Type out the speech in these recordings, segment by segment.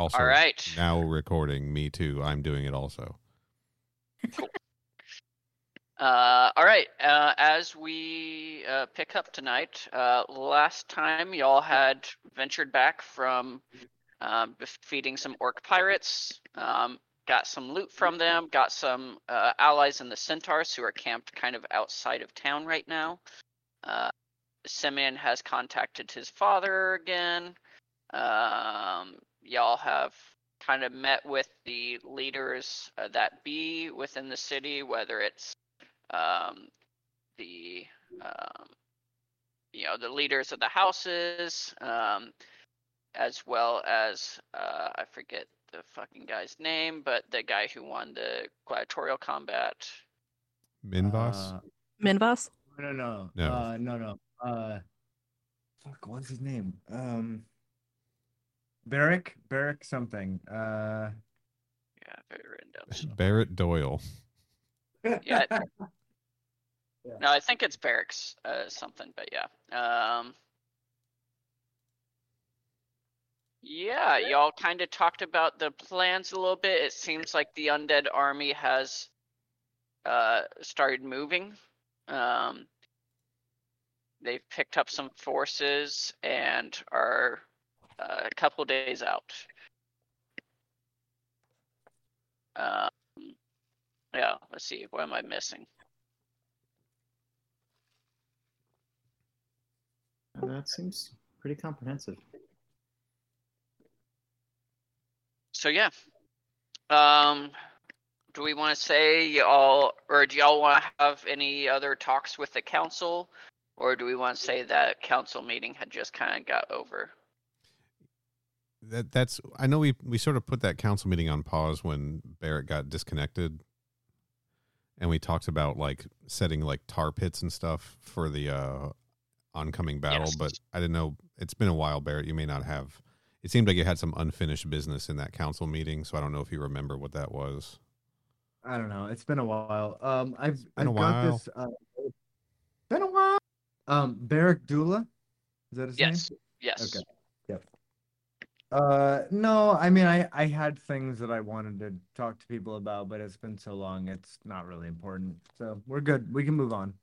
Also, All right. now recording. Me too. I'm doing it also. Uh, all right. Uh, as we uh, pick up tonight, uh, last time y'all had ventured back from um, defeating some orc pirates, um, got some loot from them, got some uh, allies in the centaurs who are camped kind of outside of town right now. Uh, Simeon has contacted his father again. Um, y'all have kind of met with the leaders uh, that be within the city, whether it's um, the um, you know the leaders of the houses, um, as well as uh, I forget the fucking guy's name, but the guy who won the gladiatorial combat. Minvas. Uh, Minvas? no, no, No. Uh, no, no. Uh, fuck, what's his name? Um, Barrick, Barrick something. Uh, Yeah, very written down. somewhere. Barrett Doyle. Yeah. Yeah. No, I think it's barracks, uh, something, but yeah. Um, yeah, y'all kind of talked about the plans a little bit. It seems like the undead army has uh, started moving. Um, they've picked up some forces and are uh, a couple days out. Um, yeah, let's see. What am I missing? Uh, That seems pretty comprehensive. So yeah. Um do we want to say y'all or do y'all want to have any other talks with the council or do we want to say that council meeting had just kind of got over? That that's. I know we we sort of put that council meeting on pause when Barrett got disconnected, and we talked about like setting like tar pits and stuff for the uh oncoming battle. Yes. But I didn't know. It's been a while, Barrett. You may not have. It seemed like you had some unfinished business in that council meeting, so I don't know if you remember what that was. I don't know. It's been a while. Um, I've been a I've got while. this. Uh, been a while. Um, Barrick Dula. Is that his name? Yes. Yes. Okay. Uh, no, I mean, I I had things that I wanted to talk to people about, but it's been so long, it's not really important. So we're good. We can move on.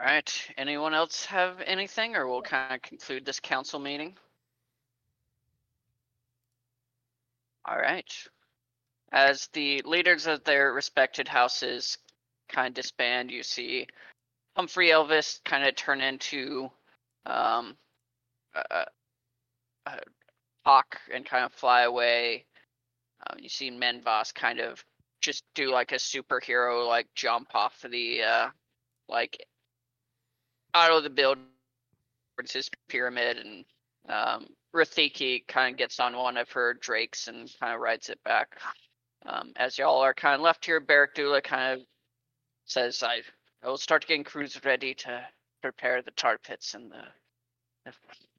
All right. Anyone else have anything or we'll kind of conclude this council meeting? All right. As the leaders of their respected houses kind of disband, you see Humphrey Elvis kind of turn into um, a hawk and kind of fly away. Um, you see Menvas kind of just do like a superhero like jump off of the uh, like out of the build towards his pyramid and um Rathiki kind of gets on one of her drakes and kind of rides it back. Um, as y'all are kind of left here, Barrack Dula kind of says, I, I will start getting crews ready to prepare the tar pits and the, the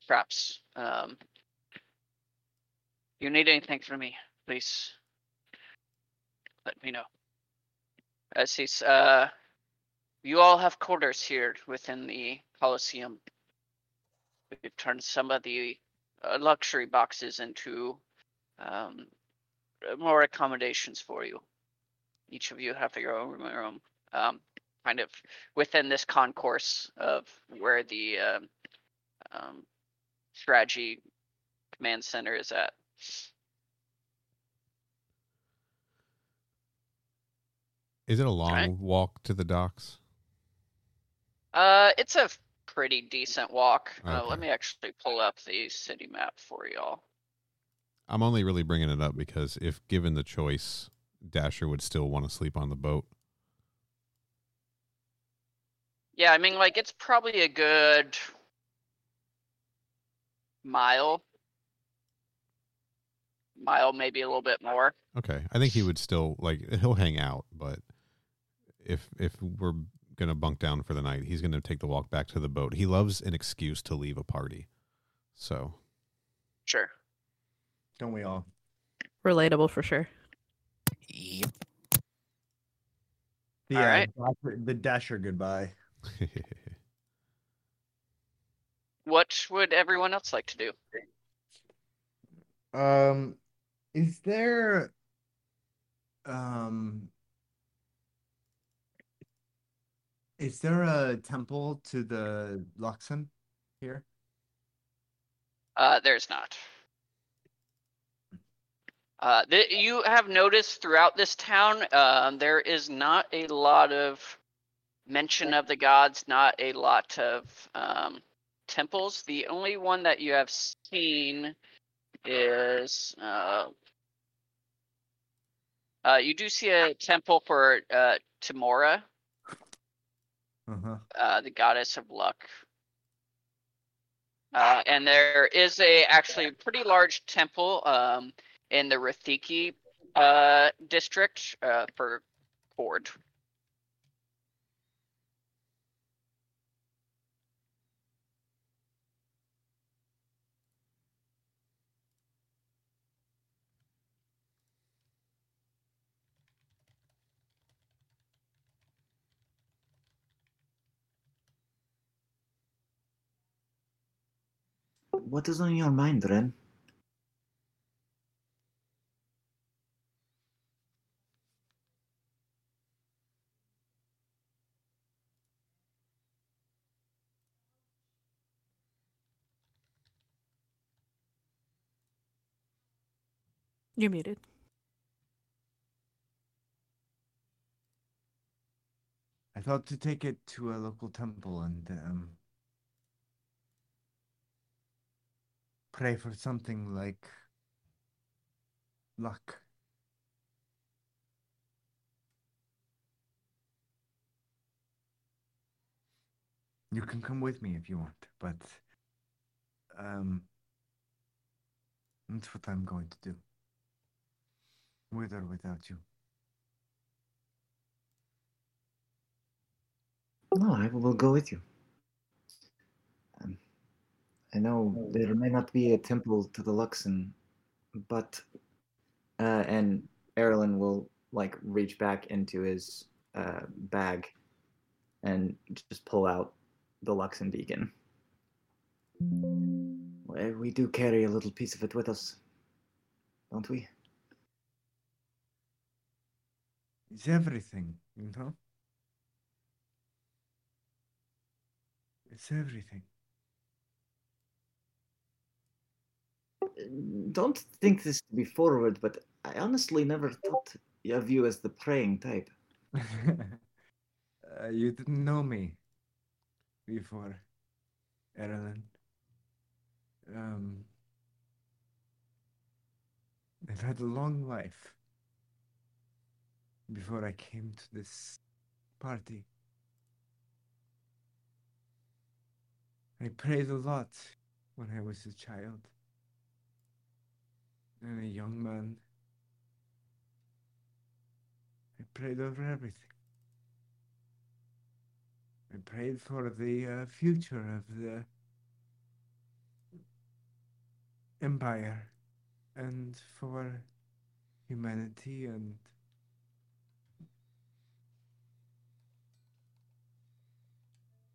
traps. Um, you need anything from me, please let me know. As he's, uh, you all have quarters here within the Coliseum. We've turned some of the uh, luxury boxes into um, uh, more accommodations for you. Each of you have your own room, um, kind of within this concourse of where the um, um, strategy command center is at. Is it a long walk to the docks? Uh, it's a pretty decent walk. Uh, let me actually pull up the city map for y'all. I'm only really bringing it up because if given the choice, Dasher would still want to sleep on the boat. Yeah, I mean, like it's probably a good mile, mile maybe a little bit more. Okay, I think he would still like he'll hang out, but if if we're gonna bunk down for the night, he's gonna take the walk back to the boat. He loves an excuse to leave a party, so Sure. Don't we all? Relatable for sure. Yep. The, All uh, right. Dasher- the Dasher goodbye. What would everyone else like to do? Um, is there um is there a temple to the Luxon here? Uh, there's not. Uh, th- you have noticed throughout this town, um, there is not a lot of mention of the gods, not a lot of um, temples. The only one that you have seen is uh, uh, you do see a temple for uh, Tymora, Uh-huh. uh, the goddess of luck. Uh, and there is a actually pretty large temple um, in the Rathiki uh, district uh, for Ford. What is on your mind, Ren? You're muted. I thought to take it to a local temple and um pray for something like luck. You can come with me if you want, but um that's what I'm going to do. With or without you. No, I will go with you. I know there may not be a temple to the Luxon, but uh, and Erlen will like reach back into his uh, bag and just pull out the Luxon beacon. Well, we do carry a little piece of it with us, don't we? It's everything, you know? It's everything. Don't think this to be forward, but I honestly never thought of you as the praying type. uh, you didn't know me before, Erlen. Um, I've had a long life before I came to this party. I prayed a lot when I was a child and a young man. I prayed over everything. I prayed for the uh, future of the empire and for humanity and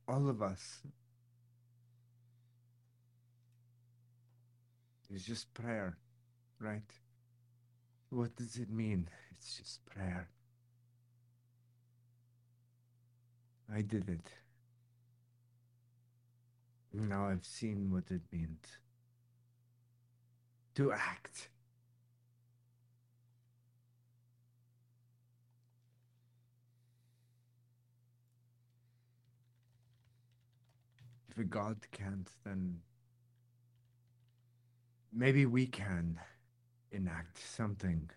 all of us. It's just prayer, right? What does it mean? It's just prayer. I did it. Now I've seen what it meant to act. If a god can't, then maybe we can enact something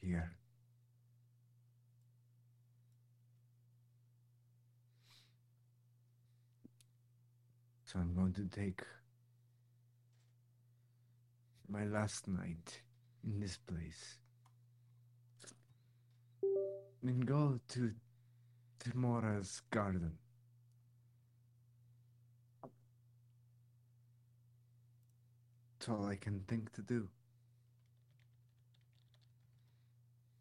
here. So I'm going to take my last night in this place and go to Tymora's garden. That's all I can think to do.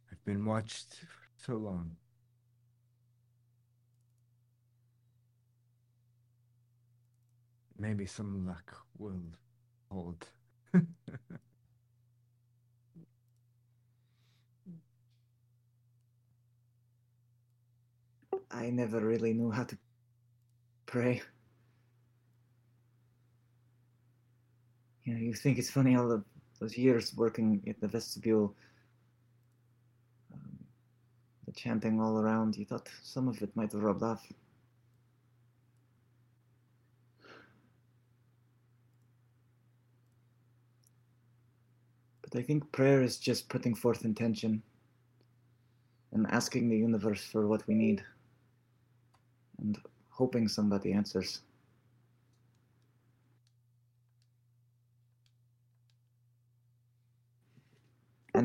I've been watched for so long. Maybe some luck will hold. I never really knew how to pray. You know, you think it's funny all the, those years working at the vestibule, um, the chanting all around, you thought some of it might have rubbed off. But I think prayer is just putting forth intention and asking the universe for what we need and hoping somebody answers.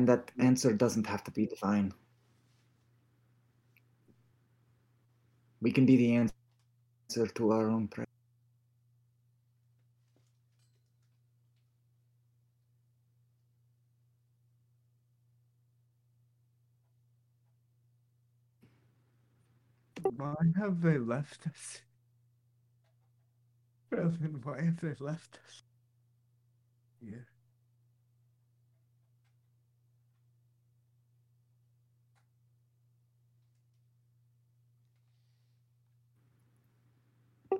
That answer doesn't have to be divine. We can be the answer to our own prayer. Why have they left us? Why have they left us? Here.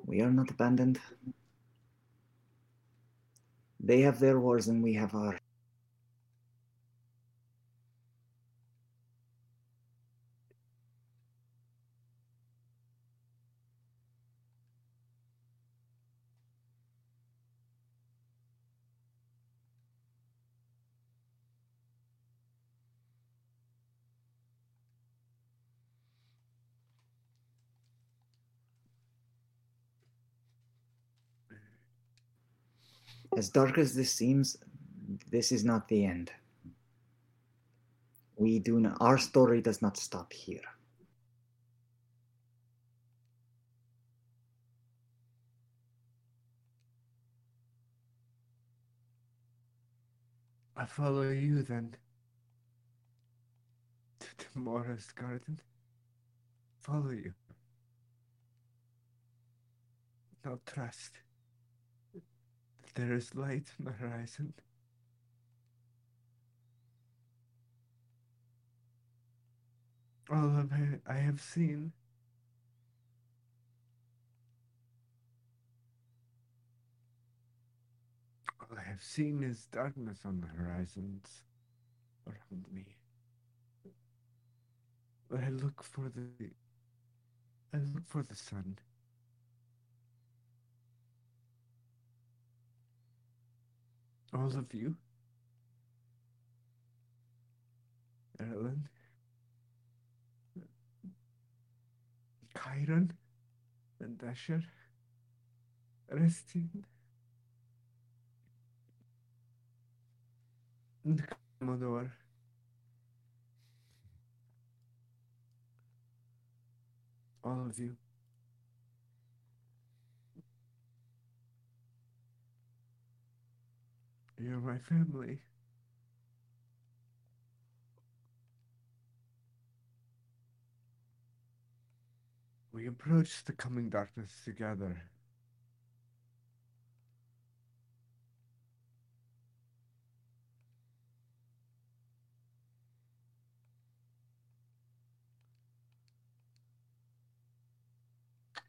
We are not abandoned. They have their wars and we have ours. As dark as this seems, this is not the end. We do not, our story does not stop here. I follow you then. To tomorrow's garden. Follow you. No trust. There is light on the horizon. All of it I have seen. All I have seen is darkness on the horizons around me. But I look for the I look for the sun. Oh, All of you. Ellen. Kyron. And Dasher. Restin. And Commodore. All of you. You're my family. We approach the coming darkness together.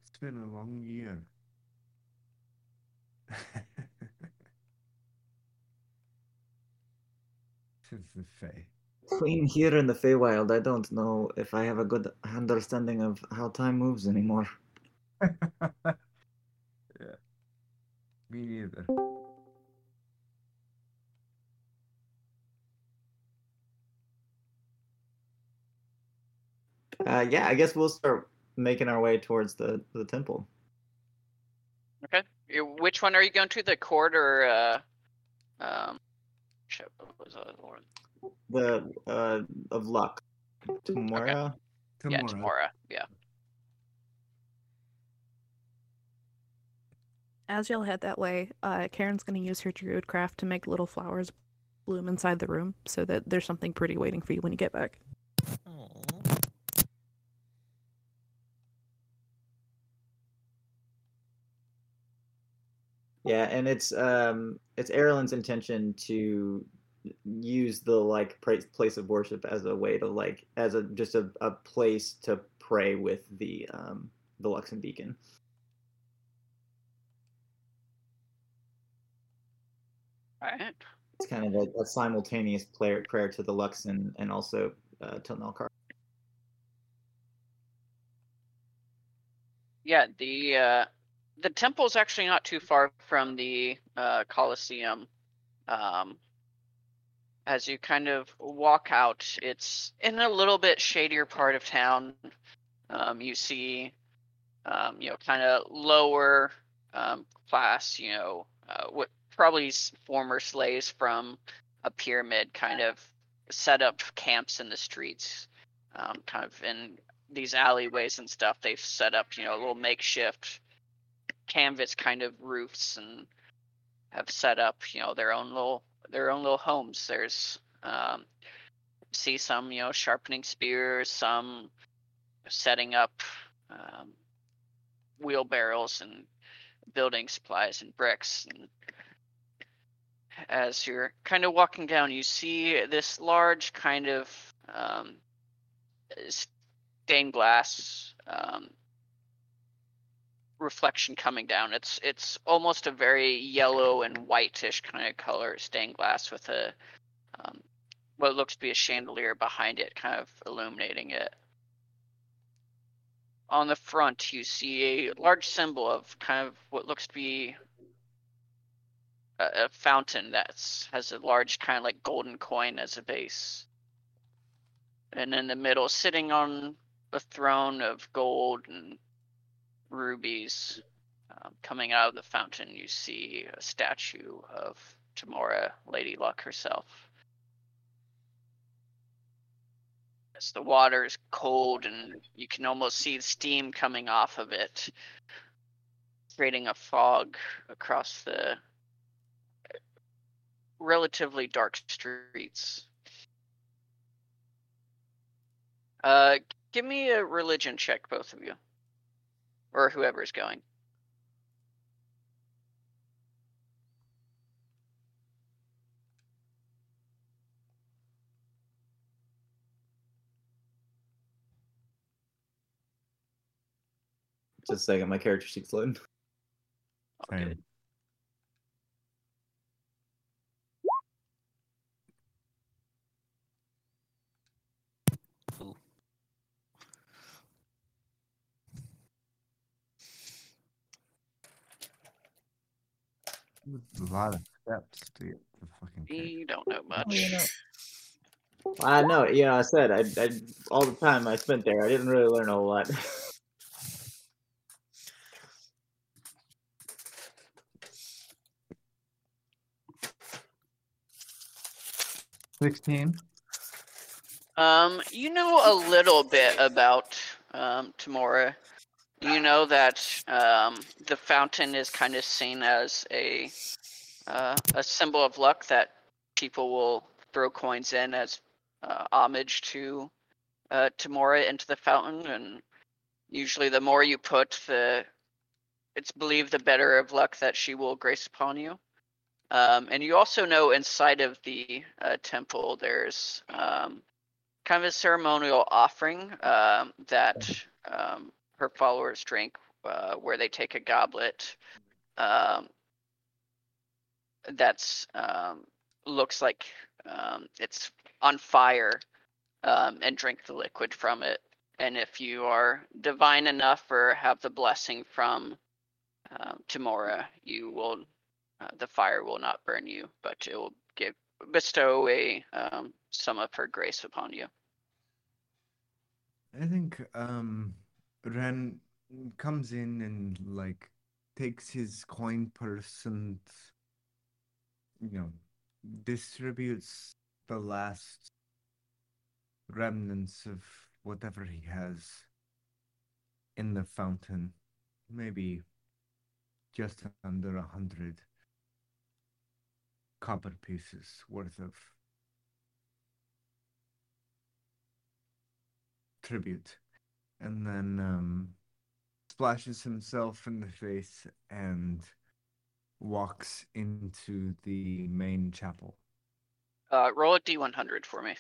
It's been a long year. Since the Fae. Being here in the Feywild, I don't know if I have a good understanding of how time moves anymore. yeah. Me neither. Uh, yeah, I guess we'll start making our way towards the, the temple. Okay. Which one are you going to? The court or uh, um, shit, what was the other one? The uh, of luck. Tomorrow. Yeah, Tomorrow. tomorrow. Yeah. As y'all head that way, uh, Karen's going to use her druid craft to make little flowers bloom inside the room so that there's something pretty waiting for you when you get back. Yeah, and it's um it's Erlen's intention to use the like place of worship as a way to like as a just a, a place to pray with the um the Luxon beacon. All right. It's kind of a, a simultaneous prayer prayer to the Luxon and also uh, to Melkar. Yeah, the uh, the temple's actually not too far from the uh, Colosseum. Um, as you kind of walk out, it's in a little bit shadier part of town. Um, you see, um, you know, kind of lower um, class, you know, uh, what probably former slaves from a pyramid kind of set up camps in the streets, um, kind of in these alleyways and stuff. They've set up, you know, a little makeshift canvas kind of roofs and have set up, you know, their own little their own little homes. There's um, see some, you know, sharpening spears, some setting up um, wheelbarrows and building supplies and bricks. And as you're kind of walking down, you see this large kind of um, stained glass um, reflection coming down. It's it's almost a very yellow and whitish kind of color stained glass with a um, what looks to be a chandelier behind it, kind of illuminating it. On the front, you see a large symbol of kind of what looks to be a, a fountain that has a large kind of like golden coin as a base. And in the middle, sitting on a throne of gold and rubies, um, coming out of the fountain, you see a statue of Tamora, Lady Luck herself. As the water is cold and you can almost see steam coming off of it, creating a fog across the relatively dark streets. Uh, give me a religion check, both of you, or whoever is going. Just a second, my character sheet's loading. All a lot of steps to get the fucking. character. You don't know much. you know. I know, you know, I said I, I all the time I spent there, I didn't really learn a whole lot. Sixteen. Um, you know a little bit about um, Tamora. You know that um, the fountain is kind of seen as a uh, a symbol of luck that people will throw coins in as uh, homage to uh, Tamora into the fountain, and usually the more you put, the it's believed the better of luck that she will grace upon you. Um, and you also know inside of the uh, temple there's um, kind of a ceremonial offering um, that um, her followers drink, uh, where they take a goblet um, that's um, looks like um, it's on fire um, and drink the liquid from it. And if you are divine enough or have the blessing from um, Tamora, you will uh, the fire will not burn you, but it will give bestow a um, some of her grace upon you. I think um Ren comes in and like takes his coin purse and you know distributes the last remnants of whatever he has in the fountain. Maybe just under a hundred copper pieces worth of tribute and then um, splashes himself in the face and walks into the main chapel. Uh, roll a d100 for me.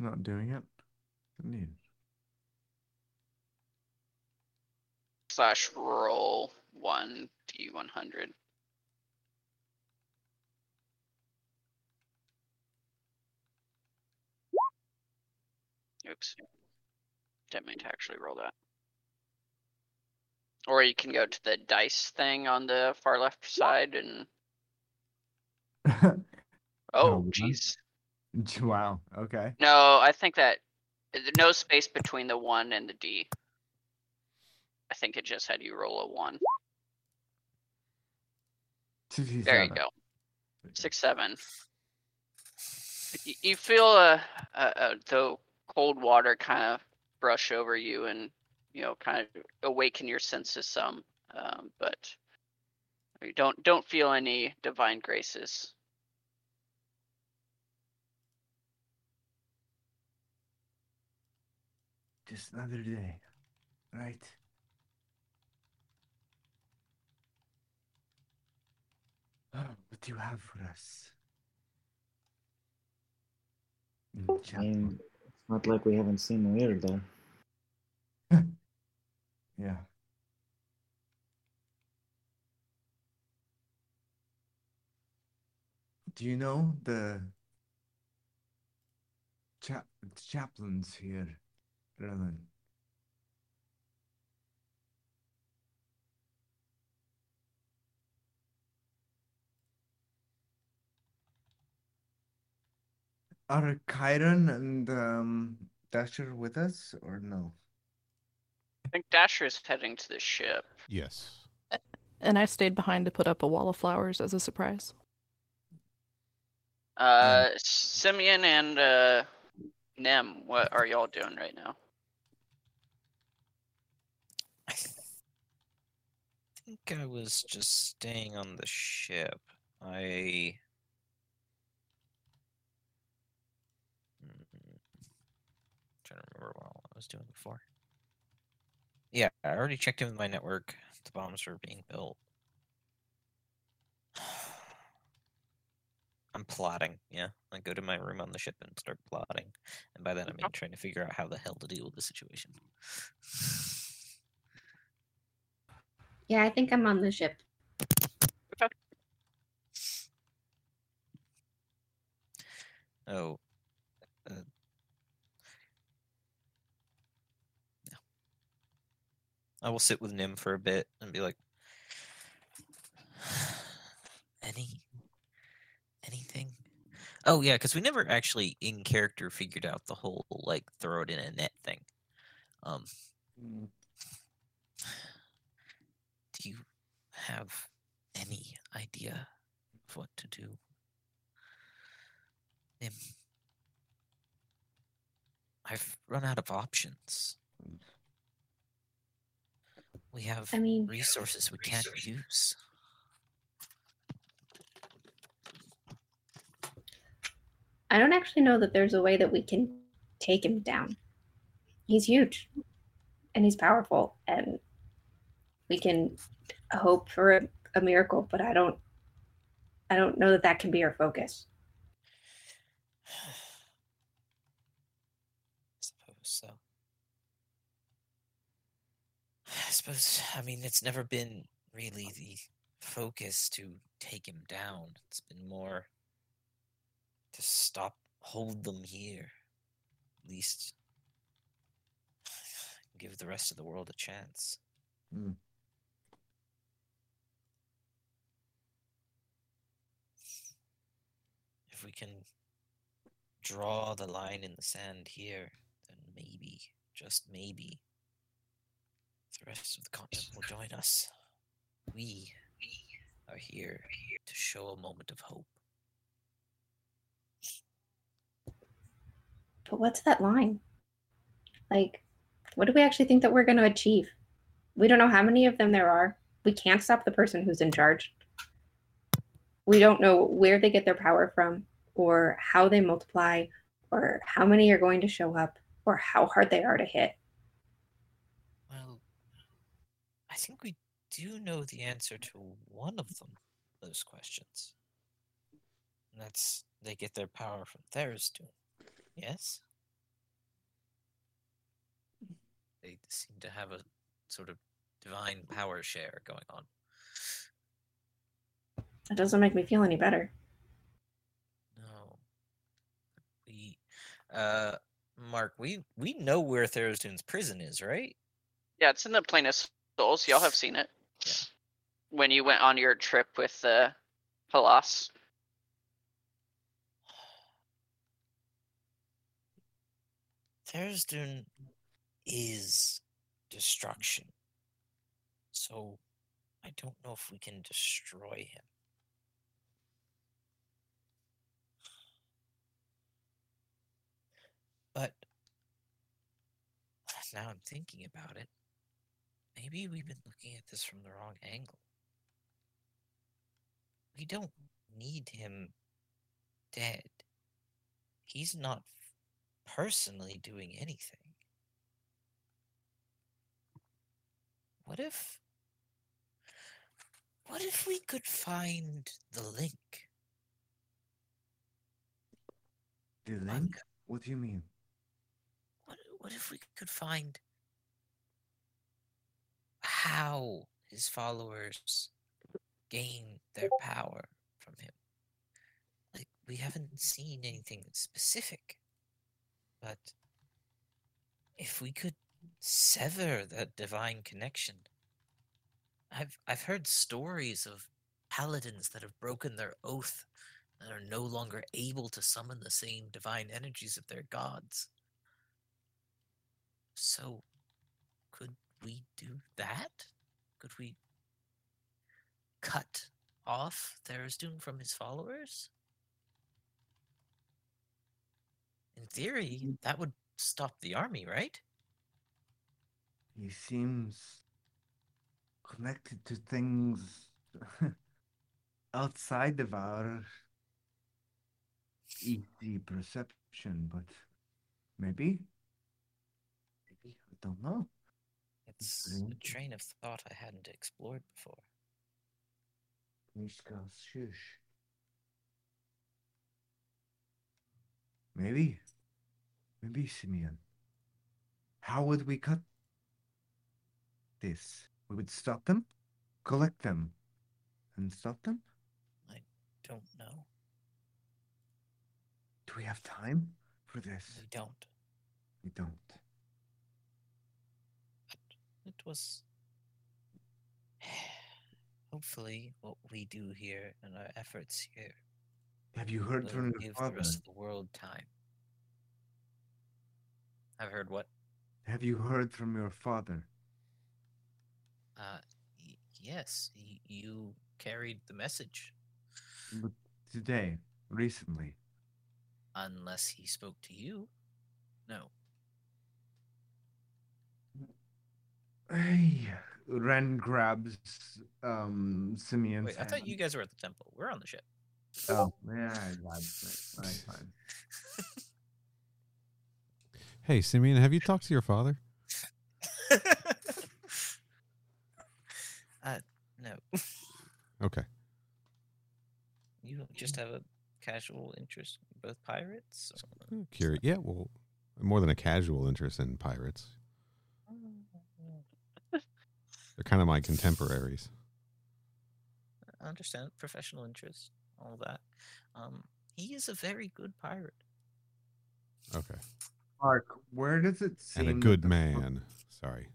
It's not doing it. Indeed. Slash roll one d100. Oops. Didn't mean to actually roll that. Or you can go to the dice thing on the far left side and, oh, jeez. wow. Okay. No, I think that, no space between the one and the D. I think it just had you roll a one. There you go. Six, seven. You feel uh, uh, uh, the cold water kind of brush over you and, you know, kind of awaken your senses some. Um, but you don't don't feel any divine graces. Just another day. Right. Oh, what do you have for us? I mean, it's not like we haven't seen Weird there. Yeah. Do you know the cha- chaplains here, Roland? Are Chiron and um, Dasher with us or no? I think Dasher is heading to the ship. Yes. And I stayed behind to put up a wall of flowers as a surprise. Uh, Simeon and uh, Nem, what are y'all doing right now? Think I was just staying on the ship. I. Mm, trying to remember what I was doing before. Yeah, I already checked in with my network. The bombs were being built. I'm plotting, yeah. I go to my room on the ship and start plotting. And by that I mean trying to figure out how the hell to deal with the situation. Yeah, I think I'm on the ship. Oh. Uh, yeah. I will sit with Nim for a bit and be like, any, anything? Oh yeah, because we never actually in character figured out the whole like throw it in a net thing. Um, Mm, do you have any idea of what to do? Nim, I've run out of options. We have I mean, resources we can't use. I don't actually know that there's a way that we can take him down. He's huge and he's powerful and we can hope for a, a miracle, but I don't I don't know that that can be our focus. I suppose so. I suppose, I mean, it's never been really the focus to take him down. It's been more to stop, hold them here. At least give the rest of the world a chance. mm. If we can draw the line in the sand here, then maybe, just maybe, the rest of the continent will join us. We are here to show a moment of hope. But what's that line? Like, what do we actually think that we're going to achieve? We don't know how many of them there are. We can't stop the person who's in charge. We don't know where they get their power from, or how they multiply, or how many are going to show up, or how hard they are to hit. Well, I think we do know the answer to one of them, those questions. And that's they get their power from Tharizdun. Yes? They seem to have a sort of divine power share going on. That doesn't make me feel any better. No. We uh Mark, we we know where Tharizdun's prison is, right? Yeah, it's in the Plane of Souls. Y'all have seen it. Yeah. When you went on your trip with the uh, Halas. Tharizdun is destruction. So I don't know if we can destroy him. But now I'm thinking about it. Maybe we've been looking at this from the wrong angle. We don't need him dead. He's not personally doing anything. What if what if we could find the link? The link? What do you mean? What if we could find how his followers gain their power from him? Like we haven't seen anything specific. But if we could sever that divine connection, I've I've heard stories of paladins that have broken their oath and are no longer able to summon the same divine energies of their gods. So, could we do that? Could we cut off Tharizdun from his followers? In theory, mm. that would stop the army, right? He seems connected to things outside of our easy perception, but maybe. Don't know. It's a train of thought I hadn't explored before. Mishka, shush. Maybe. Maybe, Simeon. How would we cut this? We would stop them, collect them, and stop them? I don't know. Do we have time for this? We don't. We don't. It was. Hopefully, what we do here and our efforts here Have you heard from your give the rest of the world time. I've heard what? Have you heard from your father? Uh, y- yes, y- you carried the message, But today, recently. unless he spoke to you. No. Hey, Ren grabs um Simeon's Wait, I thought you guys were at the temple. We're on the ship. Oh, yeah, I got. Right, fine. Hey, Simeon, have you talked to your father? uh, no. Okay. You don't just have a casual interest in both pirates? or- Curious. Yeah, well, more than a casual interest in pirates. They're kind of my contemporaries. I understand professional interest, all that. Um, he is a very good pirate. Okay. Mark, where does it seem And a good the fir- man. Sorry.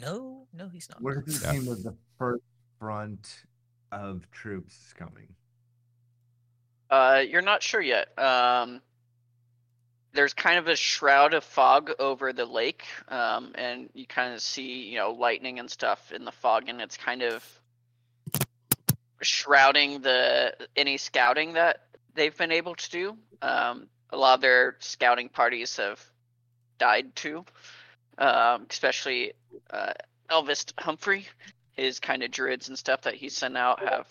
No, no, he's not. Where does it Yeah. seem that the first front of troops is coming? Uh, you're not sure yet. Um, there's kind of a shroud of fog over the lake, um, and you kind of see, you know, lightning and stuff in the fog, and it's kind of shrouding the any scouting that they've been able to do. Um, a lot of their scouting parties have died too. Um, especially uh, Elvis Humphrey, his kind of druids and stuff that he sent out have,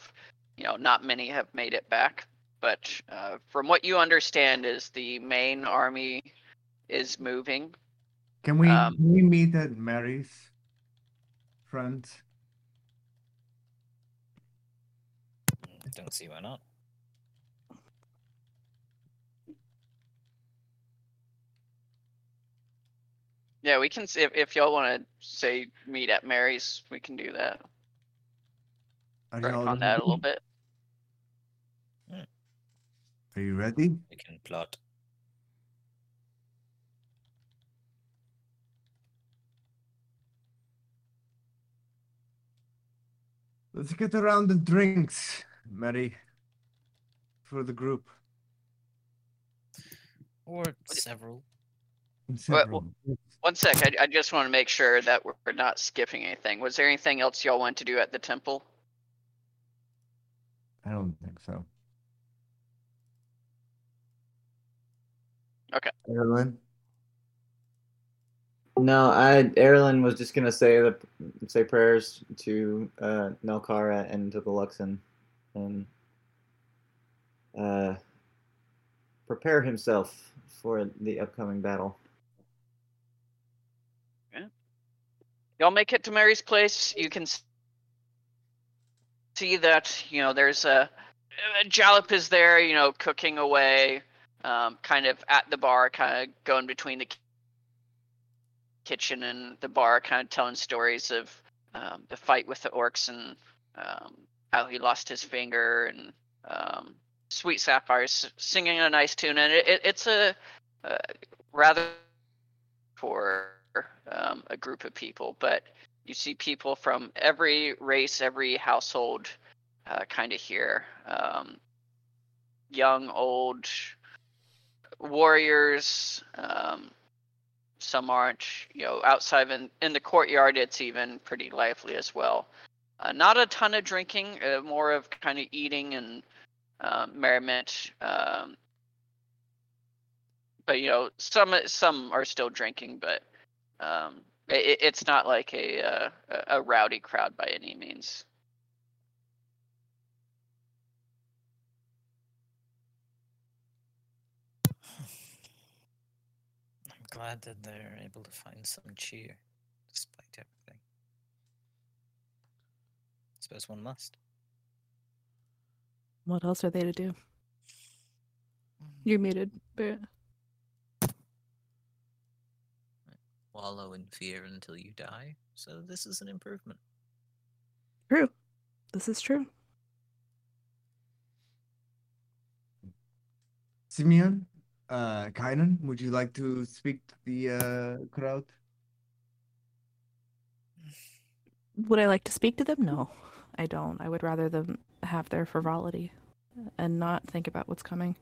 you know, not many have made it back. But uh, from what you understand, is the main army is moving. Can we, Um, can we meet at Mary's front? Don't see why not. Yeah, we can. s- If if y'all want to say meet at Mary's, we can do that. Are Work y'all on that a little bit. Are you ready? We can plot. Let's get around the drinks, Mary, for the group. Or several. And Well- several. One sec. I, I just want to make sure that we're we're not skipping anything. Was there anything else y'all went to do at the temple? I don't think so. Okay. Evelyn? No, I Erlen was just gonna say the say prayers to uh, Nelkara and to the Luxon, and uh, prepare himself for the upcoming battle. Y'all make it to Mary's place. You can see that you know there's a, a Jalop is there, you know, cooking away, um, kind of at the bar, kind of going between the kitchen and the bar, kind of telling stories of um, the fight with the orcs and um, how he lost his finger and um, Sweet Sapphires singing a nice tune, and it, it, it's a uh, rather for um, a group of people, but you see people from every race, every household, uh, kind of here. Um, young, old, warriors. Um, some aren't. You know, outside in in the courtyard, it's even pretty lively as well. Uh, not a ton of drinking, uh, more of kind of eating and um, merriment. Um, but you know, some some are still drinking, but um, it, it's not like a, uh, a a rowdy crowd by any means. I'm glad that they're able to find some cheer despite everything. I Suppose one must. What else are they to do? Mm-hmm. You're muted, but Wallow in fear until you die. So this is an improvement. true. This is true. Simeon? Uh, Kynan, would you like to speak to the uh, crowd? Would I like to speak to them? No, I don't. I would rather them have their frivolity and not think about what's coming.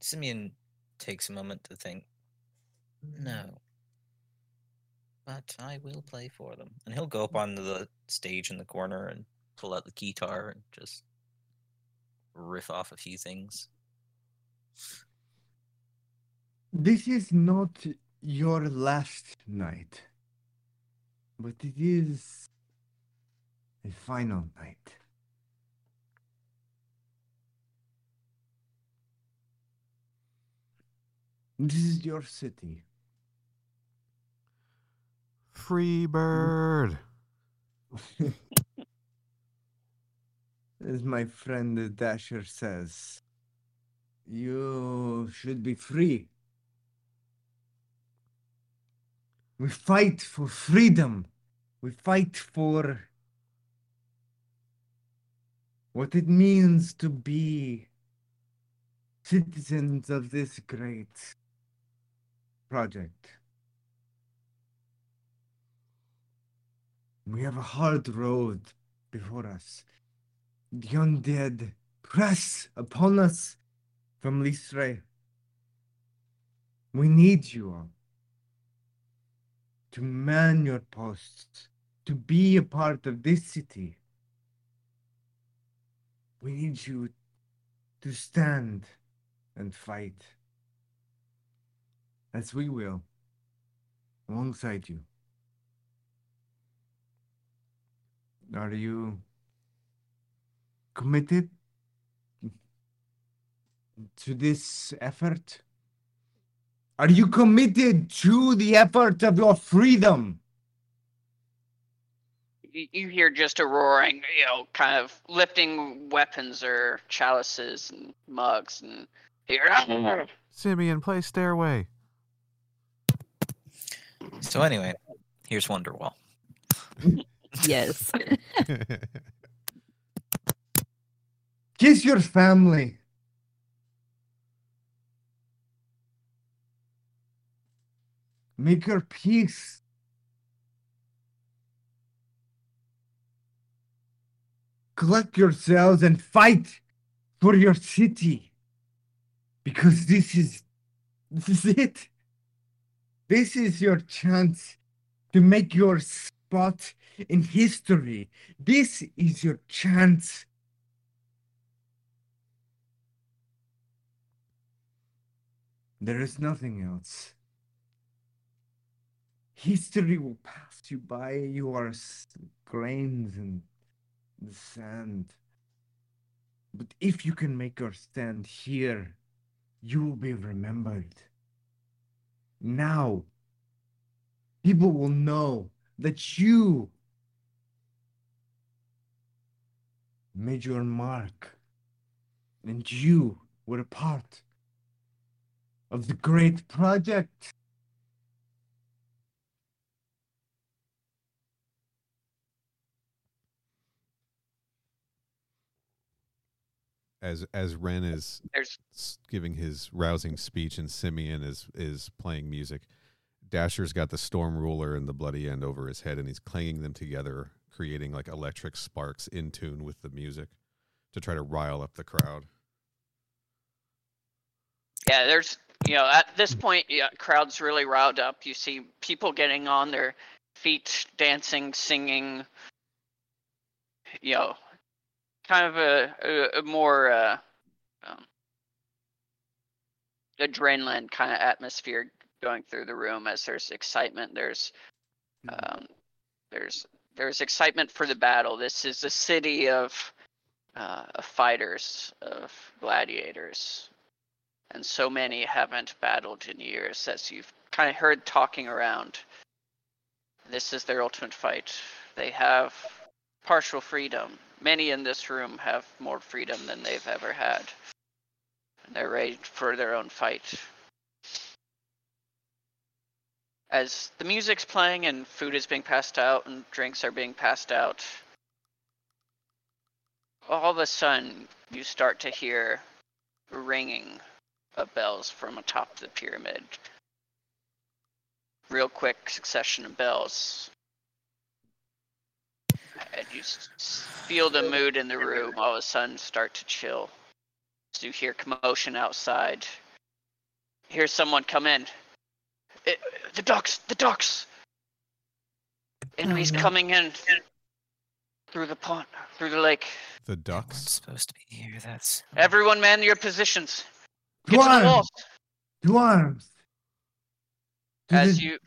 Simeon takes a moment to think. No. But I will play for them. And he'll go up onto the stage in the corner and pull out the guitar and just riff off a few things. This is not your last night, but it is a final night. This is your city. Free bird. As my friend Dasher says, you should be free. We fight for freedom. We fight for what it means to be citizens of this great project. We have a hard road before us. The undead press upon us from Lisray. We need you all to man your posts, to be a part of this city. We need you to stand and fight as we will alongside you. Are you committed to this effort? Are you committed to the effort of your freedom? You, you hear just a roaring, you know, kind of lifting weapons or chalices and mugs, and here. Ah! Simeon, play Stairway. So anyway, here's Wonderwall. Yes. Kiss your family. Make your peace. Collect yourselves and fight for your city. Because this is this is it. This is your chance to make your spot in history. This is your chance. There is nothing else. History will pass you by. You are grains in the sand. But if you can make your stand here, you will be remembered. Now, people will know that you made your mark and you were a part of the great project. As as Ren is There's giving his rousing speech and Simeon is is playing music. Dasher's got the storm ruler and the bloody end over his head, and he's clanging them together, creating like electric sparks in tune with the music to try to rile up the crowd. Yeah, there's you know at this point, yeah, crowd's really riled up. You see people getting on their feet, dancing, singing. You know, kind of a a, a more uh, um, adrenaline kind of atmosphere going through the room as there's excitement. There's um, there's there's excitement for the battle. This is a city of uh, of fighters, of gladiators and so many haven't battled in years as you've kind of heard talking around. This is their ultimate fight. They have partial freedom. Many in this room have more freedom than they've ever had. And they're ready for their own fight. As the music's playing and food is being passed out and drinks are being passed out, all of a sudden you start to hear ringing of bells from atop the pyramid. Real quick succession of bells. And you s- s- feel the mood in the room all of a sudden start to chill. So you hear commotion outside. Hear someone come in. It, the ducks! The ducks! Enemies oh, no. coming in through the pond, through the lake. The No one's ducks. supposed to be here. That's Everyone man your positions. To Get to the arms! walls. To arms! To as the- you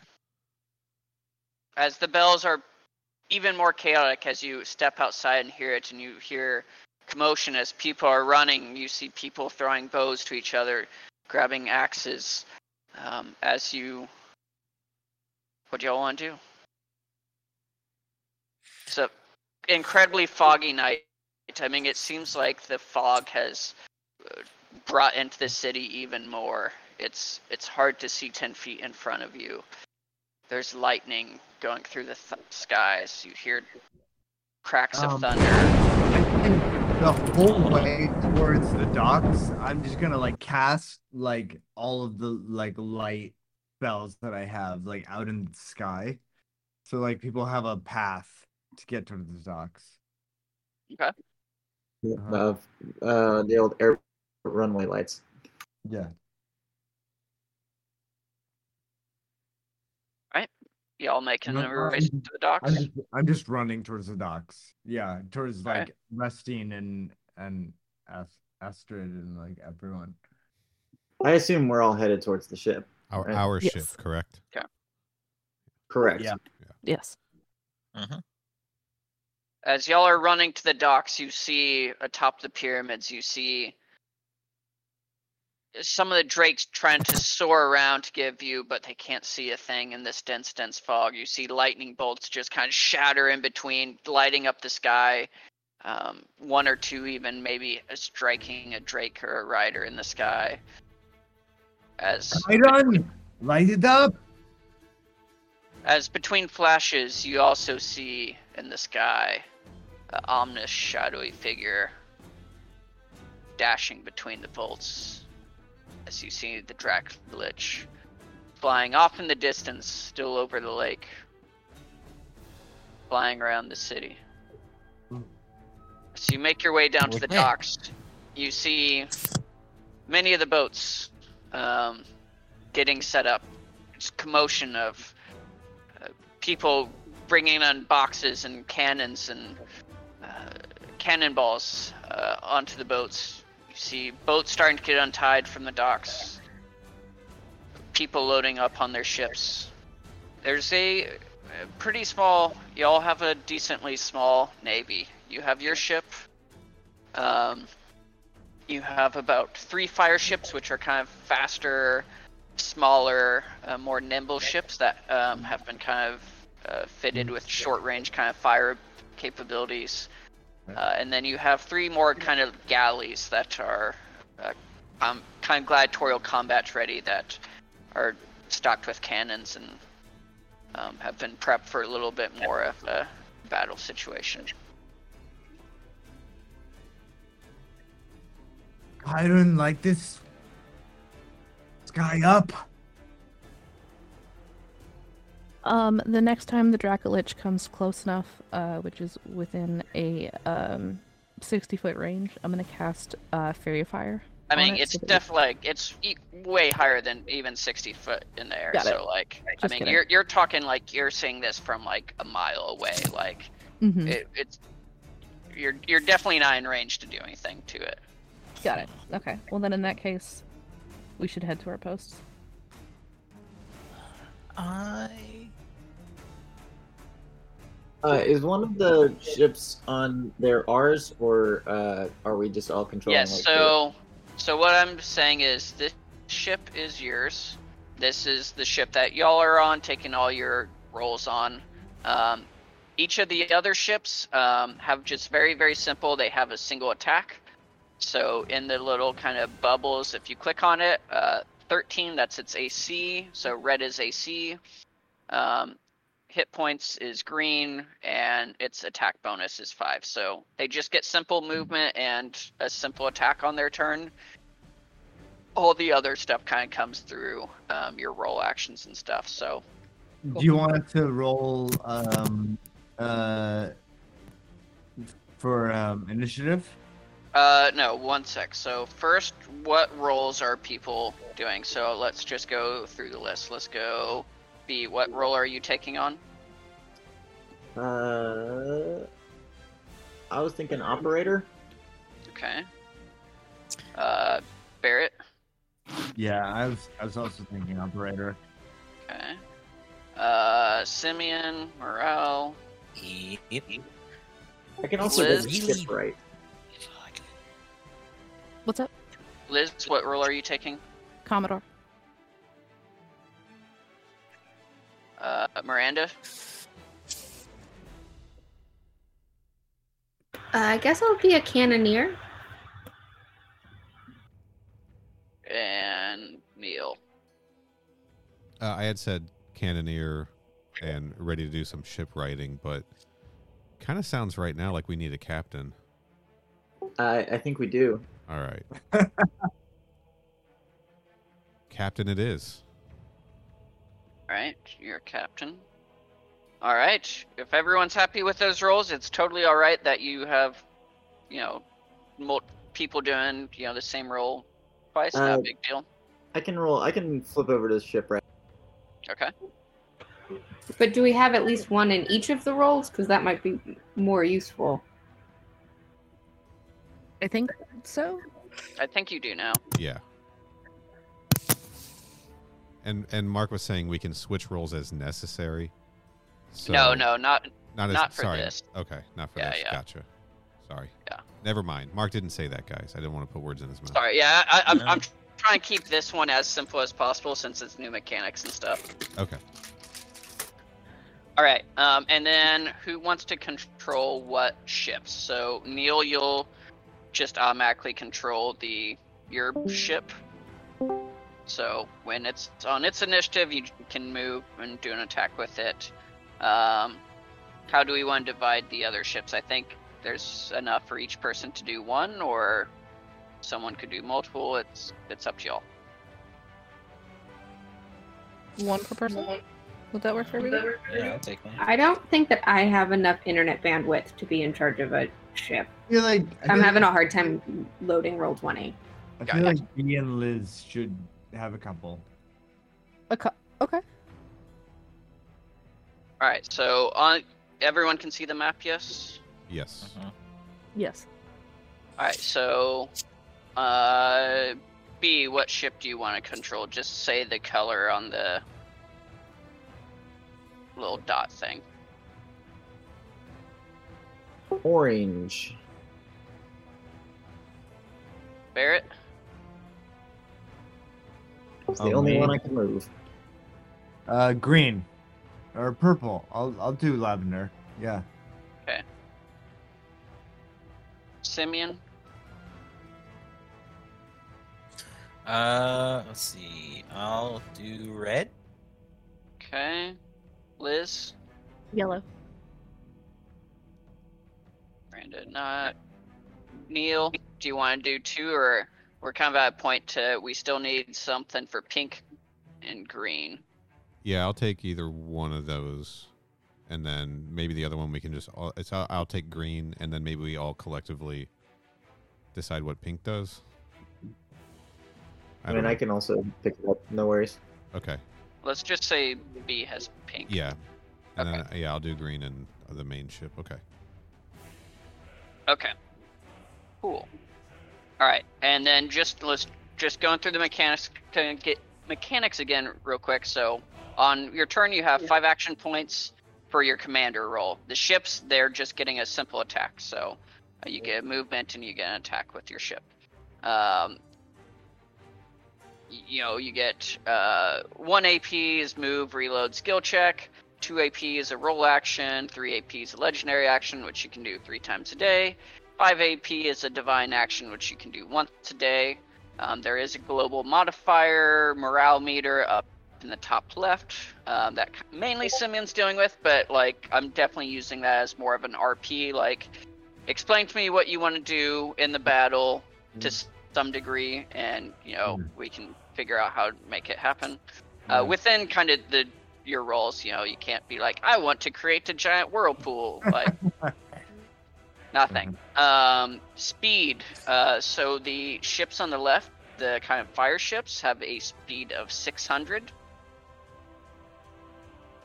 as the bells are even more chaotic as you step outside and hear it and you hear commotion as people are running. You see people throwing bows to each other grabbing axes um, as you what do y'all want to do? It's a incredibly foggy night. I mean it seems like the fog has uh, brought into the city even more. It's it's hard to see 10 feet in front of you. There's lightning going through the th- skies you hear cracks of Um, thunder the whole way towards the docks, I'm just gonna like cast like all of the like light spells that I have like out in the sky, so like people have a path to get to the docks. Uh, Uh-huh. uh, the old air runway lights. Yeah. Y'all making No, a race I'm- to the docks I'm just, I'm just running towards the docks. Yeah, towards Alright. like Restine and and Astrid and like everyone. I assume we're all headed towards the ship. Our Right. our Yes. ship, correct? Correct. Yeah. Yes. Mm-hmm. As y'all are running to the docks, you see atop the pyramids, you see some of the drakes trying to soar around to give view, but they can't see a thing in this dense, dense fog. You see lightning bolts just kind of shatter in between, lighting up the sky. Um, one or two even maybe striking a drake or a rider in the sky. As Iron, light it up. As between flashes, you also see in the sky an ominous, shadowy figure dashing between the bolts. As you see the Dracolich flying off in the distance, still over the lake, flying around the city. So you make your way down to the docks, you see many of the boats um, getting set up. It's commotion of people bringing on boxes and cannons and uh, cannonballs uh, onto the boats. You see boats starting to get untied from the docks. People loading up on their ships. There's a, pretty small. You all have a decently small navy. You have your ship. Um, you have about three fire ships, which are kind of faster, smaller, uh, more nimble ships that um, have been kind of uh, fitted with short range kind of fire capabilities. Uh, and then you have three more kind of galleys that are uh, um, kind of gladiatorial combat ready that are stocked with cannons and um, have been prepped for a little bit more of a battle situation. Iron, like this sky up. Um, the next time the Dracolich comes close enough, uh, which is within a um, sixty foot range, I'm gonna cast uh, Faerie Fire. I mean, it it's so definitely like it's e- way higher than even 60 foot in the air. Got it. So like, I mean, kidding. you're you're talking like you're seeing this from like a mile away. Like Mhm. it, it's you're you're definitely not in range to do anything to it. Got it. Okay. Well, then in that case, we should head to our posts. I Uh, is one of the ships on there ours, or uh, are we just all controlling? Yes. like, So so what I'm saying is this ship is yours. This is the ship that y'all are on, taking all your roles on. Um, each of the other ships um, have just very very simple. They have a single attack. So in the little kind of bubbles, if you click on it, uh, 13 that's its AC. So red is AC. Um, hit points is green, and its attack bonus is five. So they just get simple movement and a simple attack on their turn. All the other stuff kind of comes through um, your role actions and stuff. So Do you want to roll um uh for um initiative? Uh, no, one sec. So first, what roles are people doing? So let's just go through the list. Let's go. B, what role are you taking on? Uh, I was thinking operator. Okay. Uh, Barrett. Yeah, I was I was also thinking operator. Okay. Uh, Simeon, Morale. yep. I can also Liz? just skip right. What's up, Liz, what role are you taking? Commodore? Uh, Miranda. Uh, I guess I'll be a cannoneer. And Neil. Uh, I had said cannoneer and ready to do some ship writing, but kind of sounds right now like we need a captain. I I think we do. All right. captain it is. Alright, you're captain. Alright, if everyone's happy with those roles, it's totally alright that you have, you know, mul- people doing, you know, the same role twice. Not Uh, a big deal. I can roll. I can flip over to the ship right. Okay. But do we have at least one in each of the roles? Because that might be more useful. I think so. I think you do now. Yeah. And and Mark was saying we can switch roles as necessary. So no, no, not not as not for sorry. this. Okay, not for Yeah, this. yeah. Gotcha. Sorry. Yeah. Never mind. Mark didn't say that, guys. I didn't want to put words in his mouth. Sorry, yeah, I, I'm, I'm trying to keep this one as simple as possible since it's new mechanics and stuff. Okay. All right, um, and then who wants to control what ships? So Neil, you'll just automatically control the your ship. So when it's on its initiative, you can move and do an attack with it. Um, how do we want to divide the other ships? I think there's enough for each person to do one, or someone could do multiple. It's it's up to y'all. One per person. Would that work for everybody? Yeah, I'll take one. I don't think that I have enough internet bandwidth to be in charge of a ship. I feel like I I'm having like, a hard time loading Roll20. I feel like me and Liz should have a couple. Okay. Okay. All right, so on everyone can see the map. Yes. Yes. Uh-huh. Yes. All right, so uh, B, what ship do you want to control? Just say the color on the little dot thing. Orange. Barrett. It's the Oh, only one. I can move. Uh, green or purple. I'll I'll do lavender. Yeah. Okay. Simeon. Uh, let's see. I'll do red. Okay. Liz. Yellow. Brandon. Not. Neil. Do you want to do two, or we're kind of at a point to we still need something for pink and green. Yeah, I'll take either one of those, and then maybe the other one we can just. It's I'll, I'll take green, and then maybe we all collectively decide what pink does. I, don't mean, I can also pick it up. No worries. Okay. Let's just say B has pink. Yeah. And Okay. then yeah, I'll do green and the main ship. Okay. Okay. Cool. All right, and then just let's just going through the mechanics to get mechanics again real quick. So on your turn, you have five action points for your commander role. The ships, they're just getting a simple attack. So uh, you get a movement and you get an attack with your ship. Um, you know, you get uh, one AP is move, reload, skill check. Two AP is a role action. Three AP is a legendary action, which you can do three times a day. 5 AP is a divine action, which you can do once a day. Um, there is a global modifier morale meter up in the top left um, that mainly Simeon's dealing with, but like I'm definitely using that as more of an RP. Like, explain to me what you want to do in the battle to some degree, and you know Mm. we can figure out how to make it happen. Yeah. Uh, within kind of the your roles, you know, you can't be like, I want to create a giant whirlpool. Like, Nothing. Um, speed. Uh, so the ships on the left, the kind of fire ships, have a speed of 600.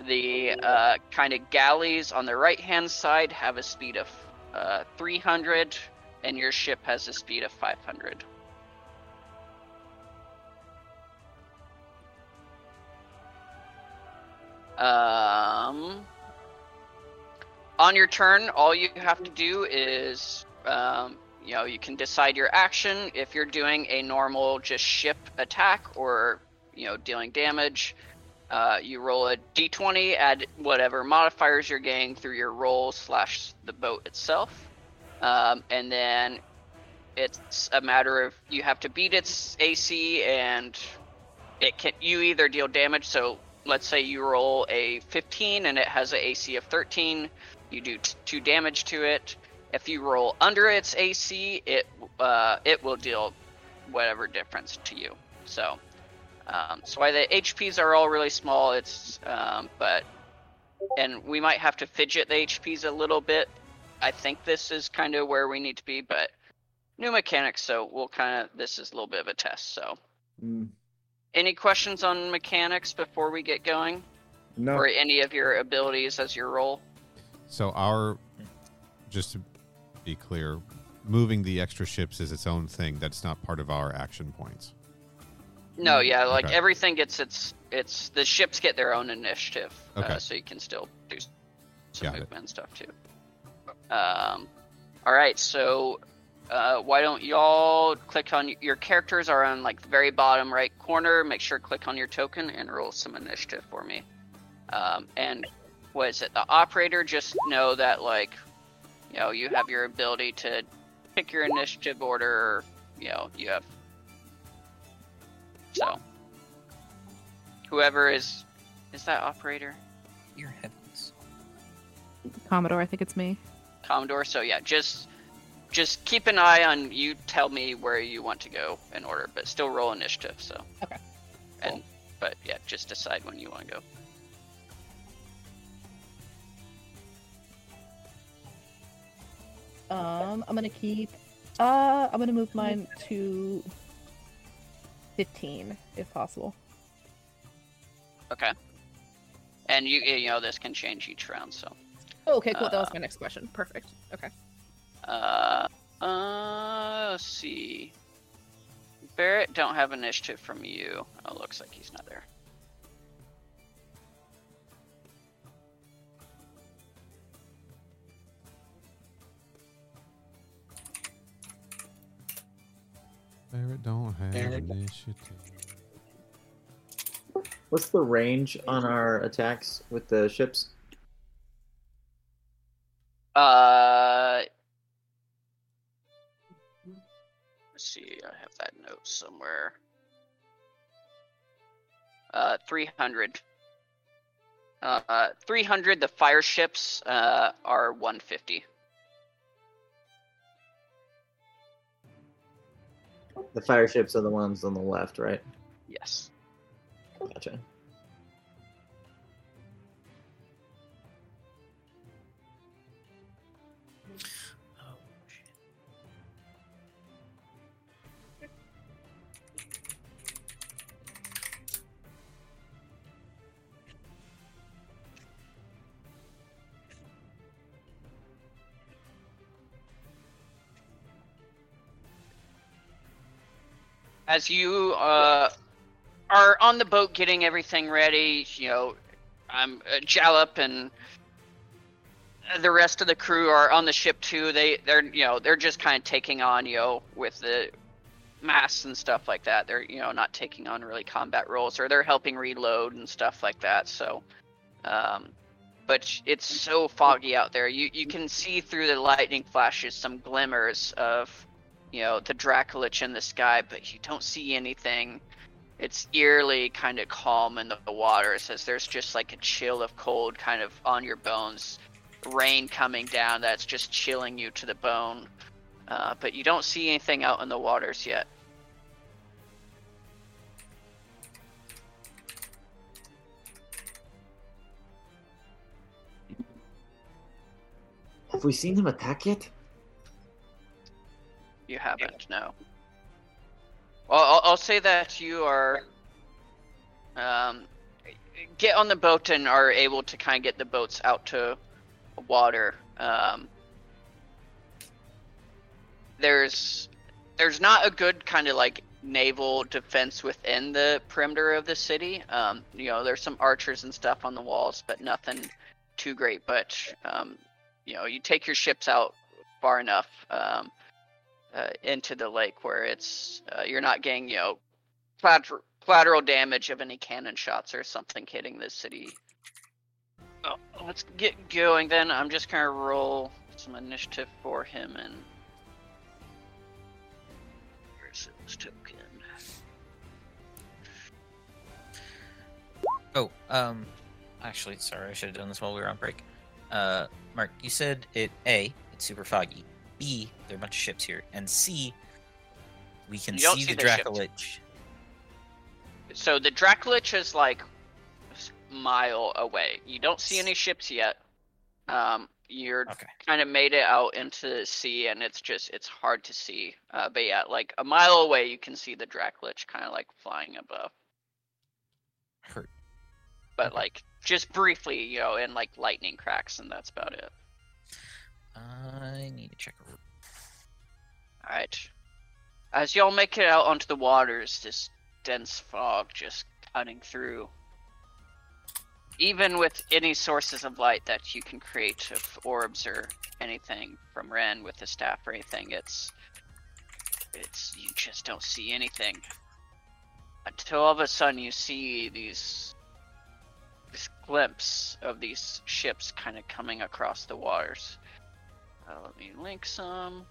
The uh, kind of galleys on the right hand side have a speed of uh, 300, and your ship has a speed of 500. Um, on your turn, all you have to do is, um, you know, you can decide your action. If you're doing a normal just ship attack or, you know, dealing damage, uh, you roll a d20, add whatever modifiers you're getting through your role slash the boat itself, um, and then it's a matter of you have to beat its AC and it can you either deal damage. So let's say you roll a 15 and it has an AC of 13 you do t- two damage to it. If you roll under its AC, it uh, it will deal whatever difference to you. So, um, so why the HPs are all really small. It's um, but and we might have to fidget the HPs a little bit. I think this is kind of where we need to be, but new mechanics. So we'll kind of this is a little bit of a test. So, Mm, any questions on mechanics before we get going, no. or any of your abilities as your role? So our, just to be clear, moving the extra ships is its own thing. That's not part of our action points. No, yeah, like Okay. everything gets its its the ships get their own initiative, Okay. uh, so you can still do some Got it. movement and stuff too. Um, all right, so uh, why don't y'all click on your characters are on like the very bottom right corner. Make sure click on your token and roll some initiative for me. Um, and what is it? The operator just know that like you know you have your ability to pick your initiative order. Or, you know you have so whoever is is that operator Your heavens. Commodore, I think it's me. Commodore. So yeah, just just keep an eye on you. Tell me where you want to go in order, but still roll initiative. So Okay. And but yeah, just decide when you want to go. Um, I'm gonna keep. Uh, I'm gonna move mine to 15 if possible. Okay. And you you know this can change each round. So Oh, okay, cool. that was Uh, my next question. Perfect. Okay. uh uh let's see. Barrett don't have initiative from you. Oh, looks like he's not there. Barrett don't have Barrett. initiative. What's the range on our attacks with the ships? Uh, let's see. I have that note somewhere. Uh, 300. Uh, uh, 300. The fire ships uh, are 150. The fire ships are the ones on the left, right? Yes. Gotcha. As you uh, are on the boat getting everything ready, you know, I'm uh, Jalop and the rest of the crew are on the ship too. They they're you know they're just kind of taking on you know with the masks and stuff like that. They're you know not taking on really combat roles or they're helping reload and stuff like that. So, um, but it's so foggy out there. You you can see through the lightning flashes some glimmers of you know the Dracolich in the sky, but you don't see anything. It's eerily kind of calm in the, waters as there's just like a chill of cold kind of on your bones rain coming down that's just chilling you to the bone. Uh, but you don't see anything out in the waters yet. Have we seen him attack yet? You haven't, no. Well, I'll, I'll say that you are. Um, get on the boat and are able to kind of get the boats out to water. Um, there's there's not a good kind of like naval defense within the perimeter of the city. Um, you know, there's some archers and stuff on the walls, but nothing too great. But um, you know, you take your ships out far enough um, uh, into the lake where it's uh, you're not getting you know collateral, collateral damage of any cannon shots or something hitting the city. Oh, let's get going then. I'm just gonna roll some initiative for him and. Where's his token? Oh, um, actually, sorry, I should have done this while we were on break. Uh, Mark, you said it A, it's super foggy. B, there are a bunch of ships here, and C, we can see, see the the. Dracolich. So the Dracolich is like a mile away. You don't see any ships yet. Um, you're Okay. kind of made it out into the sea, and it's just it's hard to see. Uh, but yeah, like a mile away, you can see the Dracolich kind of like flying above. Hurt. But Okay. like just briefly, you know, and like lightning cracks, and that's about it. I need to check. All right. As y'all make it out onto the waters, this dense fog just cutting through. Even with any sources of light that you can create of orbs or anything from Ren with the staff or anything, it's it's you just don't see anything until all of a sudden you see these this glimpse of these ships kind of coming across the waters. Uh, let me link some.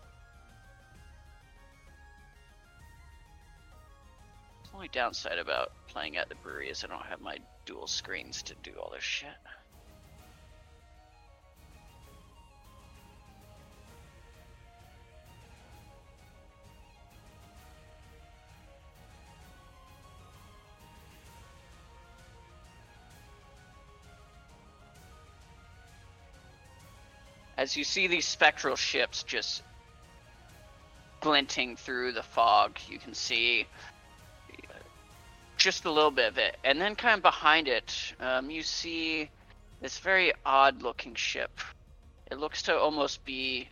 The only downside about playing at the brewery is I don't have my dual screens to do all this shit. As you see these spectral ships just glinting through the fog, you can see just a little bit of it. And then, kind of behind it, um, you see this very odd looking ship. It looks to almost be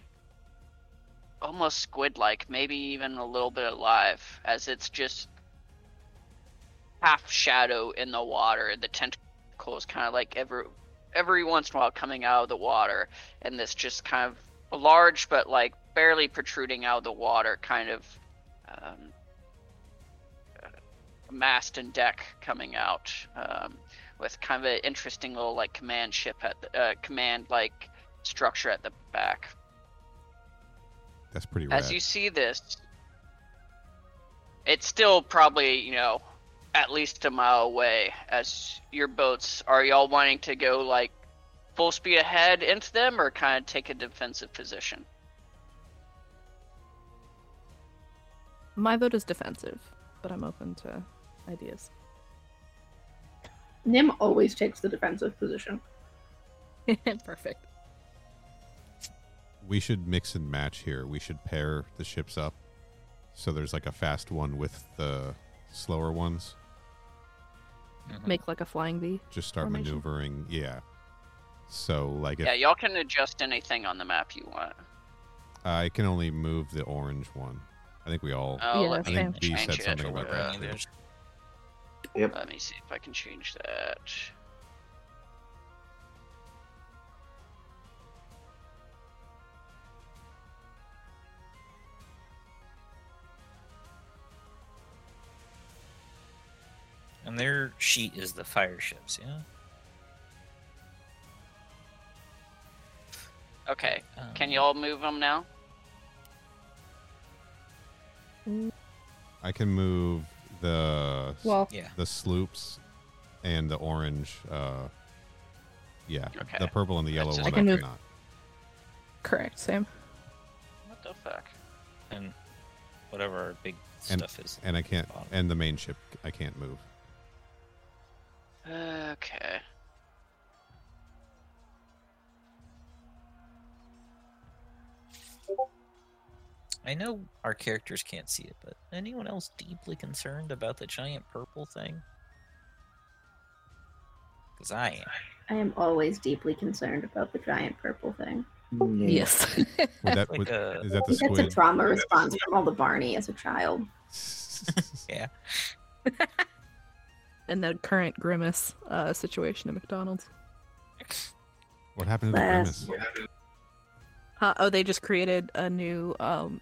almost squid like, maybe even a little bit alive, as it's just half shadow in the water. The tentacles kind of like every every once in a while coming out of the water, and this just kind of large but like barely protruding out of the water kind of um, mast and deck coming out um, with kind of an interesting little like command ship at the uh, command like structure at the back. That's pretty rad. As you see this, it's still probably you know at least a mile away. As your boats, are y'all wanting to go like full speed ahead into them, or kind of take a defensive position? My vote is defensive, but I'm open to ideas. Nim always takes the defensive position. Perfect. we should mix and match here. We should pair the ships up. So there's like a fast one with the slower ones. Mhm. Make like a flying V. Just start Formation. maneuvering. Yeah. So like if Yeah, y'all can adjust anything on the map you want. I can only move the orange one. I think we all Oh, Yeah, let I me same. B change said it. something about that. Yep. Let me see if I can change that. And their sheet is the fire ships, yeah? Okay, can Um, y'all move them now? I can move the Well, Yeah. the sloops and the orange uh yeah. Okay. The purple and the yellow That's one just- I, I can move- cannot. correct. Sam. What the fuck? And whatever our big And- stuff is. And I can't Bottom. and the main ship I can't move. Okay. I know our characters can't see it, but anyone else deeply concerned about the giant purple thing? Because I am. I am always deeply concerned about the giant purple thing. Yeah. Yes. Would that Like a- is that the think that's a trauma response from all the Barney as a child. Yeah. and the current grimace uh, situation at McDonald's. what happened to the Last- grimace? Uh, oh, they just created a new um,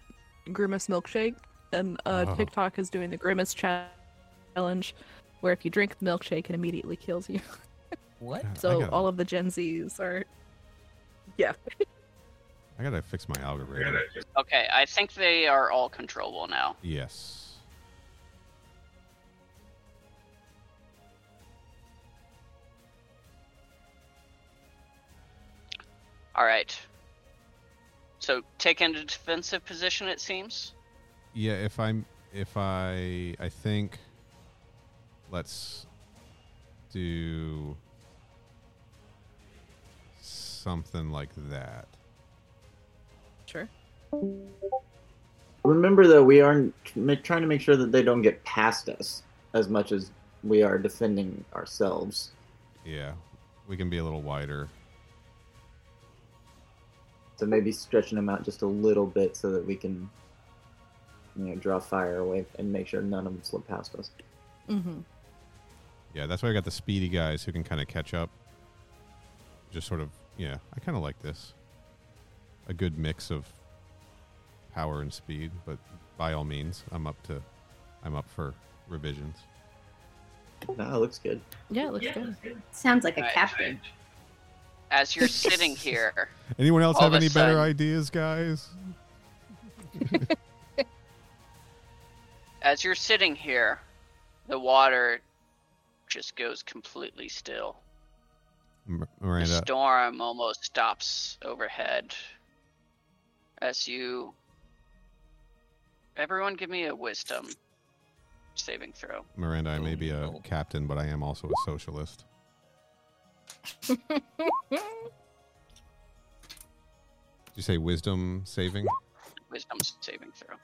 grimace milkshake, and uh, Oh. TikTok is doing the grimace cha- challenge, where if you drink the milkshake, it immediately kills you. What? God, I So gotta- all of the Gen Zs are, yeah. I gotta fix my algorithm. Okay, I think they are all controllable now. Yes. All right. So take into defensive position. It seems. Yeah, if I'm if I I think let's do something like that. Sure. Remember though, we aren't trying to make sure that they don't get past us as much as we are defending ourselves. Yeah. We can be a little wider. So maybe stretching them out just a little bit so that we can, you know, draw fire away and make sure none of them slip past us. Mm-hmm. Yeah, that's why I got the speedy guys who can kind of catch up. Just sort of, yeah, I kind of like this. A good mix of power and speed, but by all means, I'm up to, I'm up for revisions. Nah, looks good. Yeah, it looks good. Sounds like a Right. captain. As you're sitting here, Anyone else All have of a any better ideas, guys? as you're sitting here, the water just goes completely still. M- The storm almost stops overhead. As you. Everyone give me a wisdom saving throw. Miranda, I may be a captain, but I am also a socialist. Did you say wisdom saving? Wisdom saving throw.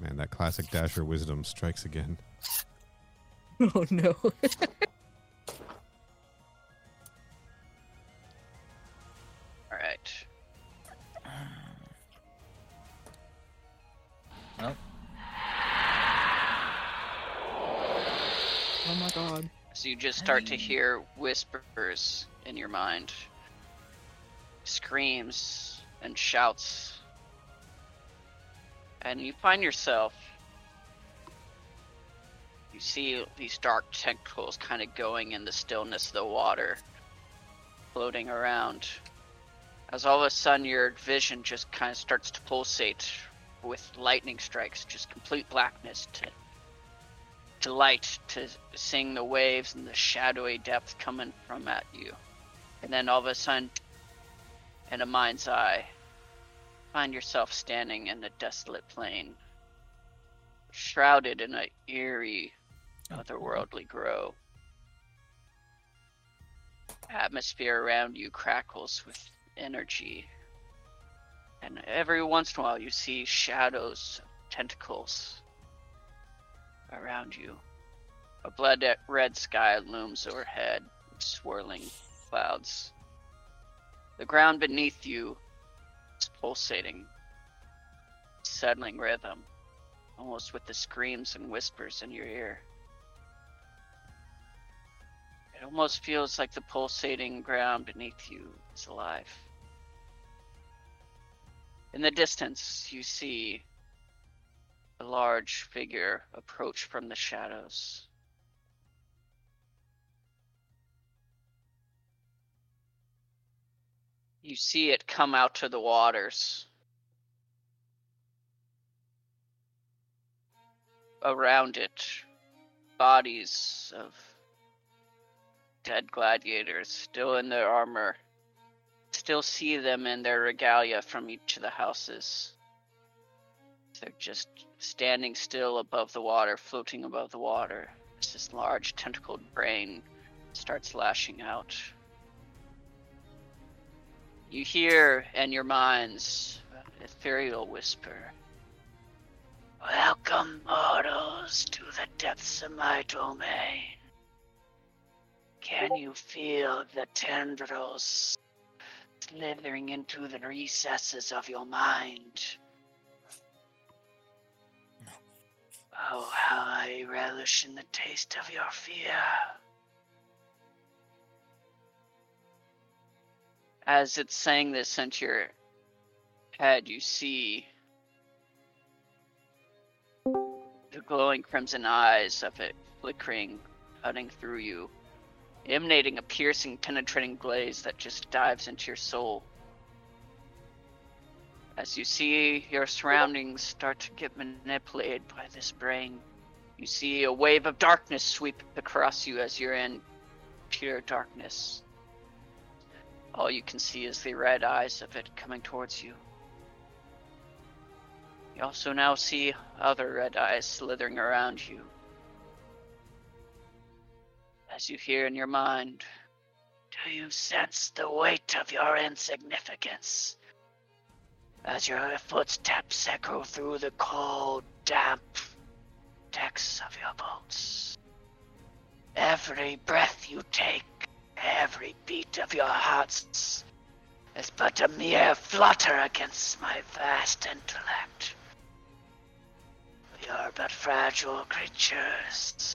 Man, that classic Dasher wisdom strikes again. oh no. So you just start to hear whispers in your mind, screams and shouts, and you find yourself. You see these dark tentacles kind of going in the stillness of the water, floating around. As all of a sudden your vision just kind of starts to pulsate with lightning strikes, just complete blackness to delight to seeing the waves and the shadowy depth coming from at you. And then all of a sudden, in a mind's eye, find yourself standing in a desolate plain, shrouded in a eerie, otherworldly glow. Atmosphere around you crackles with energy. And every once in a while, you see shadows, tentacles around you. A blood red sky looms overhead, swirling clouds. The ground beneath you is pulsating, settling rhythm, almost with the screams and whispers in your ear. It almost feels like the pulsating ground beneath you is alive. In the distance, you see a large figure approach from the shadows. You see it come out to the waters. Around it, bodies of dead gladiators still in their armor. Still see them in their regalia from each of the houses. They're just standing still above the water, floating above the water. As this large tentacled brain starts lashing out. You hear in your minds an ethereal whisper. Welcome, mortals, to the depths of my domain. Can you feel the tendrils slithering into the recesses of your mind? Oh, how I relish in the taste of your fear. As it's saying this into your head, you see the glowing crimson eyes of it flickering, cutting through you, emanating a piercing, penetrating glaze that just dives into your soul. As you see your surroundings start to get manipulated by this brain, you see a wave of darkness sweep across you as you're in pure darkness. All you can see is the red eyes of it coming towards you. You also now see other red eyes slithering around you. As you hear in your mind, do you sense the weight of your insignificance? As your footsteps echo through the cold, damp decks of your boats. Every breath you take, every beat of your hearts, is but a mere flutter against my vast intellect. We are but fragile creatures,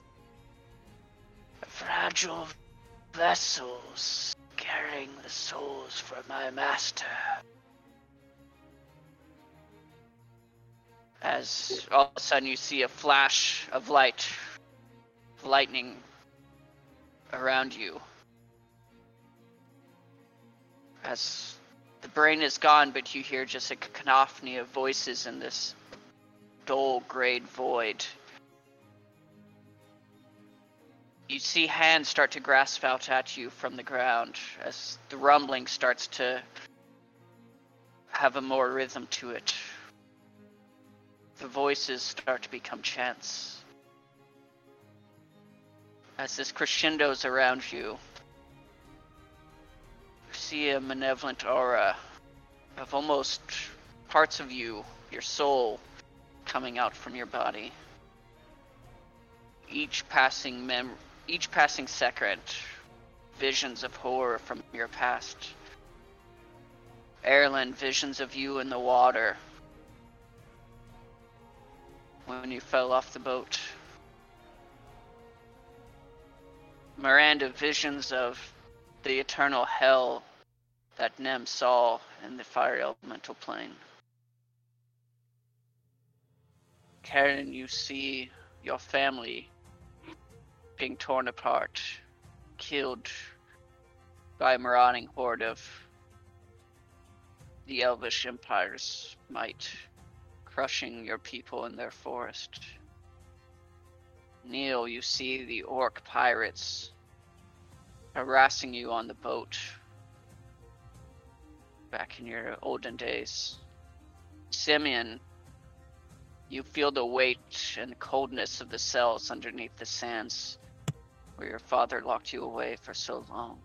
fragile vessels carrying the souls for my master. As all of a sudden you see a flash of light, lightning around you. As the brain is gone, but you hear just a cacophony of voices in this dull grayed void. You see hands start to grasp out at you from the ground as the rumbling starts to have a more rhythm to it. The voices start to become chants. As this crescendos around you, you see a malevolent aura of almost parts of you, your soul, coming out from your body. Each passing mem each passing second, visions of horror from your past. Erlen, visions of you in the water when you fell off the boat. Miranda, visions of the eternal hell that Nem saw in the fire elemental plane. Karen, you see your family being torn apart, killed by a marauding horde of the Elvish Empire's might, crushing your people in their forest. Neil, you see the orc pirates harassing you on the boat back in your olden days. Simeon, you feel the weight and coldness of the cells underneath the sands where your father locked you away for so long.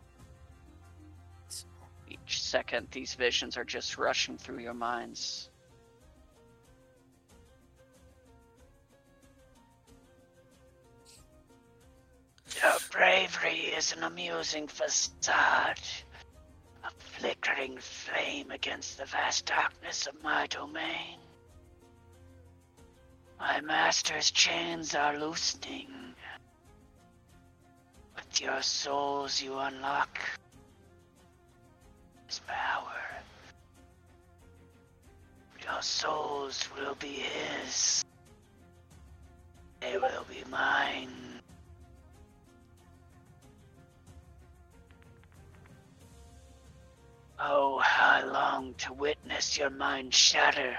Each second, these visions are just rushing through your minds. Your bravery is an amusing facade, a flickering flame against the vast darkness of my domain. My master's chains are loosening. With your souls, you unlock his power. Your souls will be his. They will be mine. Oh, how I long to witness your mind shatter.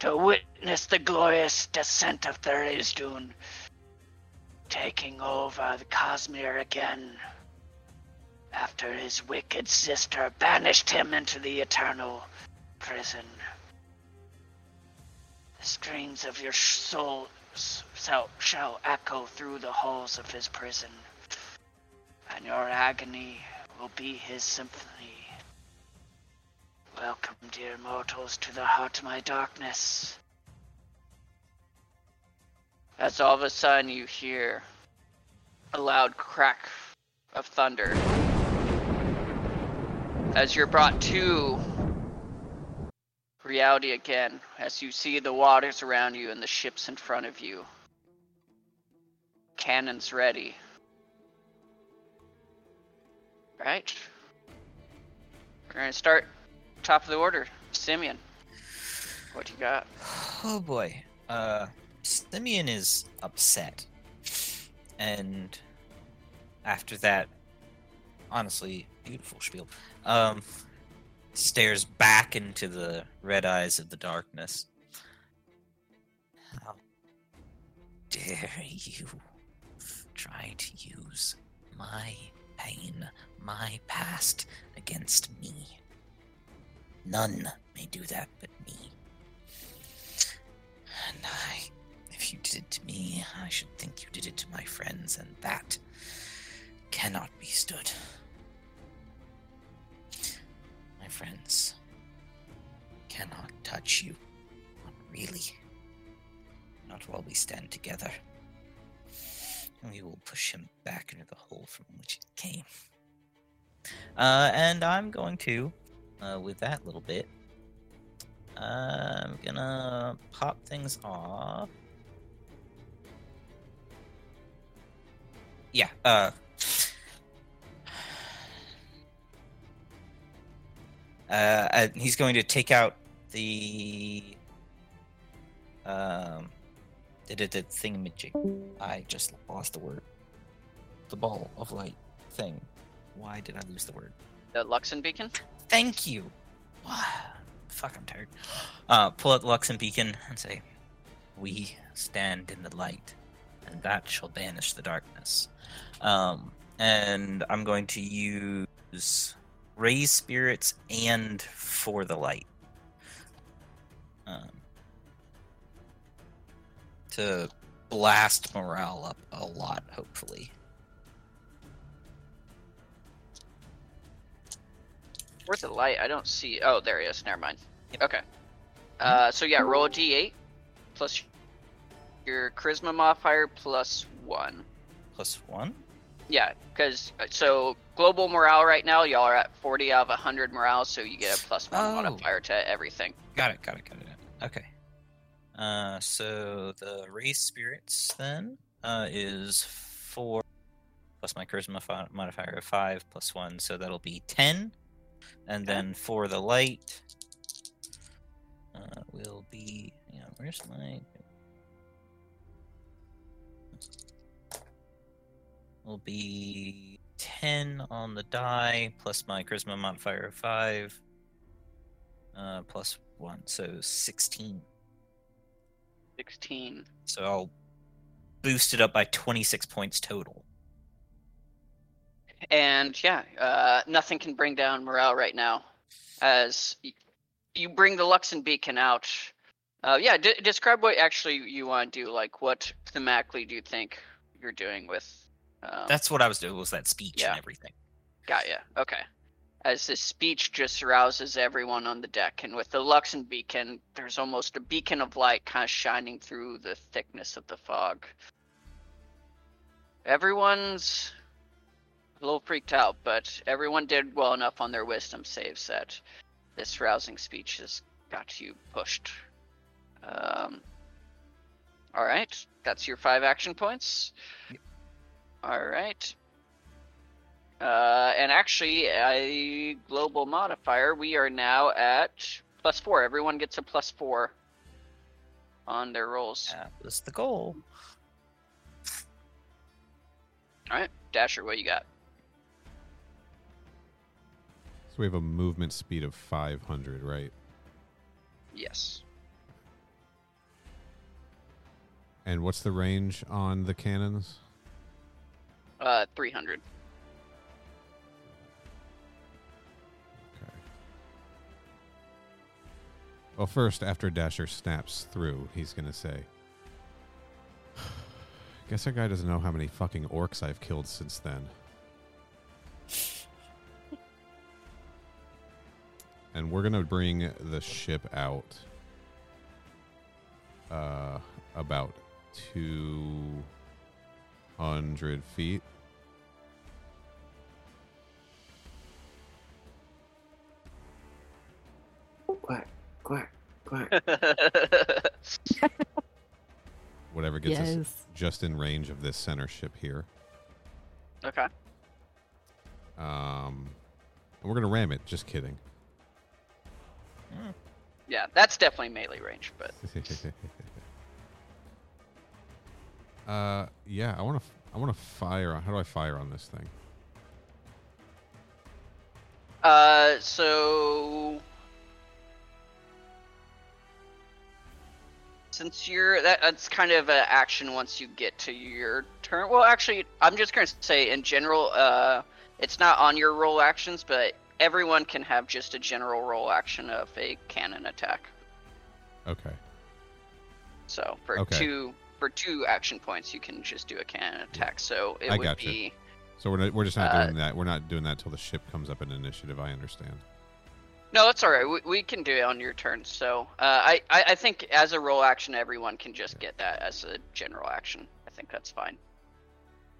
To witness the glorious descent of Tharizdun. Taking over the Cosmere again. After his wicked sister banished him into the eternal prison. The strings of your soul shall echo through the halls of his prison. And your agony will be his symphony. Welcome, dear mortals, to the heart of my darkness. As all of a sudden you hear a loud crack of thunder. As you're brought to reality again, as you see the waters around you and the ships in front of you. Cannons ready. Right? We're gonna start top of the order. Simeon. What you got? Oh boy. Uh Simeon is upset. And after that honestly beautiful spiel. Um stares back into the red eyes of the darkness. How dare you try to use my pain, my past against me? None may do that but me. And I, if you did it to me, I should think you did it to my friends, and that cannot be stood. My friends cannot touch you. Not really. Not while we stand together. We will push him back into the hole from which it came. Uh, and I'm going to uh, with that little bit, I'm gonna pop things off. Yeah. Uh. Uh, he's going to take out the um the the, the thingamajig. I just lost the word. The ball of light thing. Why did I lose the word? The Luxon beacon. Thank you. Fuck, I'm tired. Uh, pull out the Luxon beacon and say, "We stand in the light, and that shall banish the darkness." Um, and I'm going to use raise spirits and for the light. Um, to blast morale up a lot, hopefully. Where's the light? I don't see. Oh, there he is. Never mind. Okay. Uh, so yeah, roll a d8 plus your charisma modifier plus one. Plus one. Yeah, because so global morale right now, y'all are at 40 out of 100 morale, so you get a plus one Oh. modifier to everything. Got it, got it, got it. Okay. Uh, so the raise spirits then uh, is four plus my charisma modifier of five plus one, so that'll be ten. And Okay. then for the light, uh, will be yeah. Where's light? Will be ten on the die plus my charisma modifier of five uh, plus one, so 16. 16. So I'll boost it up by 26 points total. And yeah, uh, nothing can bring down morale right now, as y- you bring the Luxon beacon out. Uh, yeah, d- describe what actually you want to do. Like, what thematically do you think you're doing with? Um, That's what I was doing was that speech yeah. and everything. Got ya. Okay. As this speech just rouses everyone on the deck, and with the Luxon beacon, there's almost a beacon of light kind of shining through the thickness of the fog. Everyone's a little freaked out, but everyone did well enough on their wisdom saves that this rousing speech has got you pushed. Um, all right, that's your five action points. All right. Uh, and actually, a global modifier, we are now at plus four. Everyone gets a plus four on their rolls. That was the goal. All right, Dasher, what you got? We have a movement speed of 500, right? Yes. And what's the range on the cannons? Uh, 300. Okay. Well, first, after Dasher snaps through, he's going to say, Guess that guy doesn't know how many fucking orcs I've killed since then. And we're going to bring the ship out uh, about 200 feet. Quack, quack, quack. Whatever gets us just in range of this center ship here. okay. Um, and we're gonna ram it. Just kidding. Yeah, that's definitely melee range, but uh, yeah. I want to. I want to fire. How do I fire on this thing? uh, so since you're that, that's kind of an action once you get to your turn. Well, actually, I'm just gonna say in general, uh, it's not on your role actions, but everyone can have just a general role action of a cannon attack. Okay. So for Okay. two for two action points, you can just do a cannon attack. So it I would gotcha. be So we're not, we're just not Uh, doing that. We're not doing that till the ship comes up in initiative. I understand. no, that's all right. We, we can do it on your turn. So uh, I, I I think as a role action, everyone can just get that as a general action. I think that's fine.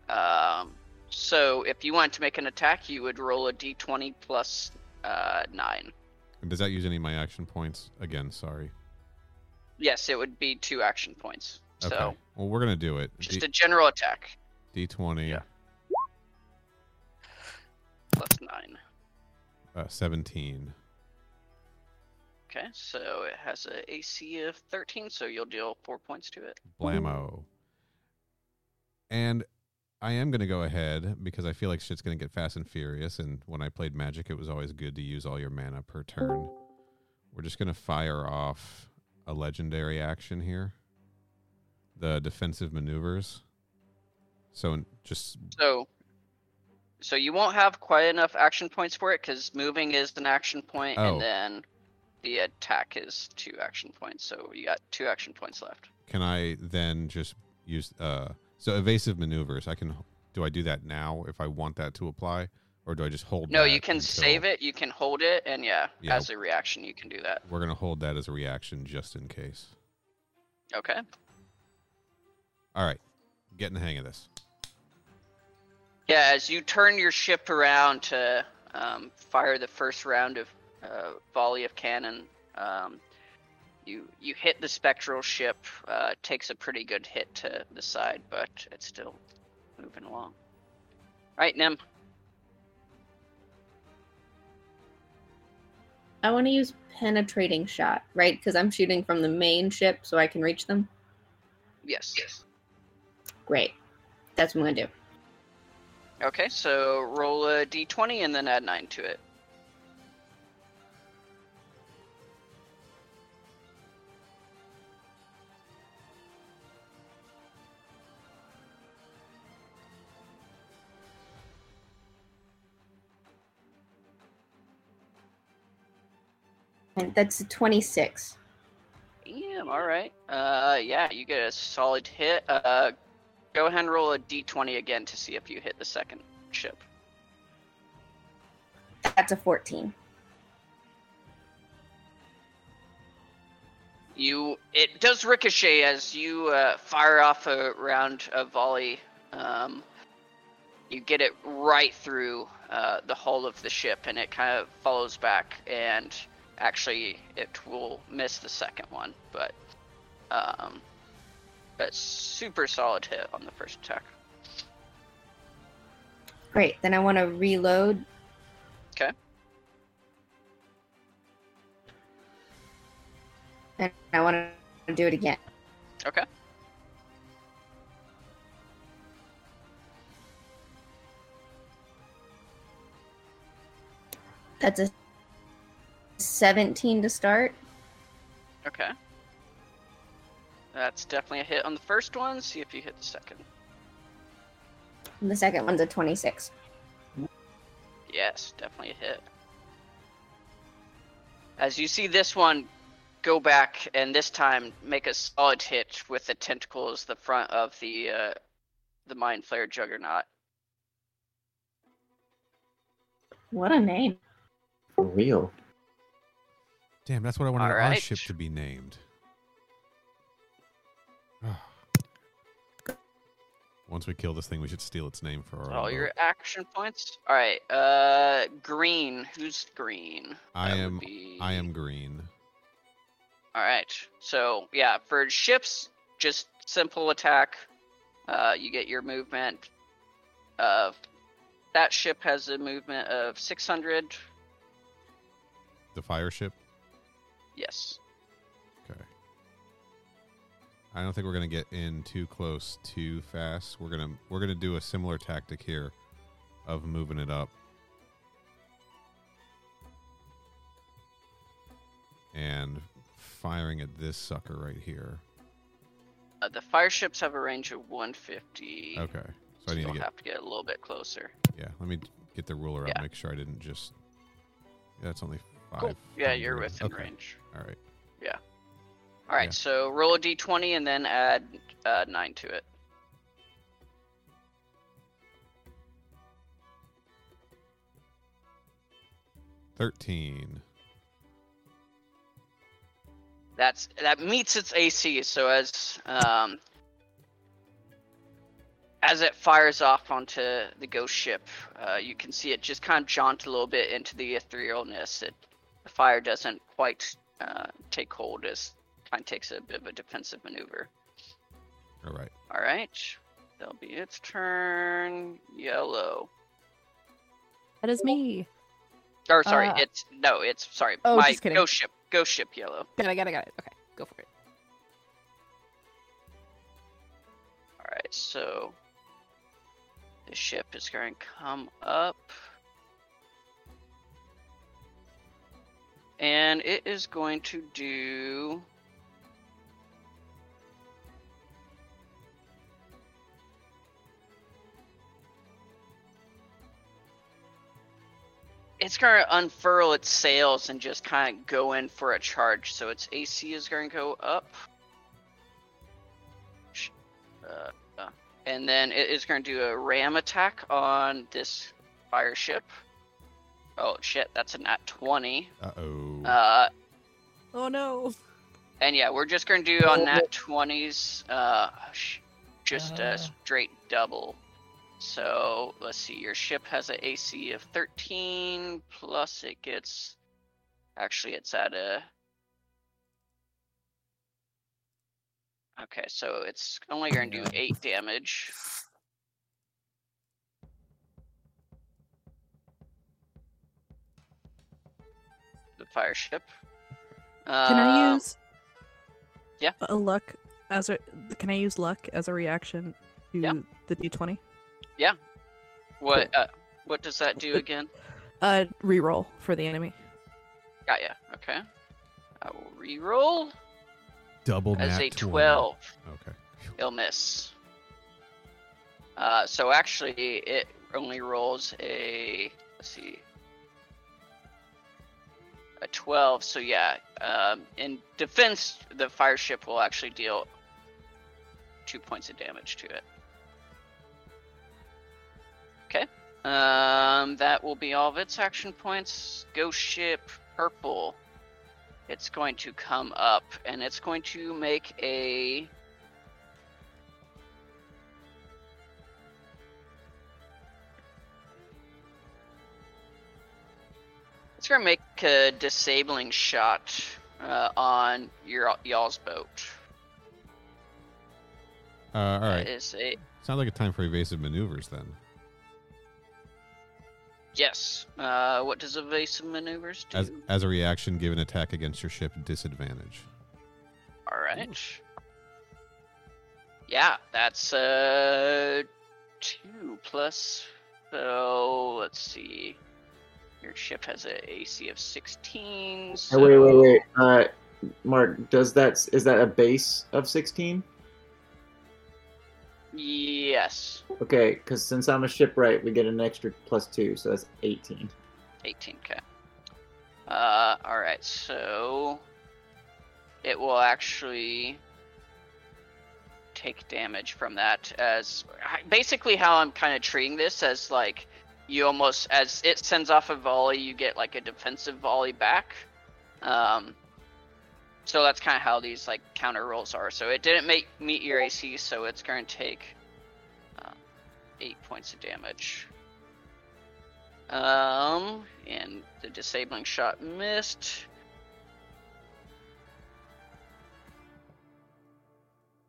Um, so if you wanted to make an attack, you would roll a d20 plus uh, nine. And does that use any of my action points? Again, sorry. Yes, it would be two action points. Okay. So well, we're gonna do it. just D- a general attack. D20, Yeah. Plus nine. uh, 17. Okay, so it has a AC of 13, so you'll deal four points to it. Blammo. And I am going to go ahead because I feel like shit's going to get fast and furious. And when I played Magic, it was always good to use all your mana per turn. We're just going to fire off a legendary action here the defensive maneuvers. So just, So, so you won't have quite enough action points for it because moving is an action point, Oh. and then the attack is two action points. So you got two action points left. can I then just use, uh, so evasive maneuvers? I can, do I do that now if I want that to apply? Or do I just hold No, you can until- save it. You can hold it, and yeah, Yeah. as a reaction, you can do that. We're going to hold that as a reaction just in case. Okay. All right. Getting the hang of this. Yeah, as you turn your ship around to um, fire the first round of uh, volley of cannon, um, you you hit the spectral ship. Uh, takes a pretty good hit to the side, but it's still moving along. Right, Nim. I want to use penetrating shot, right? Because I'm shooting from the main ship, so I can reach them. Yes. Yes. Great. That's what I'm gonna do. Okay, so roll a d20 and then add nine to it. And that's a 26. Damn. All right. Uh, yeah, you get a solid hit. Uh, go ahead and roll a d20 again to see if you hit the second ship. That's a 14. You it does ricochet as you uh, fire off a round of volley. Um, you get it right through uh, the hull of the ship, and it kind of follows back. And actually, it will miss the second one, but um, a super solid hit on the first attack. Great. Then I want to reload. Okay. And I want to do it again. Okay. That's a 17 to start. Okay. That's definitely a hit on the first one. See if you hit the second. And the second one's a 26. Yes, definitely a hit. As you see this one go back and this time make a solid hit with the tentacles the front of the uh, the mind flayer juggernaut. What a name. For real. Damn, that's what I wanted All our right. ship to be named. Once we kill this thing, we should steal its name for our All own your action points. All right. Uh, green. Who's green? I That am- be- I am green. All right. So yeah, for ships, just simple attack. Uh, you get your movement. Uh, that ship has a movement of 600. The fire ship. Yes. Okay. I don't think we're gonna get in too close too fast. We're gonna we're gonna do a similar tactic here, of moving it up. And firing at this sucker right here. Uh, the fire ships have a range of 150. Okay. So So I need to get have to get a little bit closer. yeah. Let me get the ruler Yeah. up. Make sure I didn't just. Yeah, it's only. Cool. Yeah, you're within okay. range. All right. Yeah. All right. Yeah. So roll a d20 and then add uh, nine to it. Thirteen. That's that meets its AC. So as um, as it fires off onto the ghost ship, uh, you can see it just kind of jaunt a little bit into the etherealness. It the fire doesn't quite uh, take hold as kind of takes a bit of a defensive maneuver. All right. All right, that'll be its turn. Yellow. That is me. Or sorry, Uh, it's no, it's sorry. oh, my just kidding. ghost ship, ghost ship yellow. Got it, got it, got it. Okay, go for it. All right, so the ship is going to come up. And it is going to do. It's going to unfurl its sails and just kind of go in for a charge. So its AC is going to go up. Uh, and then it is going to do a ram attack on this fire ship. Oh shit, that's a nat 20. Uh oh. Uh, Oh no. and yeah, we're just going to do on that 20s, uh, just Uh. a straight double. So let's see, your ship has an AC of 13, plus it gets. Actually, it's at a. Okay, so it's only going to do 8 damage. Fire ship. Can I Uh, use yeah. a luck as a can I use luck as a reaction to Yeah. the D20? Yeah. What uh, what does that do again? Uh reroll for the enemy. Got ya. Okay. I will reroll Double as a 20. 12. Okay. He'll miss. Uh, so actually, it only rolls a let's see, a 12. So yeah, um, in defense, the fire ship will actually deal two points of damage to it. Okay. Um, that will be all of its action points. Ghost ship purple. It's going to come up and it's going to make a It's gonna make a disabling shot uh, on your y'all's boat. Uh, all That is a Sounds like a time for evasive maneuvers then. yes. Uh, what does evasive maneuvers do? As as a reaction, give an attack against your ship disadvantage. All right. Yeah, that's uh two plus. So let's see. Your ship has a AC of sixteen. So wait, wait, wait. Uh, Mark, does that is that a base of sixteen? Yes, Okay, because since I'm a shipwright, we get an extra plus two, so that's eighteen. eighteen. Okay. Uh, all right. So it will actually take damage from that as basically how I'm kind of treating this as like you almost as it sends off a volley you get like a defensive volley back. Um so that's kind of how these like counter rolls are. So it didn't make meet your AC so it's going to take uh, eight points of damage. Um and the disabling shot missed.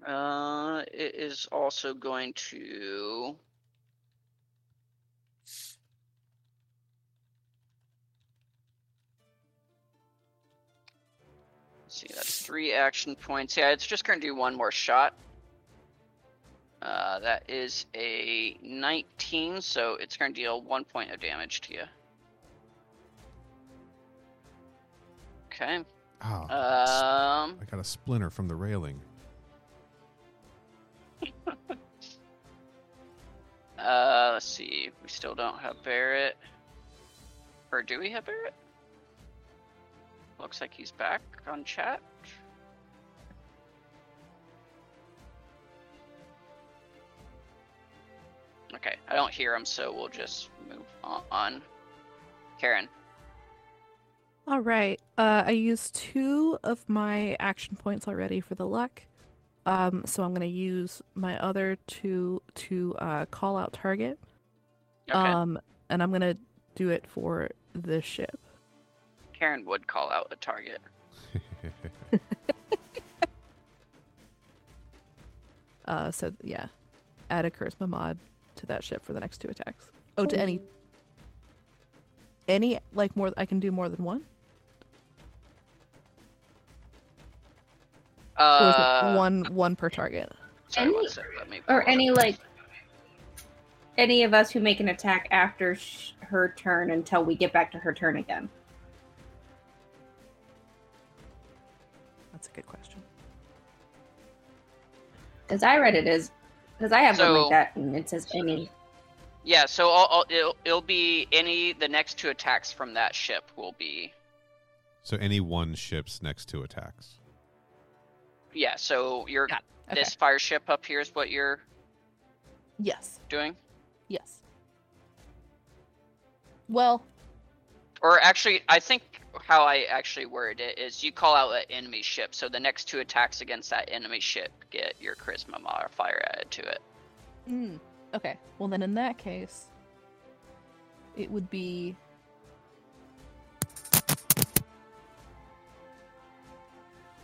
Uh, it is also going to. See, that's three action points. Yeah, it's just going to do one more shot. Uh, that is a 19, so it's going to deal one point of damage to you. Okay. Oh, Um. I got a splinter from the railing. Uh, let's see. We still don't have Barrett. Or do we have Barrett? Looks like he's back on chat. Okay, I don't hear him, so we'll just move on. Karen. All right. Uh, I used two of my action points already for the luck. Um, so I'm going to use my other two to uh, call out target. Okay. Um, and I'm going to do it for this ship. Karen would call out a target. Uh, so yeah, add a charisma mod to that ship for the next two attacks. Oh, to any, any like more. I can do more than one. Or is it Uh, one one per target? sorry, Any- sec, let me Or any up. like any of us who make an attack after sh- her turn until we get back to her turn again. Because I read it as because I have one So- like that and it says any. Yeah, so I'll, I'll, it'll, it'll be any the next two attacks from that ship will be so any one ship's next two attacks. yeah. So you're Okay. this fire ship up here is what you're Yes. doing, Yes. Well, or actually, I think how I actually word it is you call out an enemy ship, so the next two attacks against that enemy ship get your charisma modifier added to it. mm, okay. Well, then in that case, it would be.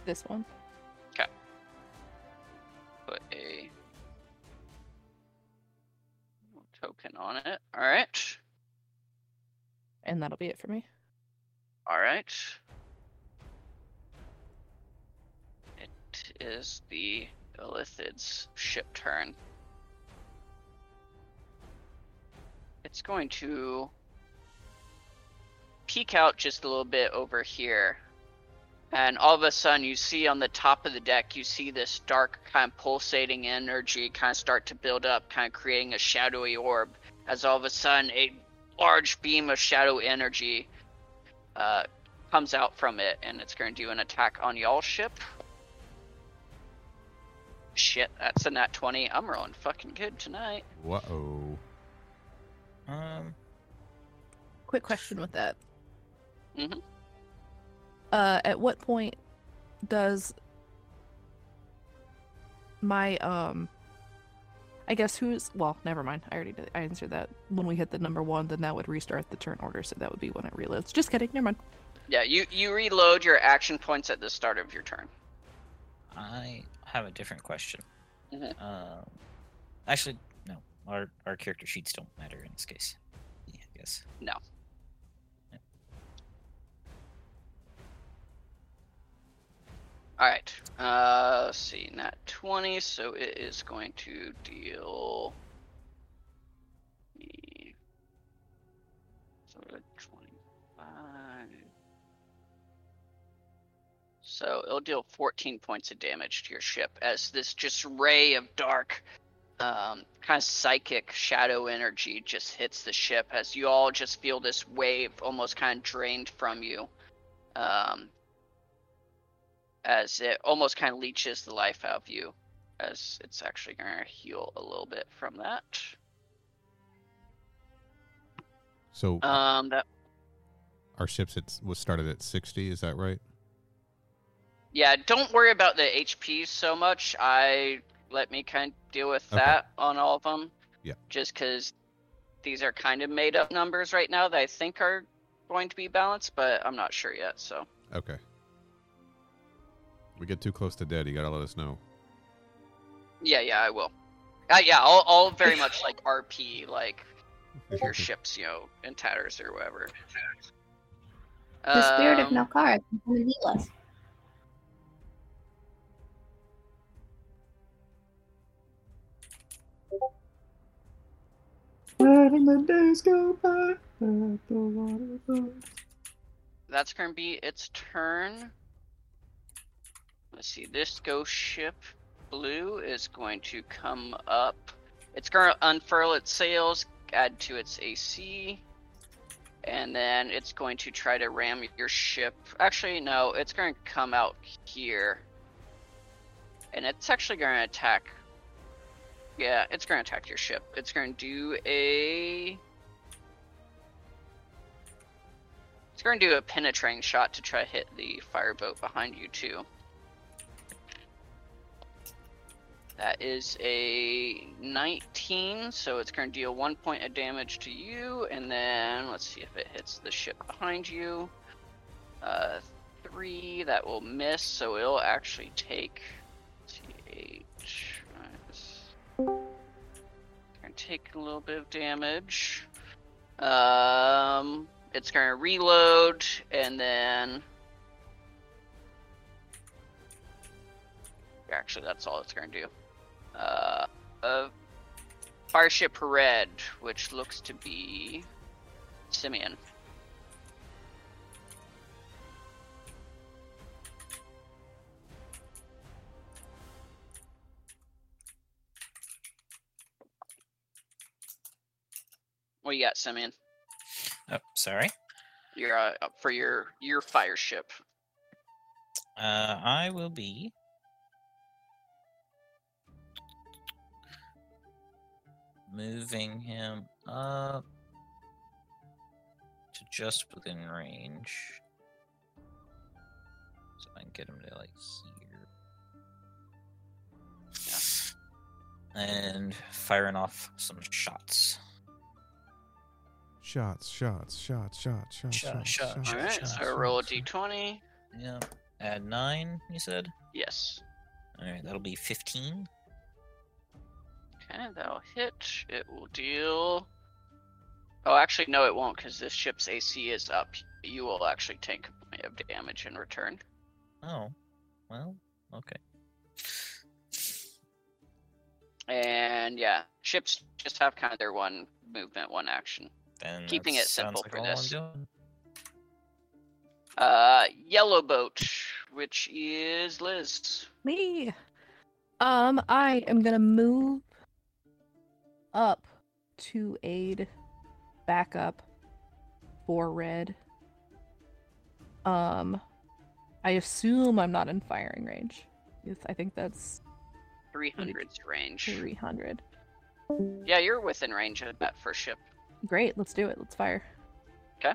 This one. Okay. Put a token on it. All right. And that'll be it for me. All right. It is the Illithid's ship turn. It's going to peek out just a little bit over here. And all of a sudden, you see on the top of the deck, you see this dark, kind of pulsating energy kind of start to build up, kind of creating a shadowy orb. As all of a sudden, a large beam of shadow energy uh, comes out from it, and it's going to do an attack on y'all ship. Shit, that's a nat 20. I'm rolling fucking good tonight. Whoa. Um, Quick question with that. Mhm. Uh, at what point does my um, I guess who's well, never mind. I already did. I answered that. When we hit the number one, then that would restart the turn order, so that would be when it reloads. Just kidding. Never mind. Yeah, you, you reload your action points at the start of your turn. I have a different question. Mhm. Um, actually, no. Our our character sheets don't matter in this case. Yeah, I guess. No. Alright. Uh, let's see. Nat 20, so it is going to deal. So 25. So it'll deal 14 points of damage to your ship as this just ray of dark, um, kind of psychic shadow energy just hits the ship as you all just feel this wave almost kind of drained from you. Um, as it almost kind of leeches the life out of you, as it's actually going to heal a little bit from that. So Um, that our ships it was started at 60, is that right? yeah, don't worry about the HP so much. I let me kind of deal with Okay. that on all of them. Yeah. Just because these are kind of made up numbers right now that I think are going to be balanced, but I'm not sure yet. So Okay. We get too close to dead, you gotta let us know. yeah, yeah, I will. Uh, yeah, I'll, I'll very much like RP like your ships, you know, in tatters or whatever. The spirit of Um, Nokara can come and heal us. Letting the days go by. the water flow. that's going to be its turn. Let's see. This ghost ship, blue, is going to come up. It's going to unfurl its sails, add to its AC, and then it's going to try to ram your ship. Actually, no, it's going to come out here, and it's actually going to attack. Yeah, it's going to attack your ship. It's going to do a. It's going to do a penetrating shot to try to hit the fireboat behind you too. That is a 19, so it's going to deal one point of damage to you, and then let's see if it hits the ship behind you. Uh, three that will miss, so it'll actually take eight. Gonna take a little bit of damage. Um, it's gonna reload and then. Actually, that's all it's gonna do. Uh, uh Fireship Red, which looks to be Simeon. What you got, Simeon? Oh, sorry. You're uh, up for your your fire ship. Uh, I will be. Moving him up to just within range. So I can get him to like here. And firing off some shots. Shots, shots, shots, shots, shots, Shot, shots, shot, shots, All right, shots, so roll a shots, shots. d20. Yep. Add nine, you said? Yes. Alright, that'll be 15. Okay, that'll hit. It will deal. Oh, actually, no, it won't, because this ship's AC is up. You will actually take a point of damage in return. Oh, well, okay. And yeah, ships just have kind of their one movement, one action. Then Keeping it simple sounds for like all I'm this. Uh, yellow boat, which is Liz. Me. Um, I am gonna move up to aid backup for red. Um, I assume I'm not in firing range. Yes, I think that's 300's range. 300. Yeah, you're within range of that first ship. Great, let's do it. Let's fire. Okay.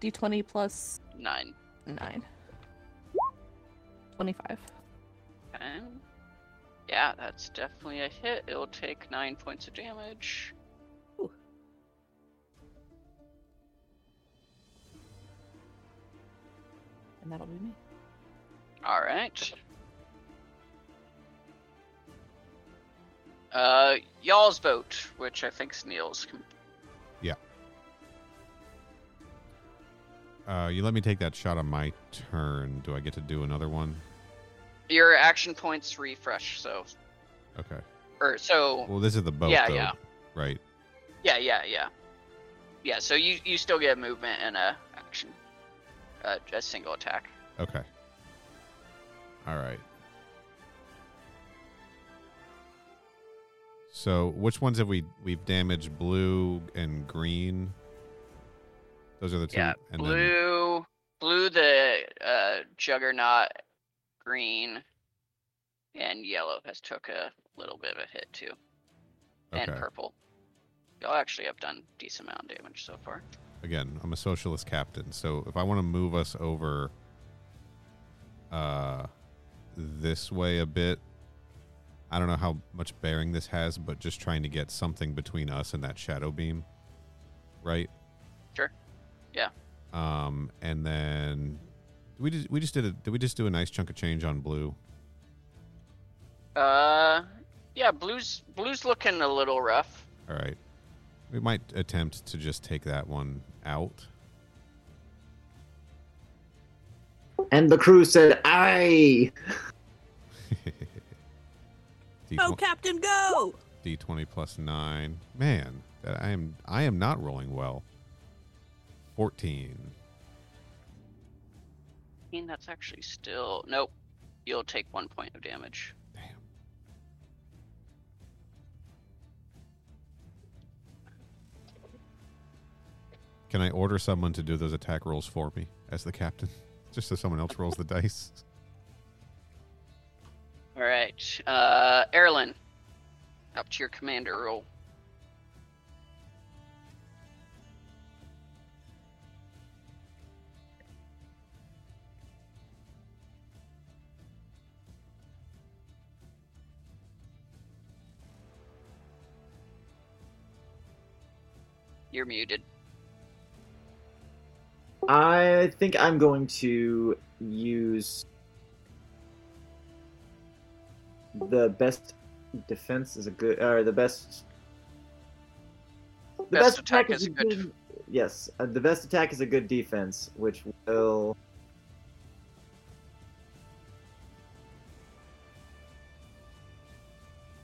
D20 plus Nine. 9. 25. Okay. Yeah, that's definitely a hit. It'll take nine points of damage. And that'll be me. All right. Uh, y'all's boat, which I think's Neil's. Yeah. Uh, you let me take that shot on my turn. Do I get to do another one? Your action points refresh, so Okay. or so. Well, this is the boat, Yeah, though, yeah. right? Yeah, yeah, yeah. Yeah, so you you still get movement and a action, uh, a single attack. Okay. All right. So, which ones have we we've damaged? Blue and green. Those are the two. Yeah, and then blue, blue the uh, juggernaut, green, and yellow has took a little bit of a hit too, and purple. Y'all actually have done decent amount of damage so far. again, I'm a socialist captain, so if I want to move us over uh this way a bit, I don't know how much bearing this has, but just trying to get something between us and that shadow beam. Right? Sure. Yeah. Um and then we did we just did a did we just do a nice chunk of change on blue? Uh, yeah, blue's blue's looking a little rough. All right, we might attempt to just take that one out. And the crew said, "Aye." Oh, Captain, go! D twenty plus nine. Man, I am I am not rolling well. Fourteen that's actually still. Nope. You'll take one point of damage. Damn. Can I order someone to do those attack rolls for me as the captain? Just so someone else rolls the dice. All right. Uh, Erlin, up to your commander role. You're muted. I think I'm going to use the best defense is a good or the best the Best attack is a good- yes uh, the best attack is a good defense which will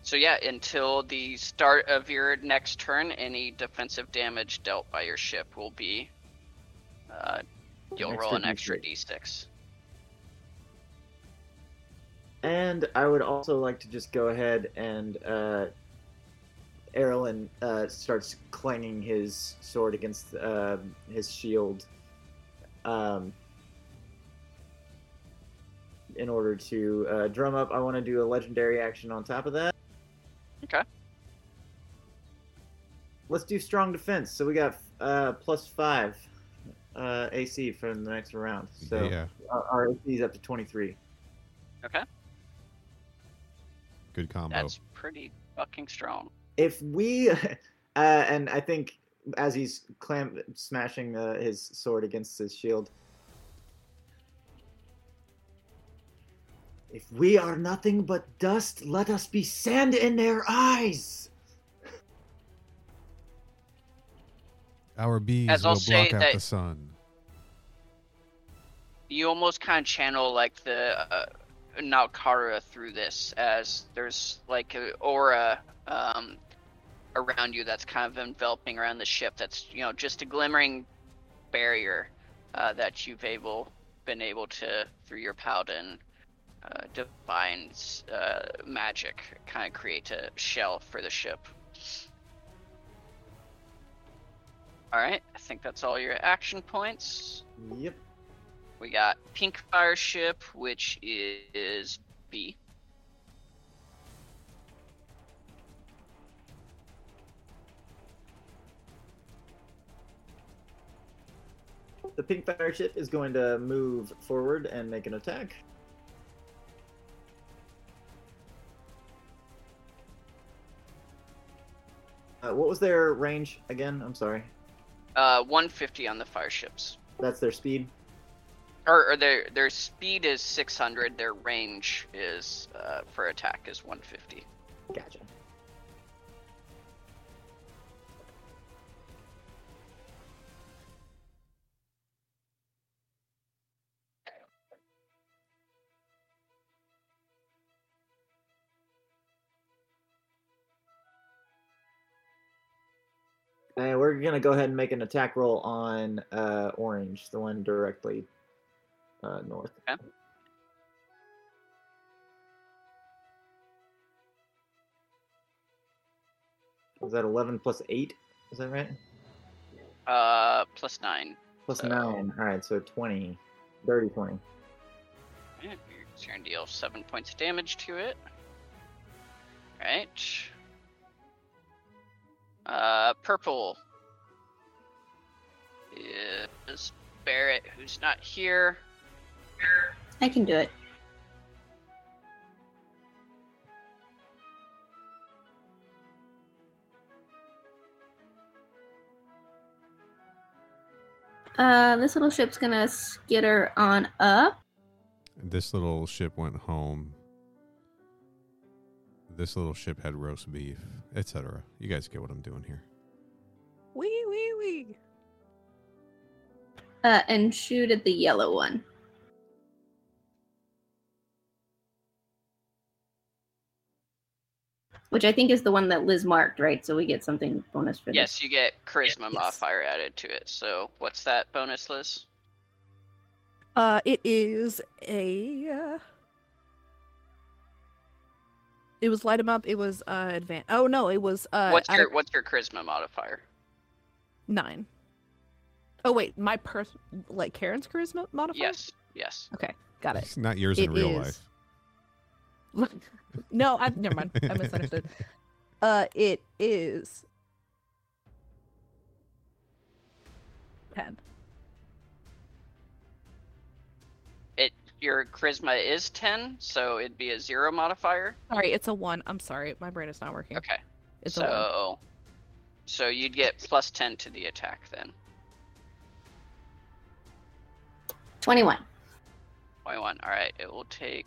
So yeah, until the start of your next turn, any defensive damage dealt by your ship will be. Uh, you'll roll an extra extra D6. d6. And I would also like to just go ahead and uh, Erlen uh, starts clanging his sword against uh, his shield um, in order to uh, drum up. I want to do a legendary action on top of that. Okay. Let's do strong defense. So we got uh, plus five uh, AC for the next round. So yeah, our, our AC is up to 23. Okay, good combo. that's pretty fucking strong. if we uh, and i think as he's clam smashing uh, his sword against his shield if we are nothing but dust let us be sand in their eyes Our bees As I'll block out that- the sun. You almost kind of channel like the uh, Nalkara through this, as there's like an aura um, around you that's kind of enveloping around the ship. That's you know just a glimmering barrier uh, that you've able been able to through your paladin uh, divine uh, magic kind of create a shell for the ship. All right, I think that's all your action points. yep We got Pink Fire Ship, which is B. the pink fire ship is going to move forward and make an attack uh, what was their range again i'm sorry Uh, 150 on the fire ships. that's their speed Or, or their their speed is 600. Their range is uh, for attack is 150. gotcha And we're gonna go ahead and make an attack roll on uh, orange, the one directly uh, north. Okay. Was that eleven plus eight? Is that right? Uh, plus nine. Plus So- nine. All right, so 20. Dirty 20. Alright, You're gonna deal seven points of damage to it. Right. Uh, purple is Barrett, who's not here. I can do it. Uh, this little ship's gonna skitter on up. This little ship went home. This little ship had roast beef, etc. You guys get what I'm doing here. Wee wee wee. Uh, and shoot at the yellow one. Which I think is the one that Liz marked, right? So we get something bonus for this. Yes, you get charisma Yes. modifier added to it. So what's that bonus, Liz? Uh, it is a. It was light 'em up. It was uh advanced. Oh no, it was uh what's I- your what's your charisma modifier? nine. Oh wait, my pers like Karen's charisma modifier. Yes, yes. Okay, got it. It's not yours It in real is- life. no, I never mind. I misunderstood. Uh, it is ten. Your charisma is ten, so it'd be a zero modifier. Sorry, it's a one. I'm sorry, my brain is not working. Okay. It's a one. so so you'd get plus ten to the attack then. 21. 21. All right, it will take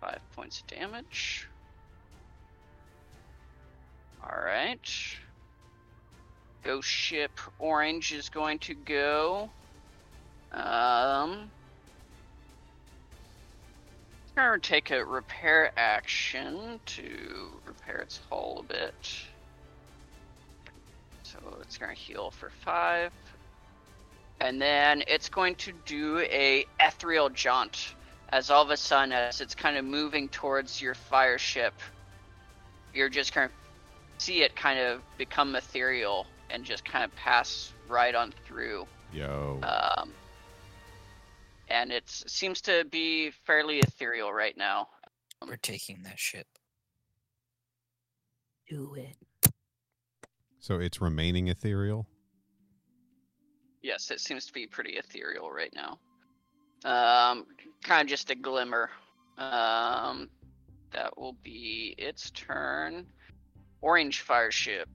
five points of damage. All right. Ghost ship orange is going to go. Um, gonna take a repair action to repair its hull a bit. So it's gonna heal for five. And then it's going to do a ethereal jaunt as all of a sudden as it's kind of moving towards your fire ship, you're just gonna see it kind of become ethereal and just kind of pass right on through. Yo. Um, and it seems to be fairly ethereal right now. We're taking that ship. Do it. so it's remaining ethereal. Yes, it seems to be pretty ethereal right now. Um, kind of just a glimmer. Um, that will be its turn. Orange fire ship.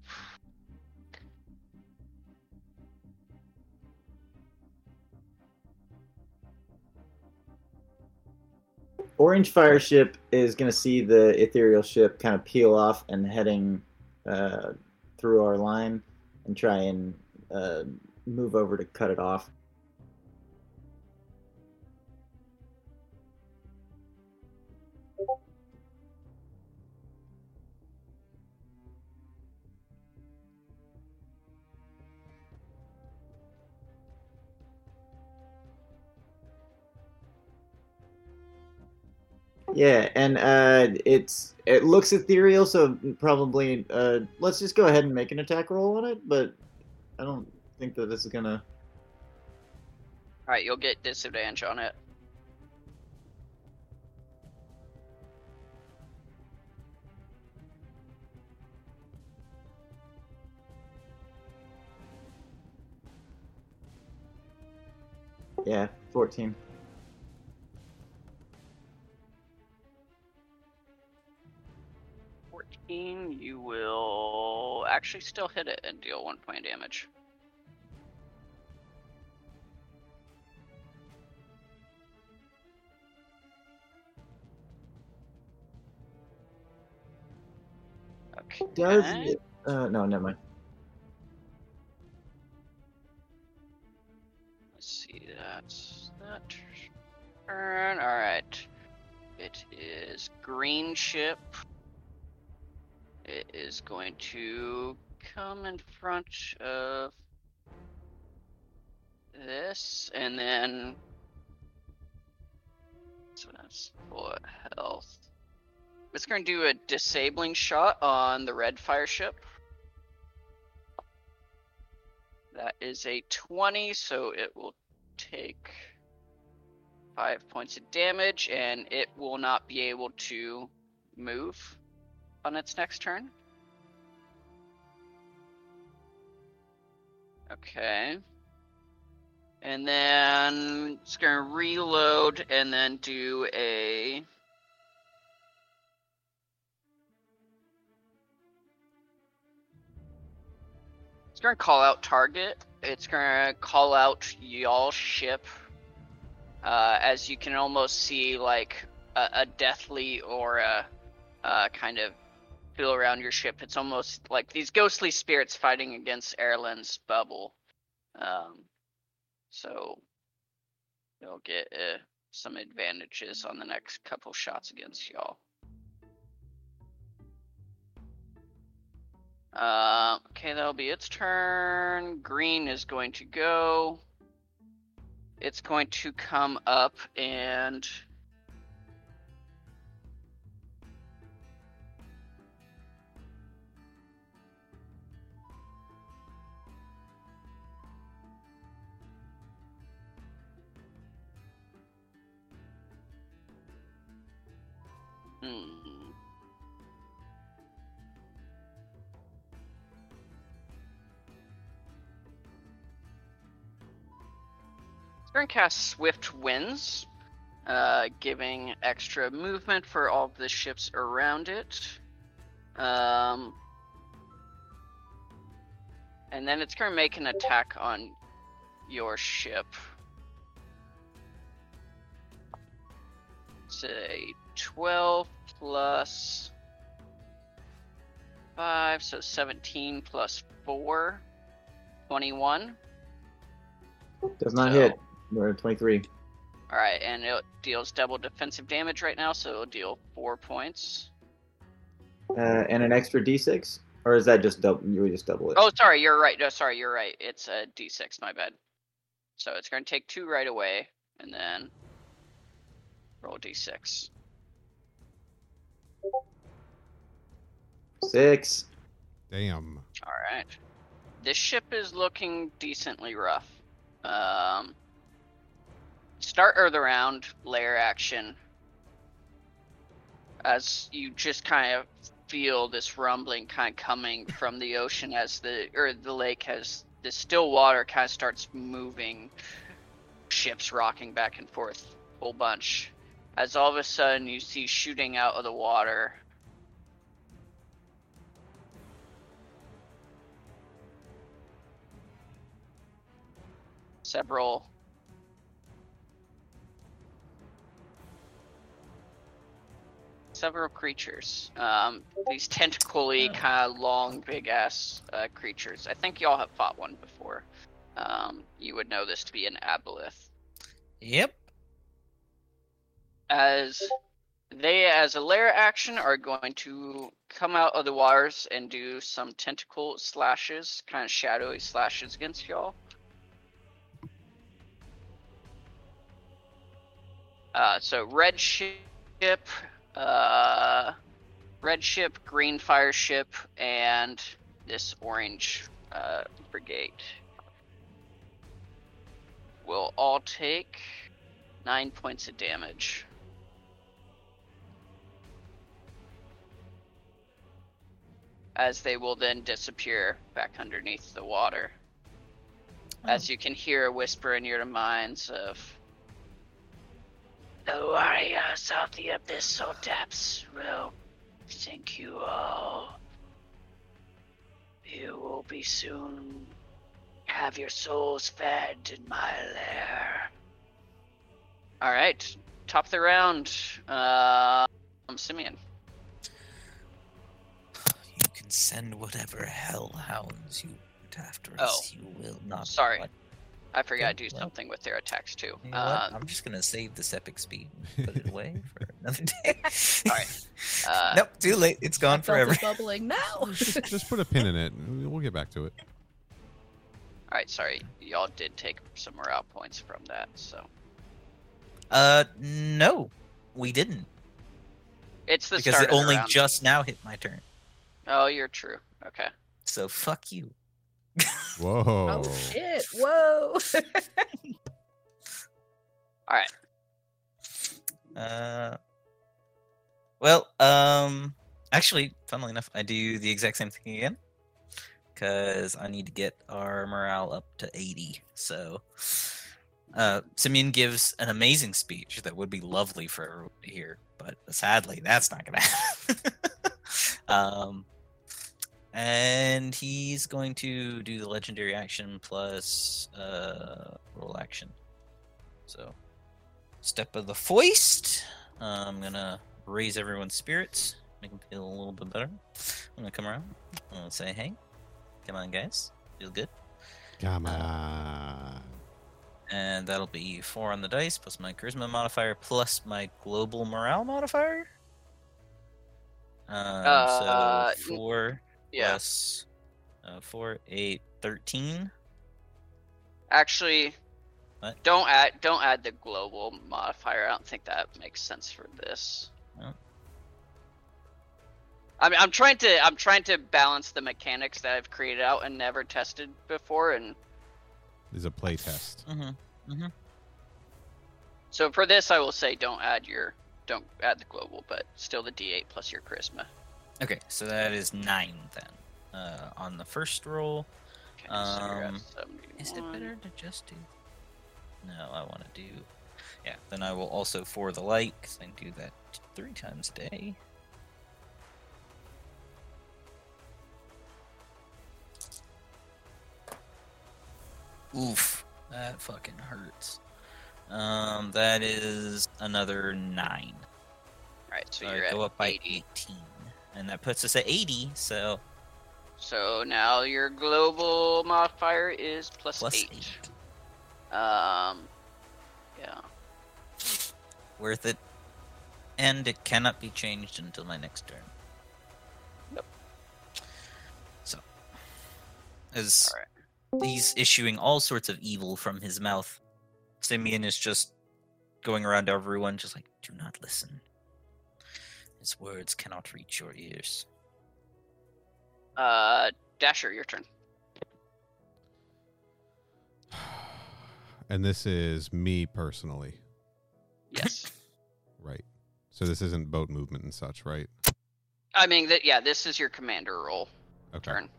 Orange Fire Ship is going to see the ethereal ship kind of peel off and heading uh, through our line and try and uh, move over to cut it off. Yeah, and uh, it's it looks ethereal, so probably uh, let's just go ahead and make an attack roll on it. But I don't think that this is gonna. All right, you'll get disadvantage on it. Yeah, fourteen. 14, you will actually still hit it and deal one point damage. Okay. Does uh, no, never mind. Let's see, that's that turn. Alright. It is green ship. It is going to come in front of this and then so that's full health. It's going to do a disabling shot on the red fire ship. That is a 20, so it will take five points of damage and it will not be able to move on its next turn. Okay. And then it's going to reload and then do a. It's going to call out target. It's going to call out y'all ship. Uh, as you can almost see, like a, a deathly or a, a kind of around your ship. It's almost like these ghostly spirits fighting against Erlen's bubble. Um, so you'll get uh, some advantages on the next couple shots against y'all. Uh, okay, that'll be its turn. Green is going to go. It's going to come up and Hmm. Turncast Swift Winds, uh, giving extra movement for all of the ships around it. Um, and then it's going to make an attack on your ship. Say 12 plus 5, so 17 plus 4, 21. Does not So- hit. We're at 23. Alright, and it deals double defensive damage right now, so it'll deal 4 points. Uh, and an extra d6? Or is that just double? You would just double it? Oh, sorry, you're right. No, sorry, you're right. It's a d6, my bad. So it's going to take 2 right away, and then roll d6. Six. Damn. All right. This ship is looking decently rough. Um, start of the round, lair action. As you just kind of feel this rumbling kind of coming from the ocean as the or the lake has the still water kind of starts moving, ships rocking back and forth, whole bunch. As all of a sudden you see shooting out of the water several several creatures. Um, these tentacly kind of long, big ass uh, creatures. I think y'all have fought one before. Um, you would know this to be an aboleth. Yep. As they, as a lair action, are going to come out of the waters and do some tentacle slashes, kind of shadowy slashes against y'all. Uh, so red ship, uh, red ship, green fire ship, and this orange uh, brigade will all take nine points of damage. As they will then disappear back underneath the water. As you can hear a whisper in your minds of the warriors of the abyssal depths will thank you all. You will be soon have your souls fed in my lair. All right, top of the round. Uh, I'm Simeon. You can send whatever hellhounds you want after us. You will not. Sorry. What? I forgot to do well. something with their attacks too. You know Uh, what? I'm just gonna save this epic speed and put it away for another day. Alright. uh, nope, too late. It's gone I felt forever. it bubbling now. just, just put a pin in it. We'll get back to it. All right, sorry, y'all did take some morale points from that, so Uh, no, we didn't it's the start. because start it only round. just now hit my turn. Oh, you're true. Okay. So fuck you. Whoa. oh shit! Whoa! All right. Uh, well, um, actually, funnily enough, I do the exact same thing again because I need to get our morale up to 80. So, uh, Simeon gives an amazing speech that would be lovely for everyone to hear, but sadly, that's not going to happen. um, and he's going to do the legendary action plus uh, roll action. So, step of the foist. Uh, I'm gonna raise everyone's spirits, make them feel a little bit better. I'm gonna come around. I'm gonna say, "Hey, come on, guys, feel good." Come on. And that'll be four on the dice plus my charisma modifier plus my global morale modifier. Um, Uh, so four Yeah. plus uh, four, eight, thirteen. Actually, What? don't add don't add the global modifier. I don't think that makes sense for this. Oh. I mean, I'm trying to I'm trying to balance the mechanics that I've created out and never tested before, and This is a play test. Mm-hmm. so for this, I will say don't add your don't add the global, but still the D8 plus your charisma. Okay, so that is nine then. Uh, on the first roll, Okay, so Um, Is it better to just do? No, I want to do. Yeah, then I will also for the light because I do that three times a day. Oof, that fucking hurts. Um, that is another nine. Right, so So you're I at go up by 80. 18, and that puts us at 80. So So now your global modifier is plus, plus eight. eight. Um, yeah. worth it, and it cannot be changed until my next turn. Yep. So, as right. he's issuing all sorts of evil from his mouth, Simeon is just going around to everyone, just like, "Do not listen. His words cannot reach your ears." Uh, Dasher, your turn. And this is me personally, Yes. right? So this isn't boat movement and such, right? I mean, that yeah, this is your commander role Okay. turn,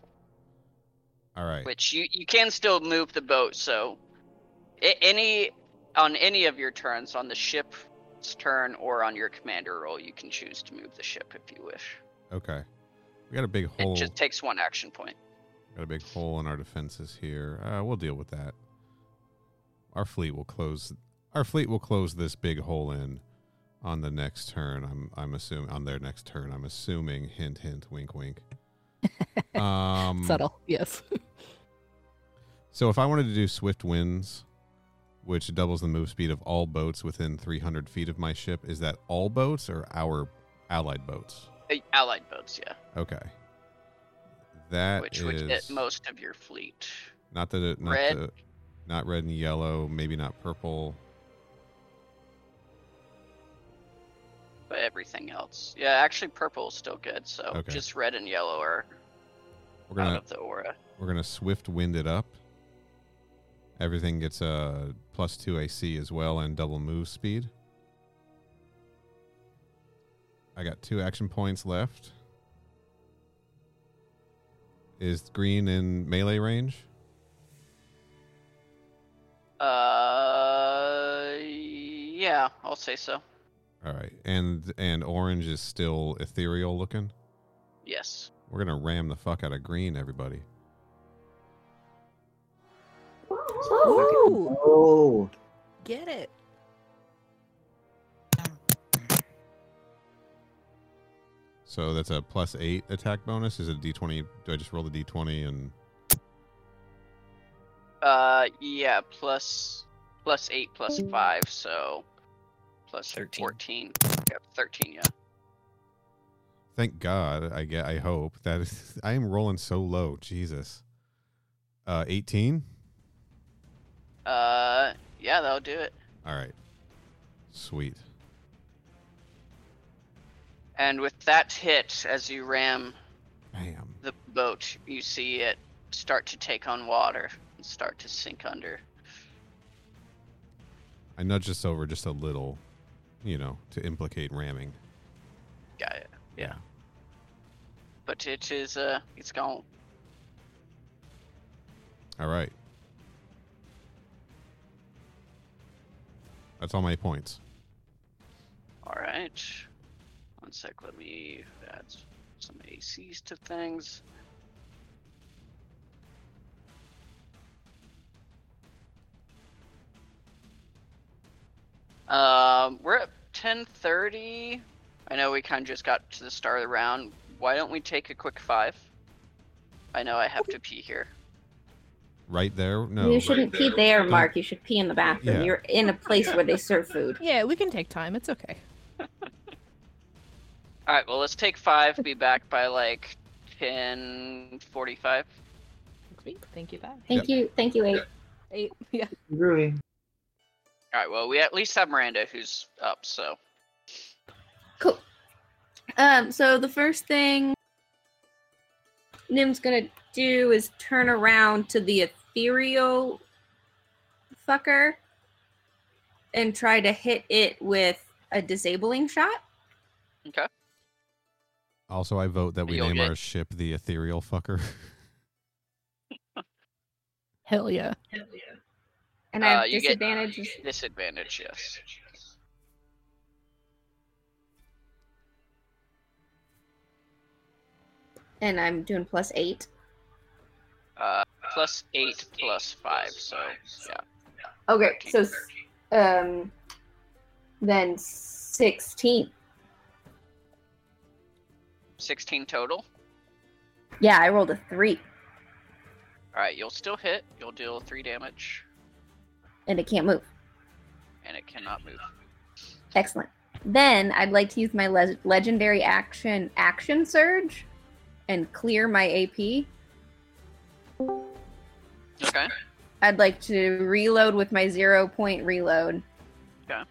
All right. which you you can still move the boat. So, a- any on any of your turns on the ship's turn or on your commander role, you can choose to move the ship if you wish. Okay. We got a big hole. It just takes one action point. Got a big hole in our defenses here. Uh, we'll deal with that. Our fleet will close. Our fleet will close this big hole in on the next turn. I'm I'm assuming on their next turn. I'm assuming. Hint, hint. Wink, wink. Um, Subtle, yes. So if I wanted to do swift winds, which doubles the move speed of all boats within 300 feet of my ship, is that all boats or our allied boats? Allied boats, yeah, Okay. That which would hit most of your fleet. Not that it, not Red. The, not red and yellow, maybe not purple. But everything else, yeah, actually purple is still good. So Okay. just red and yellow are We're gonna of the aura. we're gonna swift wind it up. Everything gets a plus two AC as well and double move speed. I got two action points left. Is green in melee range? Uh, yeah, I'll say so. All right, and and orange is still ethereal looking. Yes. We're gonna ram the fuck out of green, everybody. Ooh, Oh, get it. So that's a plus eight attack bonus. Is it a D twenty? Do I just roll the D twenty and Uh, yeah, plus plus eight plus five, so plus 13. fourteen. Yeah, thirteen. Yeah. thank God I get I hope that is, I am rolling so low. Jesus. Uh, eighteen. Uh, yeah, that'll do it. All right. Sweet. And with that hit, as you ram Bam. the boat, you see it start to take on water and start to sink under. I nudge this over just a little, you know, to implicate ramming. Got it. Yeah. But it is uh, it's gone. All right. That's all my points. All right. One sec. Let me add some ACs to things. Um, we're at 10:30. I know we kind of just got to the start of the round. Why don't we take a quick five? I know I have to pee here. Right there? No. you shouldn't pee there, Mark. You should pee in the bathroom. Yeah. You're in a place where they serve food. Yeah, we can take time. It's okay. All right. Well, let's take five. Be back by like 10:45. Sweet. Thank you, bye. Thank you, thank you, Eight. Eight. Yeah. Rui. All right. Well, we at least have Miranda who's up. So Cool. Um, so the first thing Nim's gonna do is turn around to the ethereal fucker and try to hit it with a disabling shot. okay. Also, I vote that we You'll name get- our ship the Ethereal Fucker. Hell yeah. And I Uh, have you get- disadvantage. Disadvantage. Yes. And I'm doing plus eight. Uh, plus eight plus five. So yeah. Okay, so Um, then 16. 16 total. Yeah, I rolled a three, All right, you'll still hit. You'll deal three damage, and it can't move. and it cannot move. Excellent. Then I'd like to use my le- legendary action, Action Surge, and clear my AP. Okay. I'd like to reload with my zero point reload. Okay.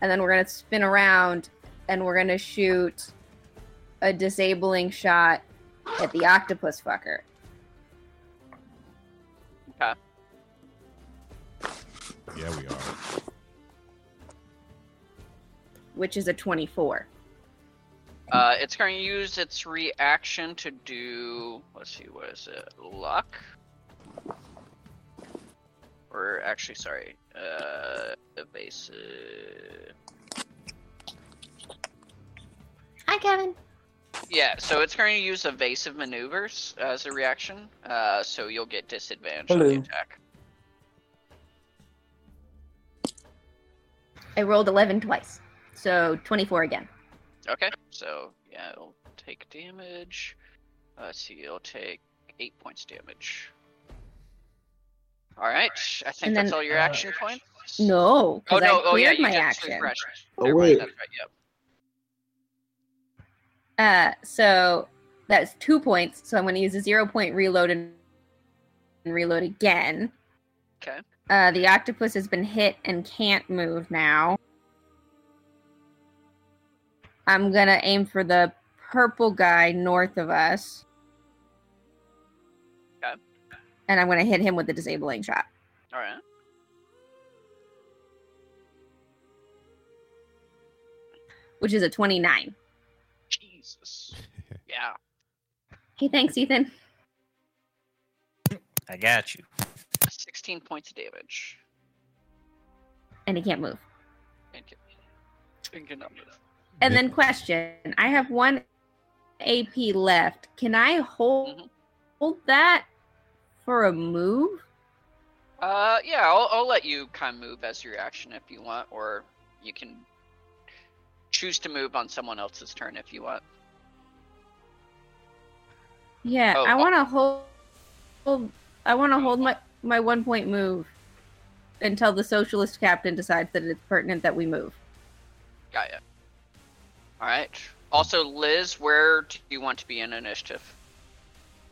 And then we're gonna spin around and we're gonna shoot a disabling shot at the octopus fucker. Yeah, we are. Which is a twenty-four. Uh, it's going to use its reaction to do. Let's see, what is it? Luck? Or actually, sorry. Uh, evasive. Hi, Kevin. Yeah, so it's going to use evasive maneuvers as a reaction. Uh, so you'll get disadvantage on the attack. I rolled eleven twice, so twenty-four again. Okay, so yeah, it'll take damage. Uh, let's see, it'll take eight points damage. All right, I think And that's then- all your action points. No, Oh no! I Oh yeah, cleared you my action. refresh. Oh, Never mind, wait. That's right. Yep. Uh, so that's two points. So I'm going to use a zero point reload and and reload again. Okay. Uh, the octopus has been hit and can't move now. I'm gonna aim for the purple guy north of us. Okay. And I'm gonna hit him with the disabling shot, All right. which is a 29. Jesus. Yeah. Hey, thanks, Ethan. I got you. 16 points of damage. And he can't move. And can, and cannot move. And then question: I have one AP left. Can I hold Mhm. hold that for a move? Uh, yeah, I'll, I'll let you kind of move as your action if you want, or you can choose to move on someone else's turn if you want. Yeah, Oh, I oh. want to hold, hold. I want to hold my my one point move until the socialist captain decides that it's pertinent that we move. Got ya. All right. Also, Liz, where do you want to be in initiative?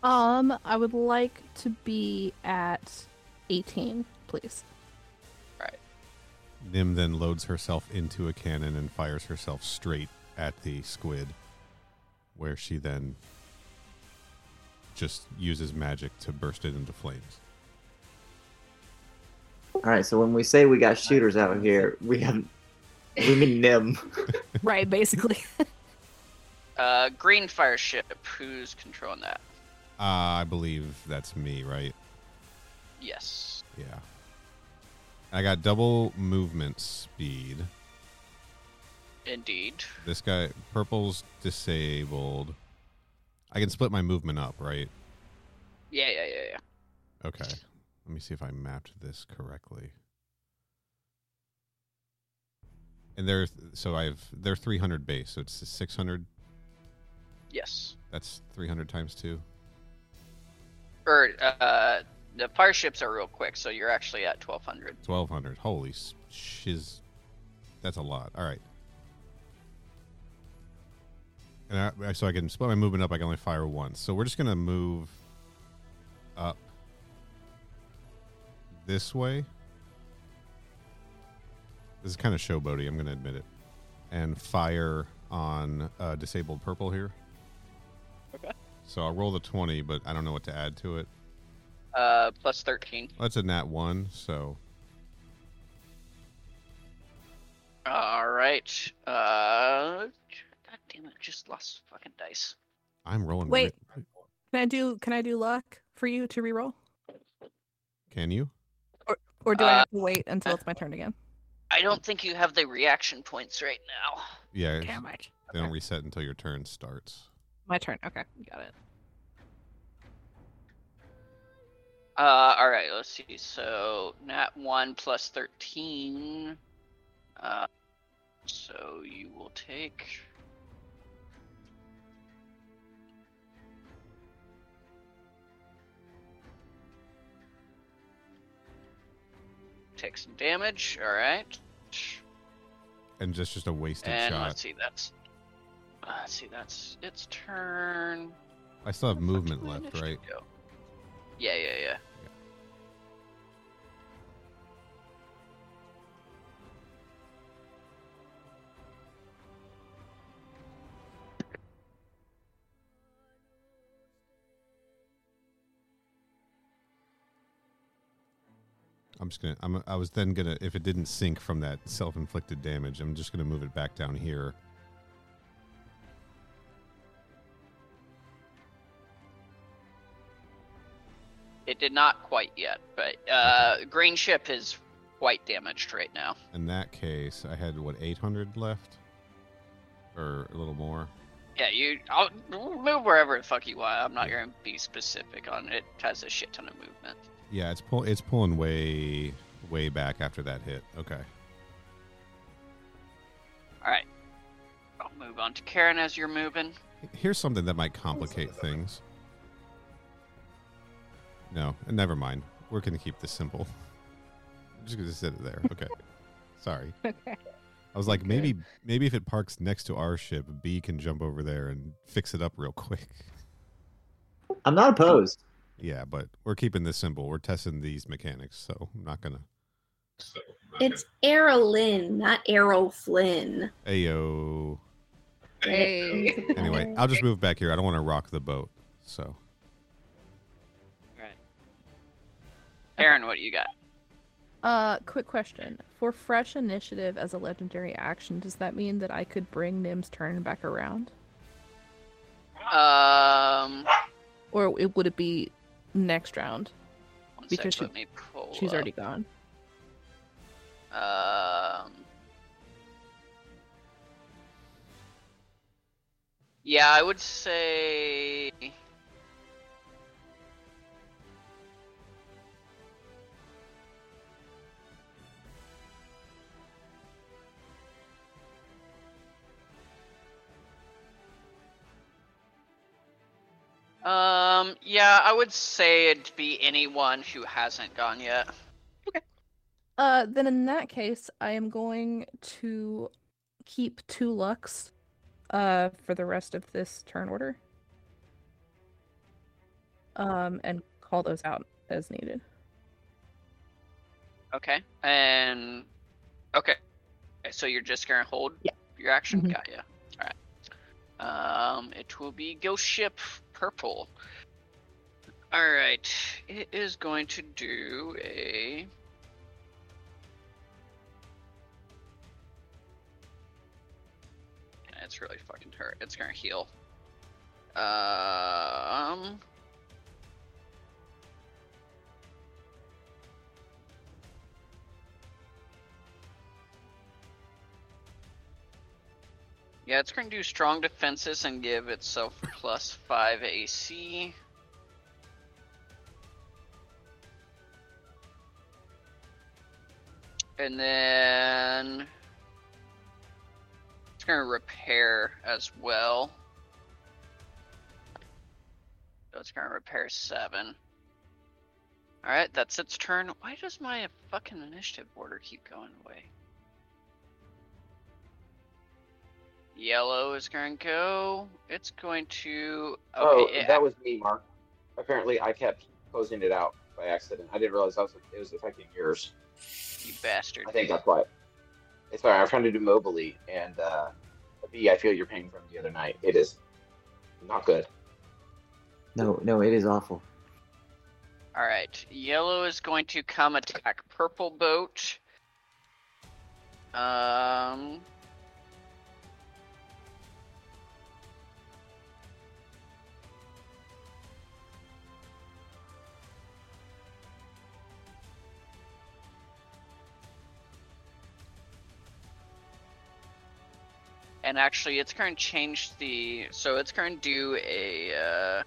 Um, I would like to be at 18, please. Right. Nim then loads herself into a cannon and fires herself straight at the squid, where she then just uses magic to burst it into flames. All right, so when we say we got shooters out here, we have we mean Nim. Right, basically. Uh, green fire ship. Who's controlling that? Uh, I believe that's me, right? Yes. Yeah. I got double movement speed. Indeed. This guy, purple's disabled. I can split my movement up, right? Yeah, yeah, yeah, yeah. Okay. Let me see if I mapped this correctly. And they're so I've they're 300 base, so it's 600. Yes. That's 300 times two. Or uh, the fire ships are real quick, so you're actually at 1200. 1200. Holy shiz. That's a lot. All right. And I, so I can split my movement up. I can only fire once. So we're just gonna move up this way. This is kind of showboaty. I'm gonna admit it. And fire on uh, disabled purple here. Okay. So I'll roll the 20, but I don't know what to add to it. Uh, plus 13. That's a nat one. So All right. Uh, God damn it! Just lost fucking dice. I'm rolling. Wait. re- Can I do can I do luck for you to reroll? Can you? Or or do I Uh, have to wait until it's my turn again? I don't think you have the reaction points right now. Yeah. Damn it. They don't reset until your turn starts. My turn. Okay, got it. Uh, all right, let's see. So nat one plus thirteen. Uh, so you will take. Take some damage. All right. And just just a wasted And shot. let's see. That's. Uh, let's see. That's its turn. I still have movement left, right? Yeah, yeah, yeah. I'm just gonna. I'm. I was then gonna. If it didn't sink from that self-inflicted damage, I'm just gonna move it back down here. Did not quite yet, but uh, green ship is quite damaged right now. In that case, I had what 800 left, or a little more. Yeah, you. I'll move wherever the fuck you want. I'm not gonna be specific on it. It has a shit ton of movement. Yeah, it's pull. It's pulling way, way back after that hit. Okay. All right. I'll move on to Karen as you're moving. Here's something that might complicate things. No, never mind. We're gonna keep this simple. I'm just gonna sit it there. Okay. Sorry. Okay. I was like, maybe, maybe if it parks next to our ship, B can jump over there and fix it up real quick. I'm not opposed. Yeah, but we're keeping this simple. We're testing these mechanics, so I'm not gonna. It's Arolyn, not Arrow Flynn. Ayo. Hey. Anyway, I'll just move back here. I don't want to rock the boat. So Karen, what do you got? Uh, quick question. For fresh initiative as a legendary action, does that mean that I could bring Nim's turn back around? Um, Or it, would it be next round? Because sec, she- let me pull. She's up. already gone. Um. Yeah, I would say. Um, yeah, I would say it'd be anyone who hasn't gone yet. Okay. Uh, then in that case, I am going to keep two lucks, uh, for the rest of this turn order. Um, and call those out as needed. Okay. And okay. So you're just gonna hold Yeah. your action? Mhm. Got ya. Um it will be Ghost Ship Purple. Alright. It is going to do a It's really fucking hurt. It's gonna heal. Um Yeah, it's going to do strong defenses and give itself plus 5 AC. And then it's going to repair as well. So it's going to repair 7. Alright, that's its turn. Why does my fucking initiative order keep going away? Yellow is going to go. It's going to. Okay, oh, it- that was me, Mark. Apparently, I kept closing it out by accident. I didn't realize I was, it was affecting yours. you bastard. I think that's why. It's fine. I'm trying to do mobily, and uh, B, I feel your pain from the other night. It is not good. No, no, it is awful. All right, yellow is going to come attack purple boat. Um. and actually its going to change the so its going to do a uh,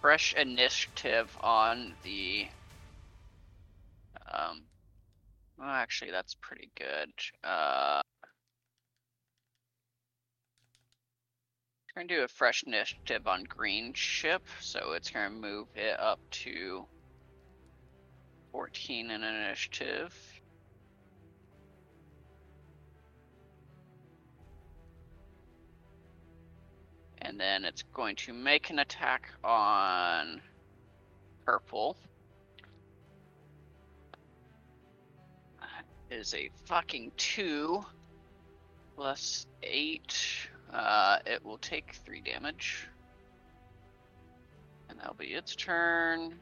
fresh initiative on the um well, actually that's pretty good. Uh going to do a fresh initiative on green ship so it's going to move it up to 14 in initiative. And then it's going to make an attack on purple. That is a fucking two plus eight. Uh, it will take three damage. And that'll be its turn.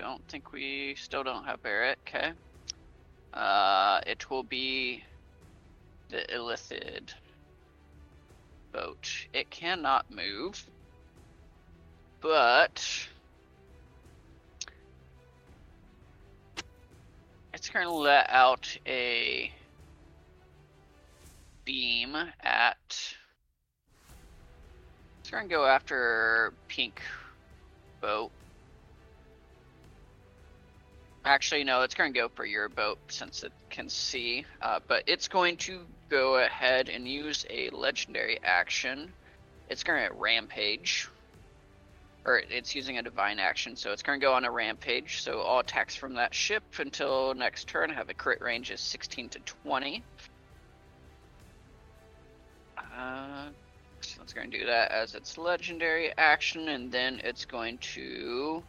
Don't think we still don't have Barrett. Okay. Uh, it will be the Illithid boat. It cannot move, but it's going to let out a beam at. It's going to go after pink boat. Actually, no, it's going to go for your boat since it can see. Uh, but it's going to go ahead and use a legendary action. It's going to rampage. Or it's using a divine action, so it's going to go on a rampage. So all attacks from that ship until next turn have a crit range of 16 to 20. Uh, so it's going to do that as its legendary action, and then it's going to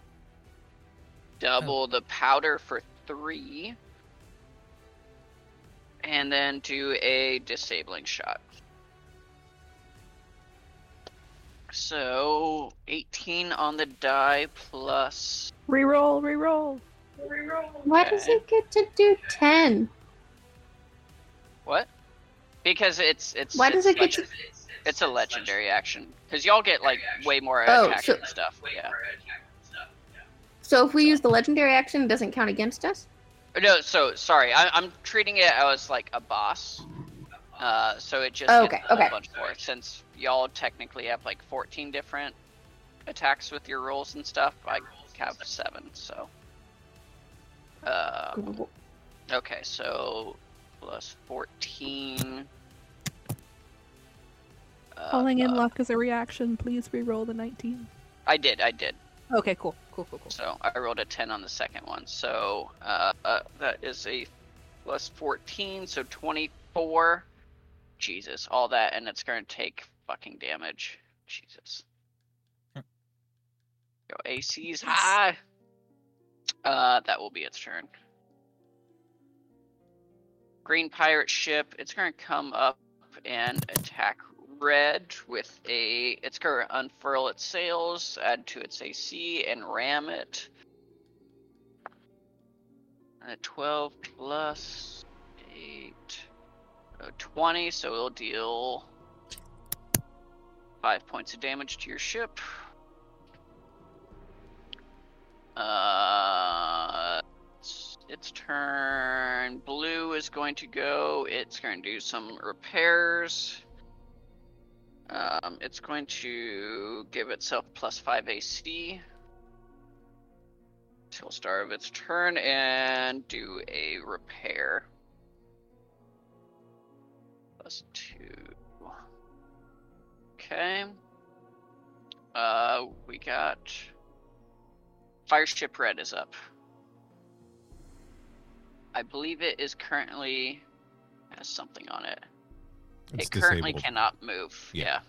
double the powder for three, and then do a disabling shot. So 18 on the die plus. Reroll, reroll. Reroll. Why does Okay. it get to do 10? What? Because it's it's. Why it's does it get to. It's a legendary action because y'all get like way more Oh, attack so- and stuff. Yeah. So if we use the legendary action, it doesn't count against us? No, so sorry. I, I'm treating it as like a boss. Uh, so it just Oh, gets okay, a okay. bunch more since y'all technically have like 14 different attacks with your rolls and stuff. I have seven, so. Uh, okay, so plus 14. Uh, Calling in uh, luck as a reaction. Please reroll the 19. I did, I did. Okay, cool. Cool, cool, cool. So I rolled a 10 on the second one. So uh, uh, that is a plus 14, so 24. Jesus, all that, and it's going to take fucking damage. Jesus. Yo, AC's high. Uh, that will be its turn. Green pirate ship. It's going to come up and attack red with a. It's to unfurl its sails, add to its AC, and ram it. A 12 plus 8. uh, 20, so it'll deal 5 points of damage to your ship. Uh, it's, its turn. Blue is going to go. It's going to do some repairs. Um, it's going to give itself plus 5 AC till start of its turn and do a repair. Plus 2. Okay. Uh, we got Fireship Red is up. I believe it is currently has something on it. It's it currently disabled. cannot move. Yeah. yeah.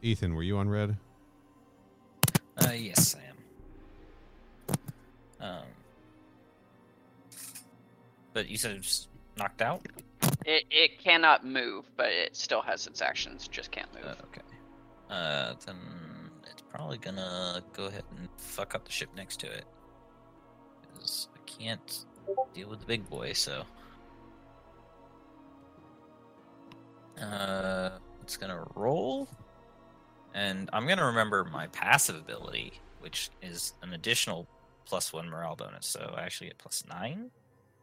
Ethan, were you on red? Uh, yes, I am. Um, but you said it was knocked out. It it cannot move, but it still has its actions. Just can't move. Uh, okay. Uh, then it's probably gonna go ahead and fuck up the ship next to it. 'Cause I can't deal with the big boy, so. Uh, it's gonna roll, and I'm gonna remember my passive ability, which is an additional plus one morale bonus. So I actually get plus nine.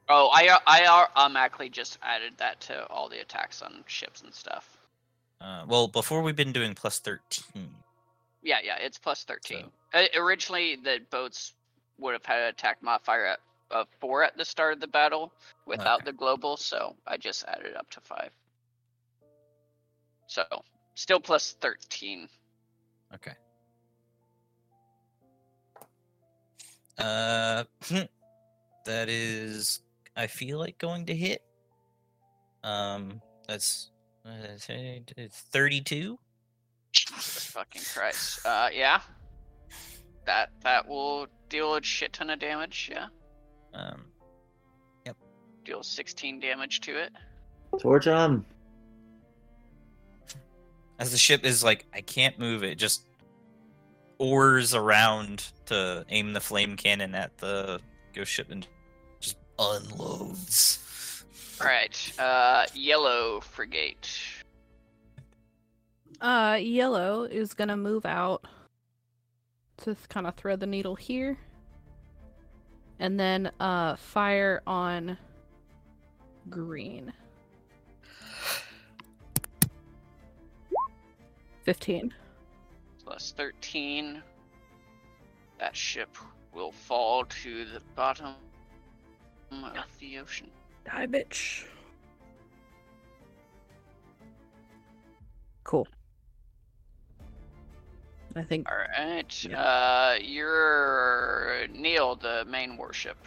Oh, I I automatically just added that to all the attacks on ships and stuff. Uh, well, before we've been doing plus thirteen. Yeah, yeah, it's plus thirteen. Uh, originally, the boats would have had an attack modifier at uh, four at the start of the battle without Okay. the global, so I just added up to five. So still plus thirteen. Okay. Uh, that is. I feel like going to hit. Um, that's uh, it's thirty-two. Jesus fucking Christ. Uh, yeah. That that will deal a shit ton of damage. Yeah, Um, Yep. deal sixteen damage to it. Torch on. as the ship is like, I can't move it. Just oars around to aim the flame cannon at the ghost ship and just unloads. All right. Uh, yellow frigate. Uh, yellow is gonna move out to kind of thread the needle here, and then uh fire on green. Fifteen. plus 13. That ship will fall to the bottom of the ocean. Die, bitch. Cool. I think All right. Yeah. Uh, you're Neil, the main warship.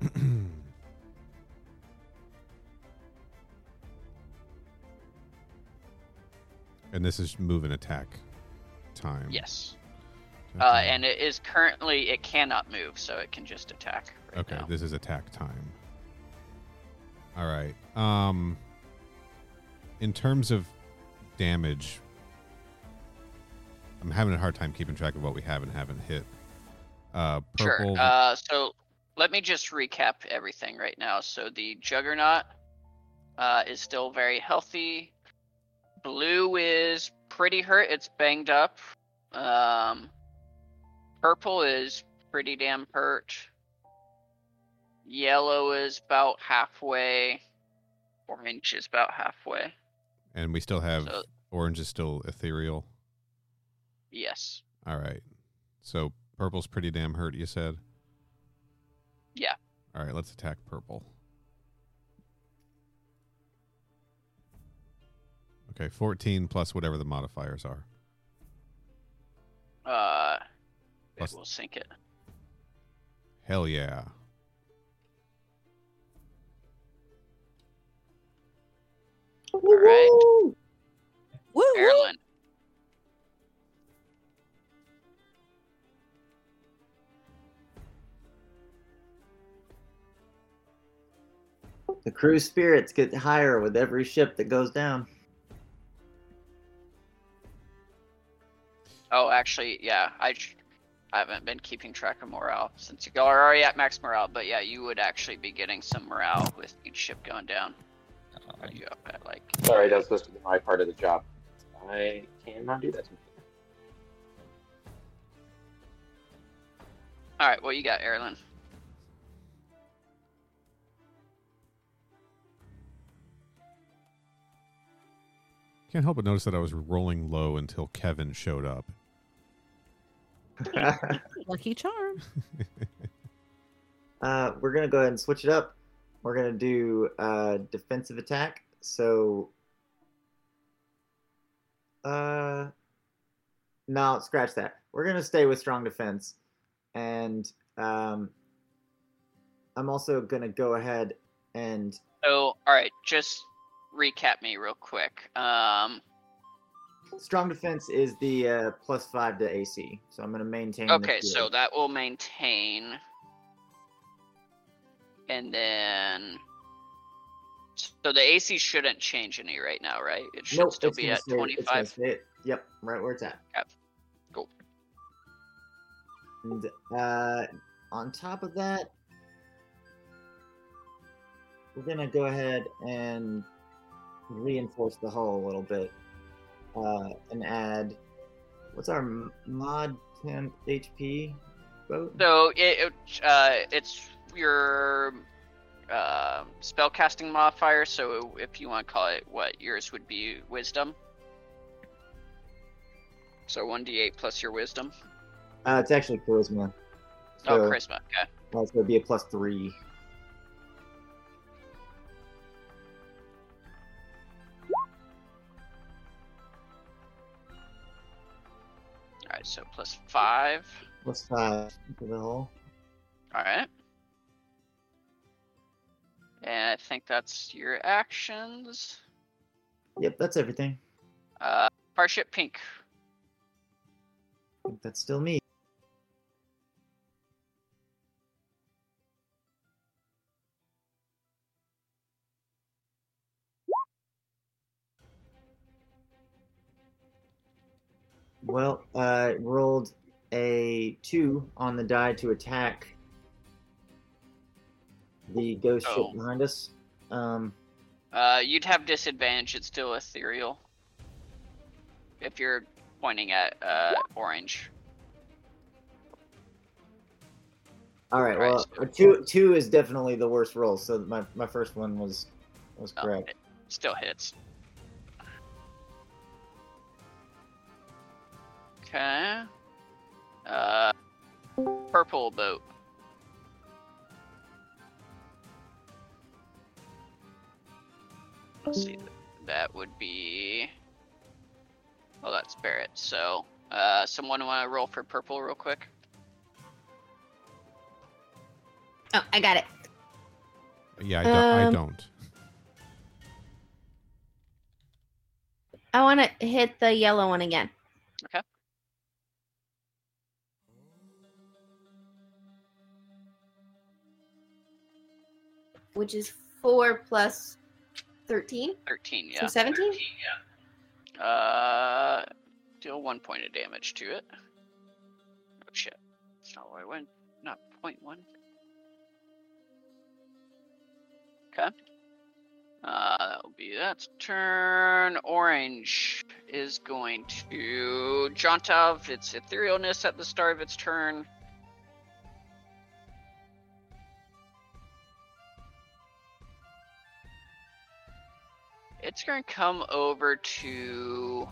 and this is move and attack time. Yes. Uh, and it is currently it cannot move, so it can just attack. Right Okay, now. this is attack time. All right. Um in terms of damage I'm having a hard time keeping track of what we have and haven't hit. Uh purple Sure. Uh, so let me just recap everything right now. So the Juggernaut uh, is still very healthy. Blue is pretty hurt. It's banged up. Um, purple is pretty damn hurt. Yellow is about halfway. Orange is about halfway. and we still have So orange is still ethereal. Yes, All right. So purple's pretty damn hurt, you said? Yeah. All right, let's attack purple. Okay, 14 plus whatever the modifiers are. uh, Plus- it will sink it. Hell yeah. All right, Woo, woo. Erlen. The crew spirits get higher with every ship that goes down. Oh, actually, yeah, I, I haven't been keeping track of morale since you all are already at max morale. But yeah, you would actually be getting some morale with each ship going down. Uh-huh. Are you up at like? Sorry, that's supposed to be my part of the job. I cannot do that. All right, what you got, Erlen? Can't help but notice that I was rolling low until Kevin showed up. Lucky charm. uh, we're gonna go ahead and switch it up. We're gonna do uh, defensive attack. So, uh, no, scratch that. We're gonna stay with strong defense, and um, I'm also gonna go ahead and So, all right, just recap me real quick. Um, strong defense is the uh, plus five to AC. So I'm gonna maintain. okay, so that will maintain, and then. So the AC shouldn't change any right now, right? It should Nope, still be at gonna 25. Yep, right where it's at. Cool. And uh, on top of that, we're gonna go ahead and reinforce the hull a little bit, uh, and add what's our mod temp HP boat? So it, it uh, it's your uh, spellcasting modifier. So if you want to call it what yours would be wisdom. So one d8 plus your wisdom. Uh, it's actually charisma. Oh, So, charisma. Okay. uh, so it'd be a plus three. So plus five. Plus five for. All right. And I think that's your actions. Yep, that's everything. Uh, Starship Pink. I think that's still me. Well, I rolled a two on the die to attack the ghost Oh. ship behind us. Um, Uh, you'd have disadvantage. It's still ethereal. If you're pointing at uh, orange. all right. Well, so- two two is definitely the worst roll. So my my first one was was Oh, correct. it still hits. Okay. Uh, purple boat. Let's see. That would be. Well, that's Barrett. So, uh, someone want to roll for purple real quick? Oh, I got it. Yeah, I don't. I Um, don't. I want to hit the yellow one again. Okay. Which is four plus thirteen. 13, So yeah. 17? Uh, deal one point of damage to it. Oh shit! That's not what I went. Not point one. Okay. Uh, that'll be that's turn. Orange is going to jaunt of its etherealness at the start of its turn. It's going to come over to.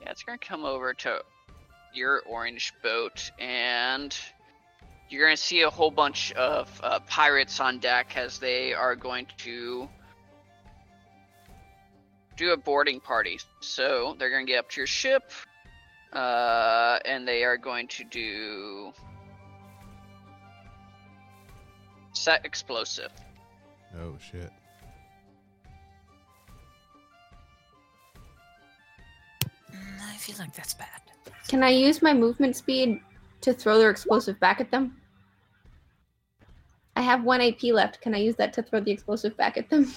Yeah, it's going to come over to your orange boat, and you're going to see a whole bunch of uh, pirates on deck as they are going to do a boarding party. So they're going to get up to your ship, uh, and they are going to do set explosive. Oh shit. Mm, I feel like that's bad. Can I use my movement speed to throw their explosive back at them? I have one AP left. Can I use that to throw the explosive back at them?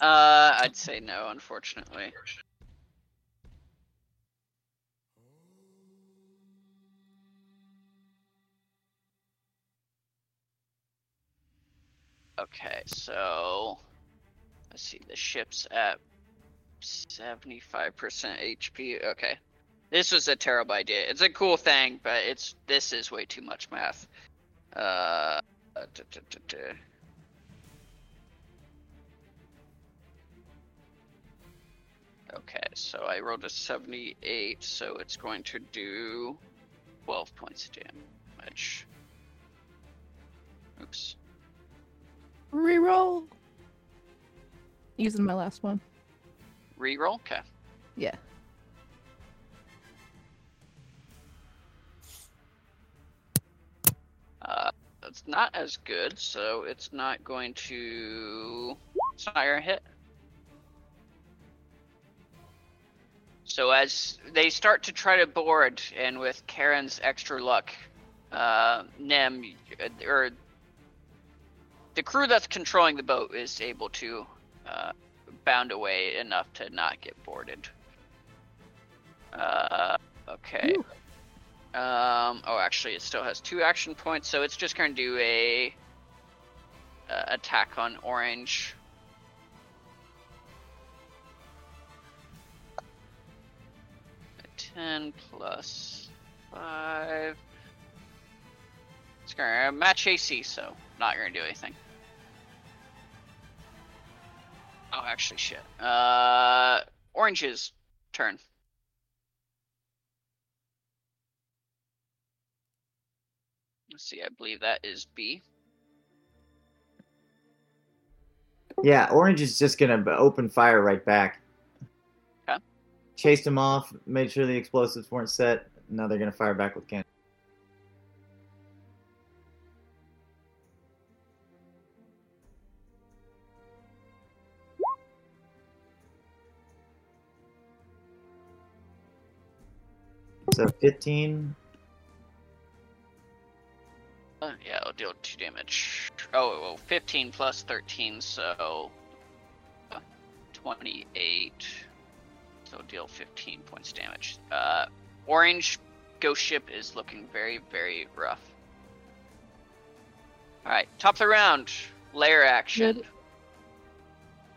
Uh, I'd say no, unfortunately. Okay, so let's see. The ship's at seventy-five percent HP. Okay, this was a terrible idea. It's a cool thing, but it's this is way too much math. Uh, uh. Okay, so I rolled a 78, so it's going to do 12 points of damage. Oops. Reroll. Using my last one. Reroll? Okay. Yeah. Uh, that's not as good, so it's not going to. It's not your hit. So as they start to try to board, and with Karen's extra luck, uh, Nem uh, or the crew that's controlling the boat is able to uh, bound away enough to not get boarded. Uh, okay. Um, oh, actually, it still has two action points, so it's just going to do a uh, attack on orange. A 10 plus 5. It's gonna match AC, so not gonna do anything. Oh, actually, shit. Uh, Orange's turn. Let's see, I believe that is B. Yeah, Orange is just gonna open fire right back. Okay. Chased him off, made sure the explosives weren't set. Now they're gonna fire back with cannon. So 15. Uh, yeah, it'll deal 2 damage. Oh, well, 15 plus 13, so. uh, 28. So deal 15 points damage. Uh, orange ghost ship is looking very, very rough. Alright, top of the round. Lair action. Good.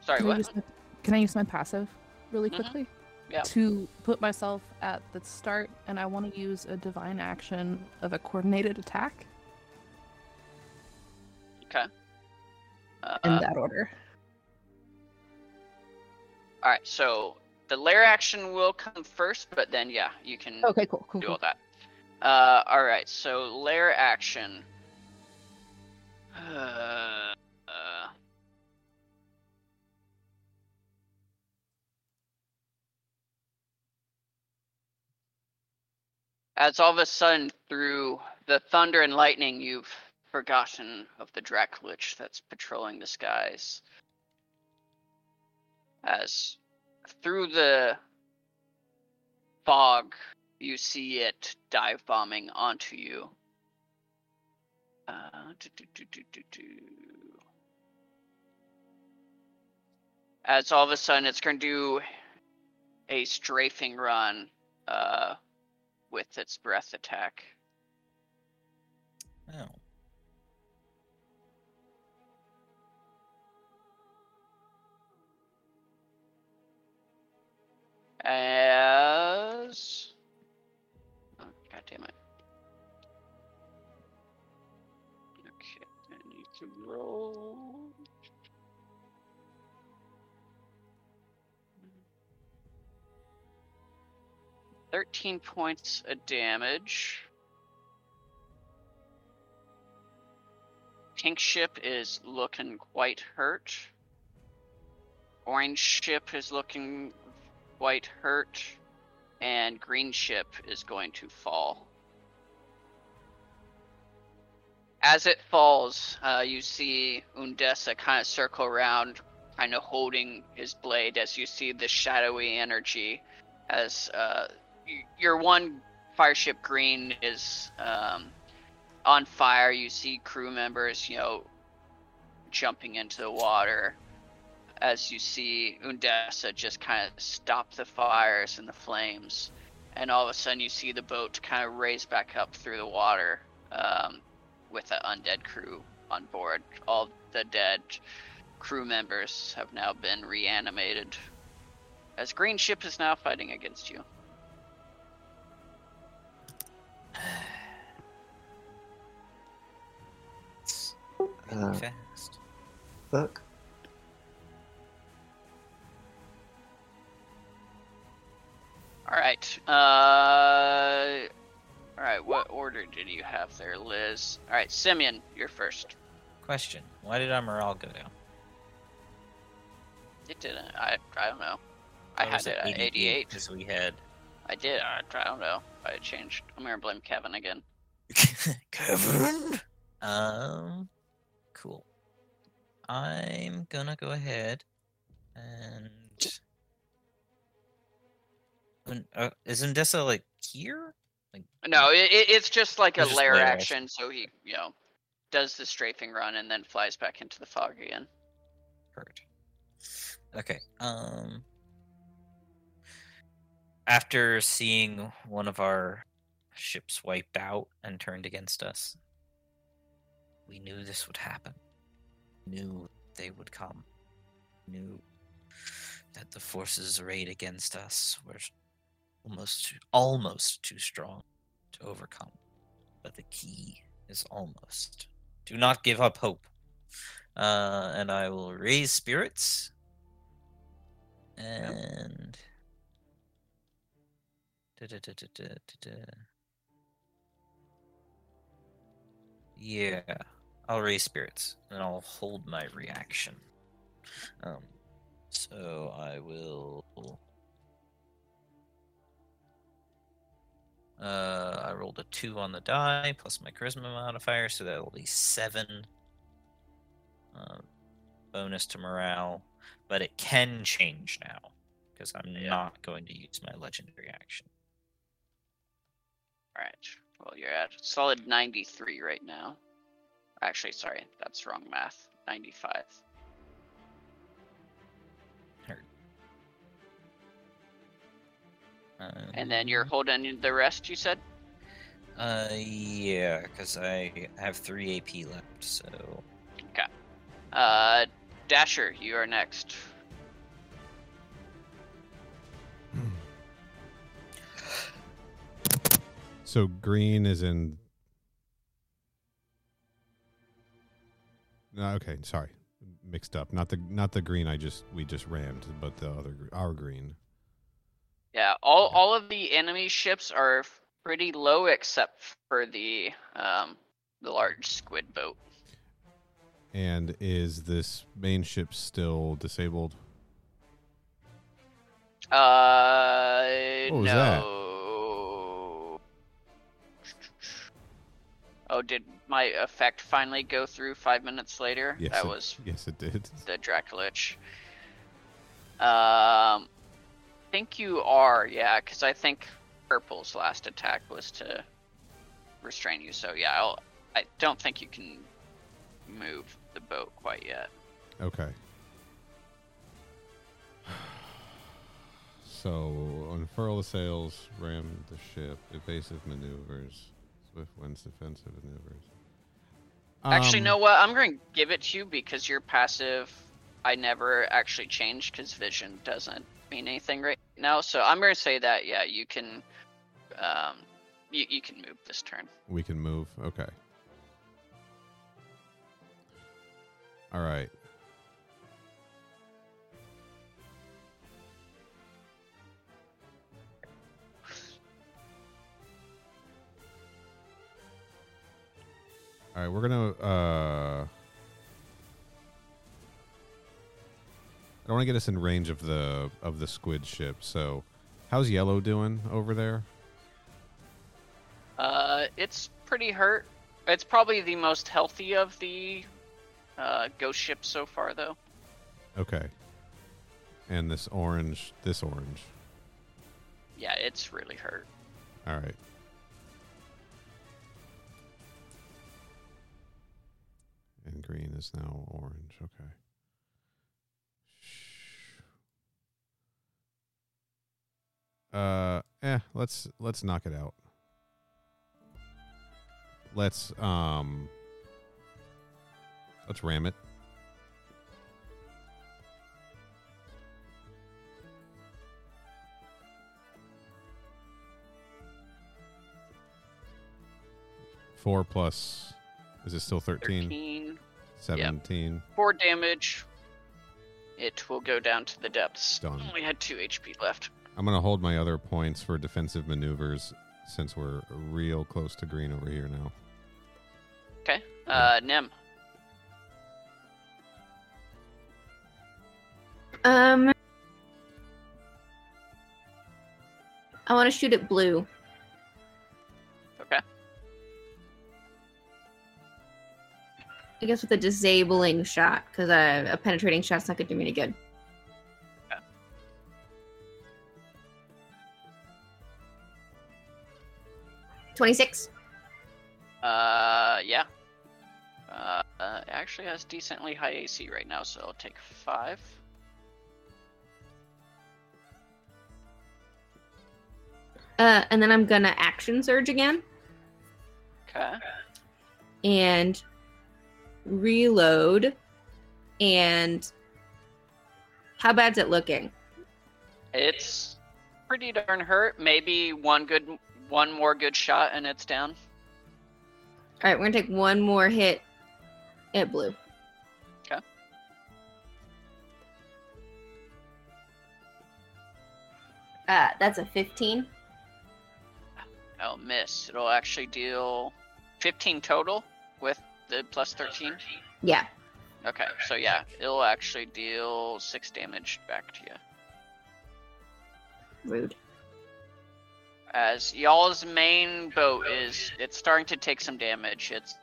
Sorry, Can I, what? use my, can I use my passive really Mhm. quickly? Yeah. To put myself at the start, and I want to use a divine action of a coordinated attack Okay. in Uh, that order. Alright, so the lair action will come first, but then, yeah, you can Okay, cool, cool, do cool. all that. Uh, all right. So lair action. Uh, as all of a sudden, through the thunder and lightning, you've forgotten of the Dracolich that's patrolling the skies. As through the fog, you see it dive bombing onto you. Uh, do, do, do. As all of a sudden, it's going to do a strafing run uh, with its breath attack. Oh. As. Oh, God damn it. Okay, I need to roll. Thirteen points of damage. Pink ship is looking quite hurt. Orange ship is looking quite hurt. And green ship is going to fall. As it falls, uh, you see Undessa kind of circle around, kind of holding his blade as you see the shadowy energy. As uh, your one fireship green is um, on fire, you see crew members, you know, jumping into the water. As you see Undessa just kind of stop the fires and the flames, and all of a sudden you see the boat kind of raise back up through the water. Um, with the undead crew on board. All the dead crew members have now been reanimated. As Green Ship is now fighting against you. It's Uh, moving fast. Look. Alright. Uh. Alright, what order did you have there, Liz? Alright, Simeon, you're first. Question: Why did Amaral go down? It didn't. I, I don't know. I Why had was it at 88. because we had I did. I, I don't know. I changed. I'm gonna blame Kevin again. Kevin. Um, cool. I'm gonna go ahead and. Un- Uh, is Undessa like here? Like No, it, it, it's just like a just lair lair action, so he, you know, does the strafing run and then flies back into the fog again. hurt. Okay. Um. After seeing one of our ships wiped out and turned against us, we knew this would happen. Knew they would come. Knew that the forces arrayed against us were almost too- almost too strong to overcome. But the key is almost. Do not give up hope. Uh, and I will raise spirits. And. Da-da-da-da-da-da-da. Yeah, I'll raise spirits and I'll hold my reaction. Um, so I will. Uh, I rolled a two on the die plus my charisma modifier, so that will be seven. Uh, bonus to morale, but it can change now because I'm Yeah. not going to use my legendary action. All right. Well, you're at solid 93 right now. Actually, sorry, that's wrong math. 95. And then you're Um, holding the rest, you said? Uh, yeah, because I have three AP left, so Okay. Uh, Dasher, you are next. So green is in. No, okay, sorry, mixed up. Not the not the green I just we just rammed, but the other our green. Yeah, all all of the enemy ships are pretty low except for the um the large squid boat. And is this main ship still disabled? Uh, What was that? Oh, did my effect finally go through five minutes later? Yes, that it- was Yes, it did. the Dracolich. Um, think you are, yeah, because I think Purple's last attack was to restrain you. So yeah, I'll, I don't think you can move the boat quite yet. Okay. So unfurl the sails, ram the ship, evasive maneuvers, swift winds, defensive maneuvers. Actually, Um, know what? I'm going to give it to you because your passive, I never actually changed because vision doesn't mean anything right now. So I'm going to say that yeah, you can, um, you, you can move this turn. We can move. Okay. All right. All right, we're gonna. uh I don't want to get us in range of the of the squid ship. So, how's yellow doing over there? Uh, it's pretty hurt. It's probably the most healthy of the uh, ghost ships so far, though. Okay. And this orange, this orange. Yeah, it's really hurt. All right. And green is now orange. Okay. Uh, eh. Let's let's knock it out. Let's um. Let's ram it. Four plus. Is it still 13? 13, 17. four damage. It will go down to the depths. Done. Only had two HP left. I'm going to hold my other points for defensive maneuvers since we're real close to green over here now. Okay. Uh, Nem. Um, I want to shoot at blue. I guess with a disabling shot, because a, a penetrating shot's not going to do me any good. Twenty-six. Uh, yeah. Uh, uh, actually has decently high AC right now, so I'll take five. Uh, and then I'm gonna action surge again Okay. and reload. And how bad's it looking? It's pretty darn hurt. Maybe one good, one more good shot, and it's down. All right, we're gonna take one more hit at blue. Okay. Uh, that's a 15. Oh, miss. It'll actually deal 15 total with the plus 13. Yeah. Okay, so yeah, it'll actually deal six damage back to you. Rude. As y'all's main boat is, it's starting to take some damage. It's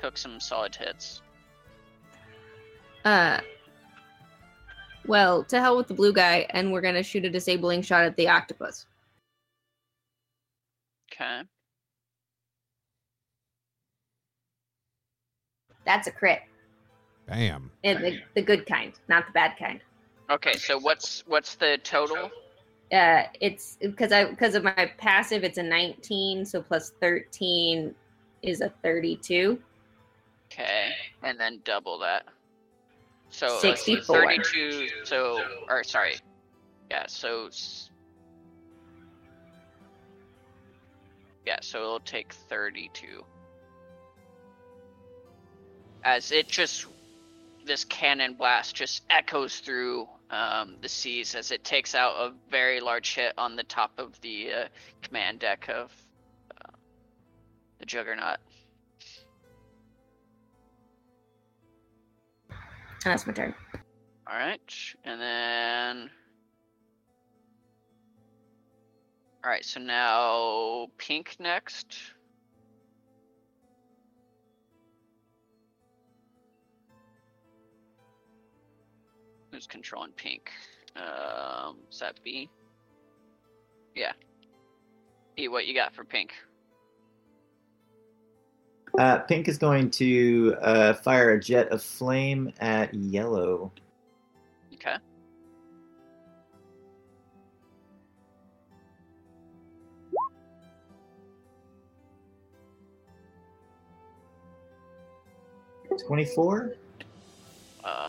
took some solid hits. Uh. Well, to hell with the blue guy, and we're gonna shoot a disabling shot at the octopus. Okay. That's a crit. Bam. And the, the good kind, not the bad kind. Okay, so what's what's the total? Uh, it's because I because of my passive, it's a 19, so plus 13 is a 32. Okay, and then double that. So let's 64. 32. So, or sorry, yeah. So, yeah. So it'll take 32. As it just this cannon blast just echoes through um, the seas as it takes out a very large hit on the top of the uh, command deck of uh, the Juggernaut. And that's my turn. All right, and then. All right, so now pink next. Who's controlling pink? Um, is that B? Yeah. B, what you got for pink? Uh, pink is going to uh, fire a jet of flame at yellow. Okay. Twenty-four. Uh,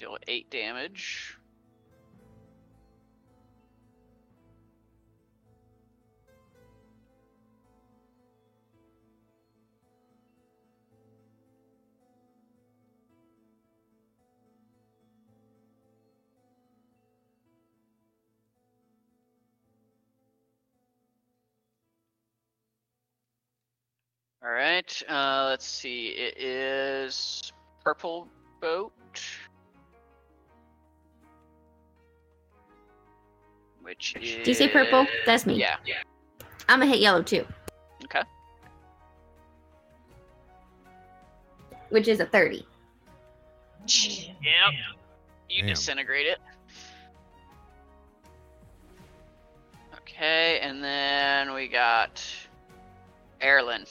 Deal eight damage. All right. Uh, let's see. It is purple boat. Which is. Did you say purple? That's me. Yeah. I'm gonna hit yellow too, Okay. which is a 30. Yep. You Damn. disintegrate it. Okay, and then we got Erlen.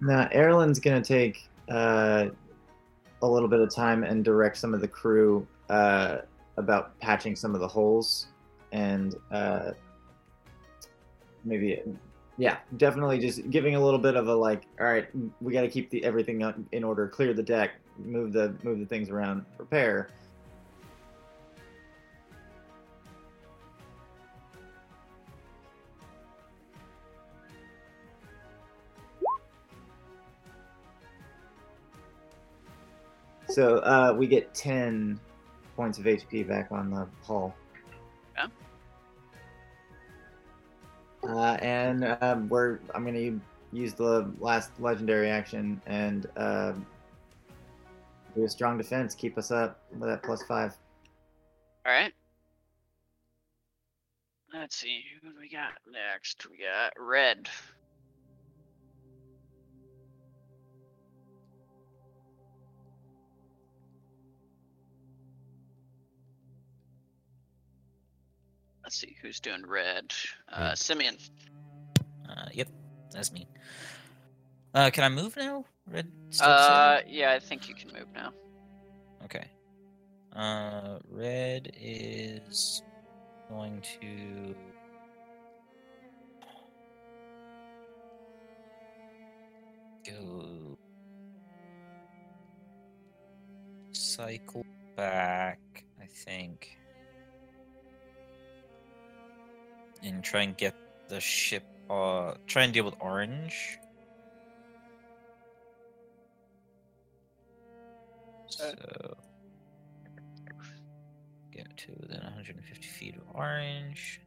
Now, Erlen's going to take uh, a little bit of time and direct some of the crew uh, about patching some of the holes and uh, maybe, yeah, definitely just giving a little bit of a like, all right, we got to keep the everything in order, clear the deck, move the move the things around, prepare. So uh, we get 10 points of HP back on the hull. Yeah. Uh, and um, we're I'm gonna use the last legendary action and uh, do a strong defense. Keep us up with that plus five. All right. Let's see who do we got next. We got red. Let's see who's doing red. Uh, Simeon. Uh, yep, that's me. Uh, can I move now? Red. Still Uh, yeah, I think you can move now. Okay. Uh, red is going to go cycle back, I think, and try and get the ship. Uh, try and deal with Orange. So get to within 150 feet of Orange,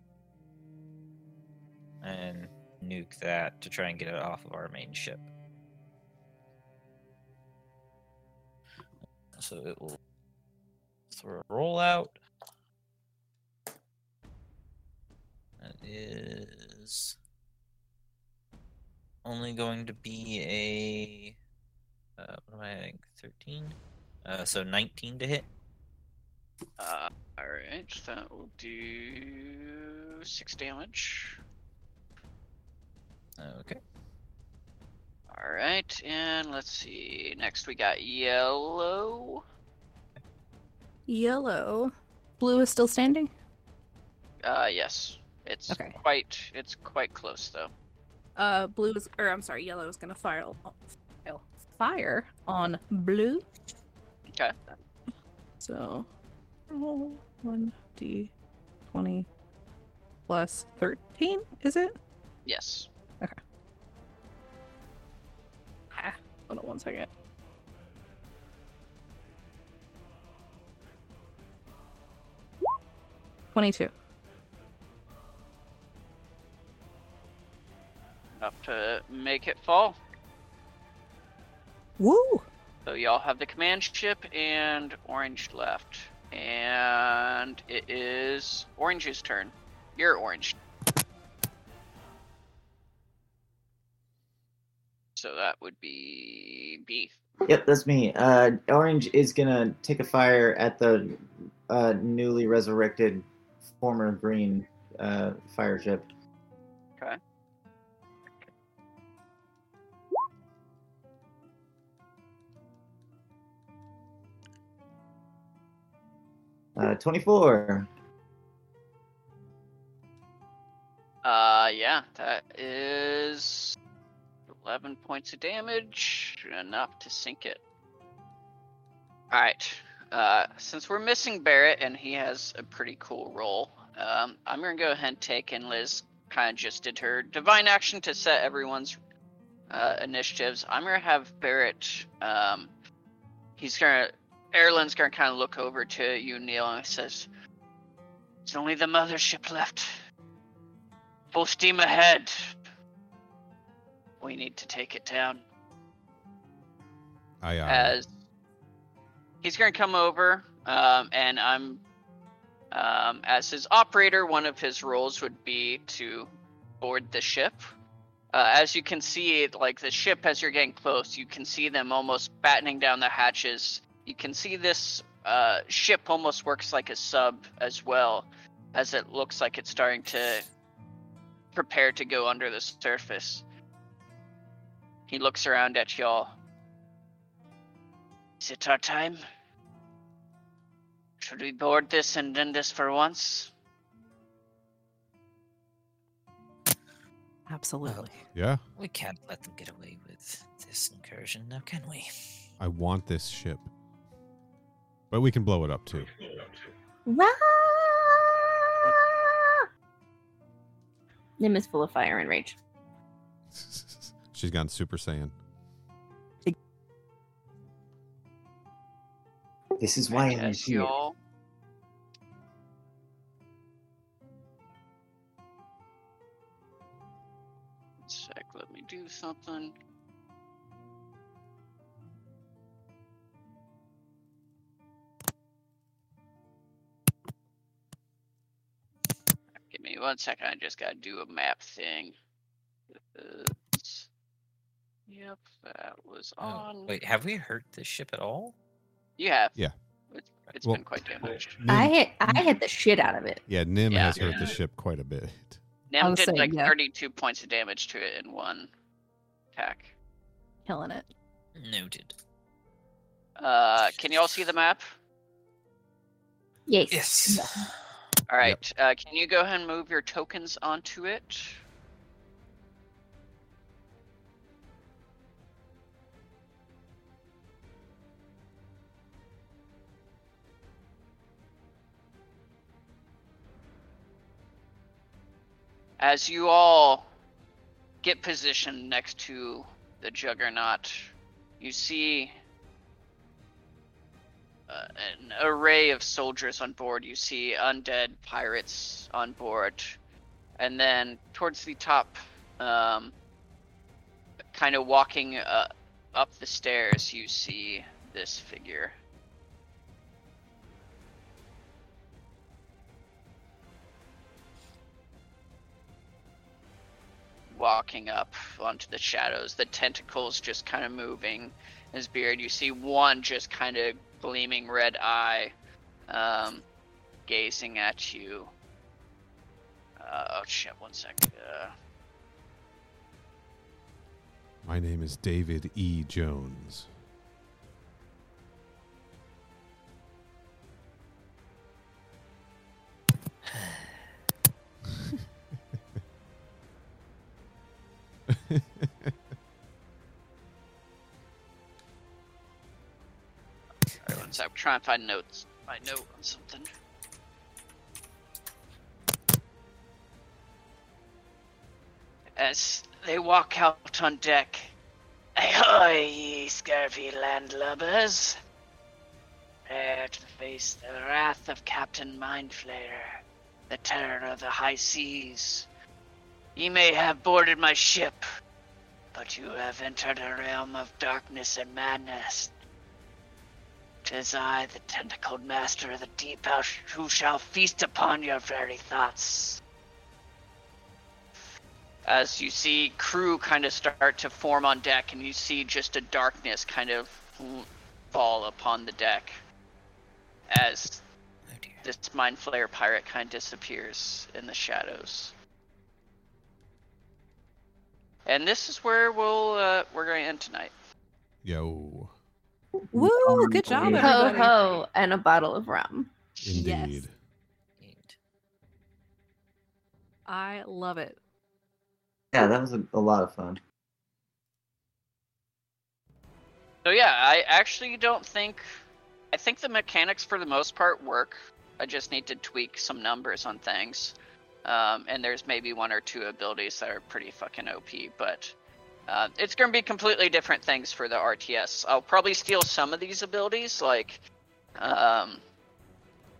and nuke that to try and get it off of our main ship. So it will throw a rollout. That is only going to be a uh, what am I adding? Thirteen. Uh, so nineteen to hit. Uh, alright, that will do six damage. Okay. Alright, and let's see. Next we got yellow. Yellow. Blue is still standing? Uh, yes. It's Okay. quite it's quite close though. Uh, blue is, or I'm sorry, yellow is gonna fire, fire- fire on blue. Okay. So, roll one d twenty plus thirteen. Is it? Yes. Okay. Ah, hold on one second. Twenty-two. Enough to make it fall. Woo! So y'all have the command ship and orange left. And it is orange's turn. You're orange. So that would be beef. Yep, that's me. Uh, Orange is gonna take a fire at the uh, newly resurrected former green uh, fire ship. Okay. Uh, 24. Uh, yeah, that is 11 points of damage, enough to sink it. Alright, uh, since we're missing Barrett and he has a pretty cool role, um, I'm gonna go ahead and take, and Liz kind of just did her divine action to set everyone's uh, initiatives. I'm gonna have Barrett, um, he's gonna, Erlen's gonna kind of look over to you, Neil, and says, It's only the mothership left. Full steam ahead. We need to take it down. Aye, aye. As he's going to come over, um, and I'm, um, as his operator, one of his roles would be to board the ship. Uh, as you can see, like the ship, as you're getting close, you can see them almost battening down the hatches. You can see this uh, ship almost works like a sub as well, as it looks like it's starting to prepare to go under the surface. He looks around at y'all. Is it our time? Should we board this and end this for once? Absolutely. Yeah, We can't let them get away with this incursion, now can we? I want this ship. But we can blow it up too. Rah! Nim is full of fire and rage. She's gone Super Saiyan. This is why I'm As here. y'all One sec, let me do something. One second, I just gotta do a map thing. It's- Yep, that was Oh, on. wait, have we hurt this ship at all? You have. Yeah. It's, it's Well- been quite damaged. Nim, I hit I hit the shit out of it. yeah, Nim Yeah. has hurt the ship quite a bit. Nim did saying, like yeah. 32 points of damage to it in one attack. Killing it. Noted. Uh, can you all see the map? Yes. Yes. All right. Uh, can you go ahead and move your tokens onto it? As you all get positioned next to the juggernaut, you see uh, an array of soldiers on board. You see undead pirates on board, and then towards the top, um, kind of walking uh, up the stairs, you see this figure. Walking up onto the shadows, the tentacles just kind of moving. His beard, you see one just kind of gleaming red eye, um, gazing at you. Uh, oh shit! One second. Uh, My name is David E. Jones. I'm trying to find notes. My note on something. As they walk out on deck, ahoy, ye scurvy landlubbers! Prepare to face the wrath of Captain Mindflayer, the terror of the high seas. Ye may have boarded my ship, but you have entered a realm of darkness and madness. Tis I, the tentacled master of the deep, house, who shall feast upon your very thoughts. As you see crew kind of start to form on deck, and you see just a darkness kind of fall upon the deck as Oh this mind flayer pirate kind of disappears in the shadows. And this is where we'll uh, we're going to end tonight. Yo, Woo! Good job, Ho, Ho ho, and a bottle of rum. indeed. Yes. I love it. Yeah, that was a, a lot of fun. So yeah, I actually don't think I think the mechanics for the most part work. I just need to tweak some numbers on things. Um, and there's maybe one or two abilities that are pretty fucking OP, but uh, it's going to be completely different things for the RTS. I'll probably steal some of these abilities, like, um,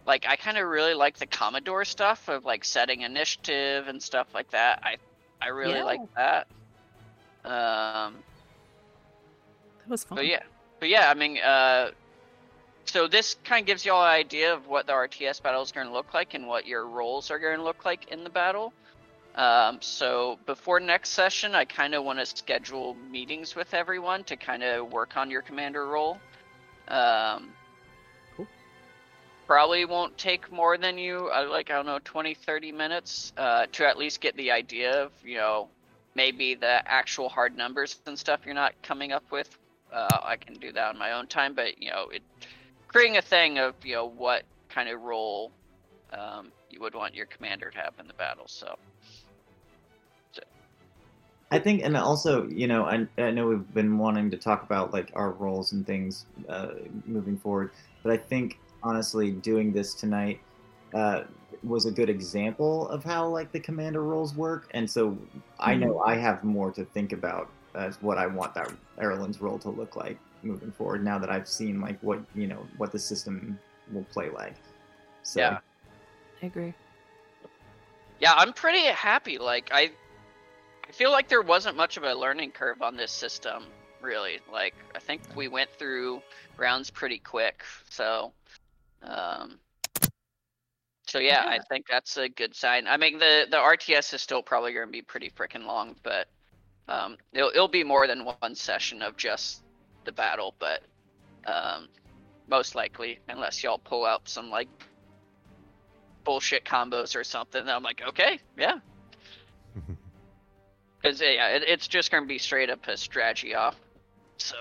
like I kind of really like the Commodore stuff of like setting initiative and stuff like that. I, I really Yeah. like that. Um, That was fun. but yeah, but yeah, I mean, uh, so this kind of gives you all an idea of what the RTS battle is going to look like and what your roles are going to look like in the battle. Um, so before next session, I kind of want to schedule meetings with everyone to kind of work on your commander role. Um, Cool. Probably won't take more than you, uh, like, I don't know, 20, 30 minutes uh, to at least get the idea of, you know, maybe the actual hard numbers and stuff you're not coming up with uh, I can do that on my own time. But you know, it creating a thing of you know what kind of role um, you would want your commander to have in the battle. So I think, and also, you know, I, I know we've been wanting to talk about like our roles and things uh, moving forward, but I think honestly, doing this tonight uh, was a good example of how like the commander roles work, and so I know I have more to think about as what I want that Erlen's role to look like moving forward. Now that I've seen like what you know what the system will play like. So, Yeah. I agree. yeah, I'm pretty happy. Like I, I feel like there wasn't much of a learning curve on this system. Really, like I think we went through rounds pretty quick. So, um, so yeah, I think that's a good sign. I mean, the the RTS is still probably going to be pretty freaking long, but um, it'll it'll be more than one session of just the battle, but um, most likely, unless y'all pull out some like bullshit combos or something, then I'm like, okay, yeah, because yeah, it, it's just to be straight up a strategy off. So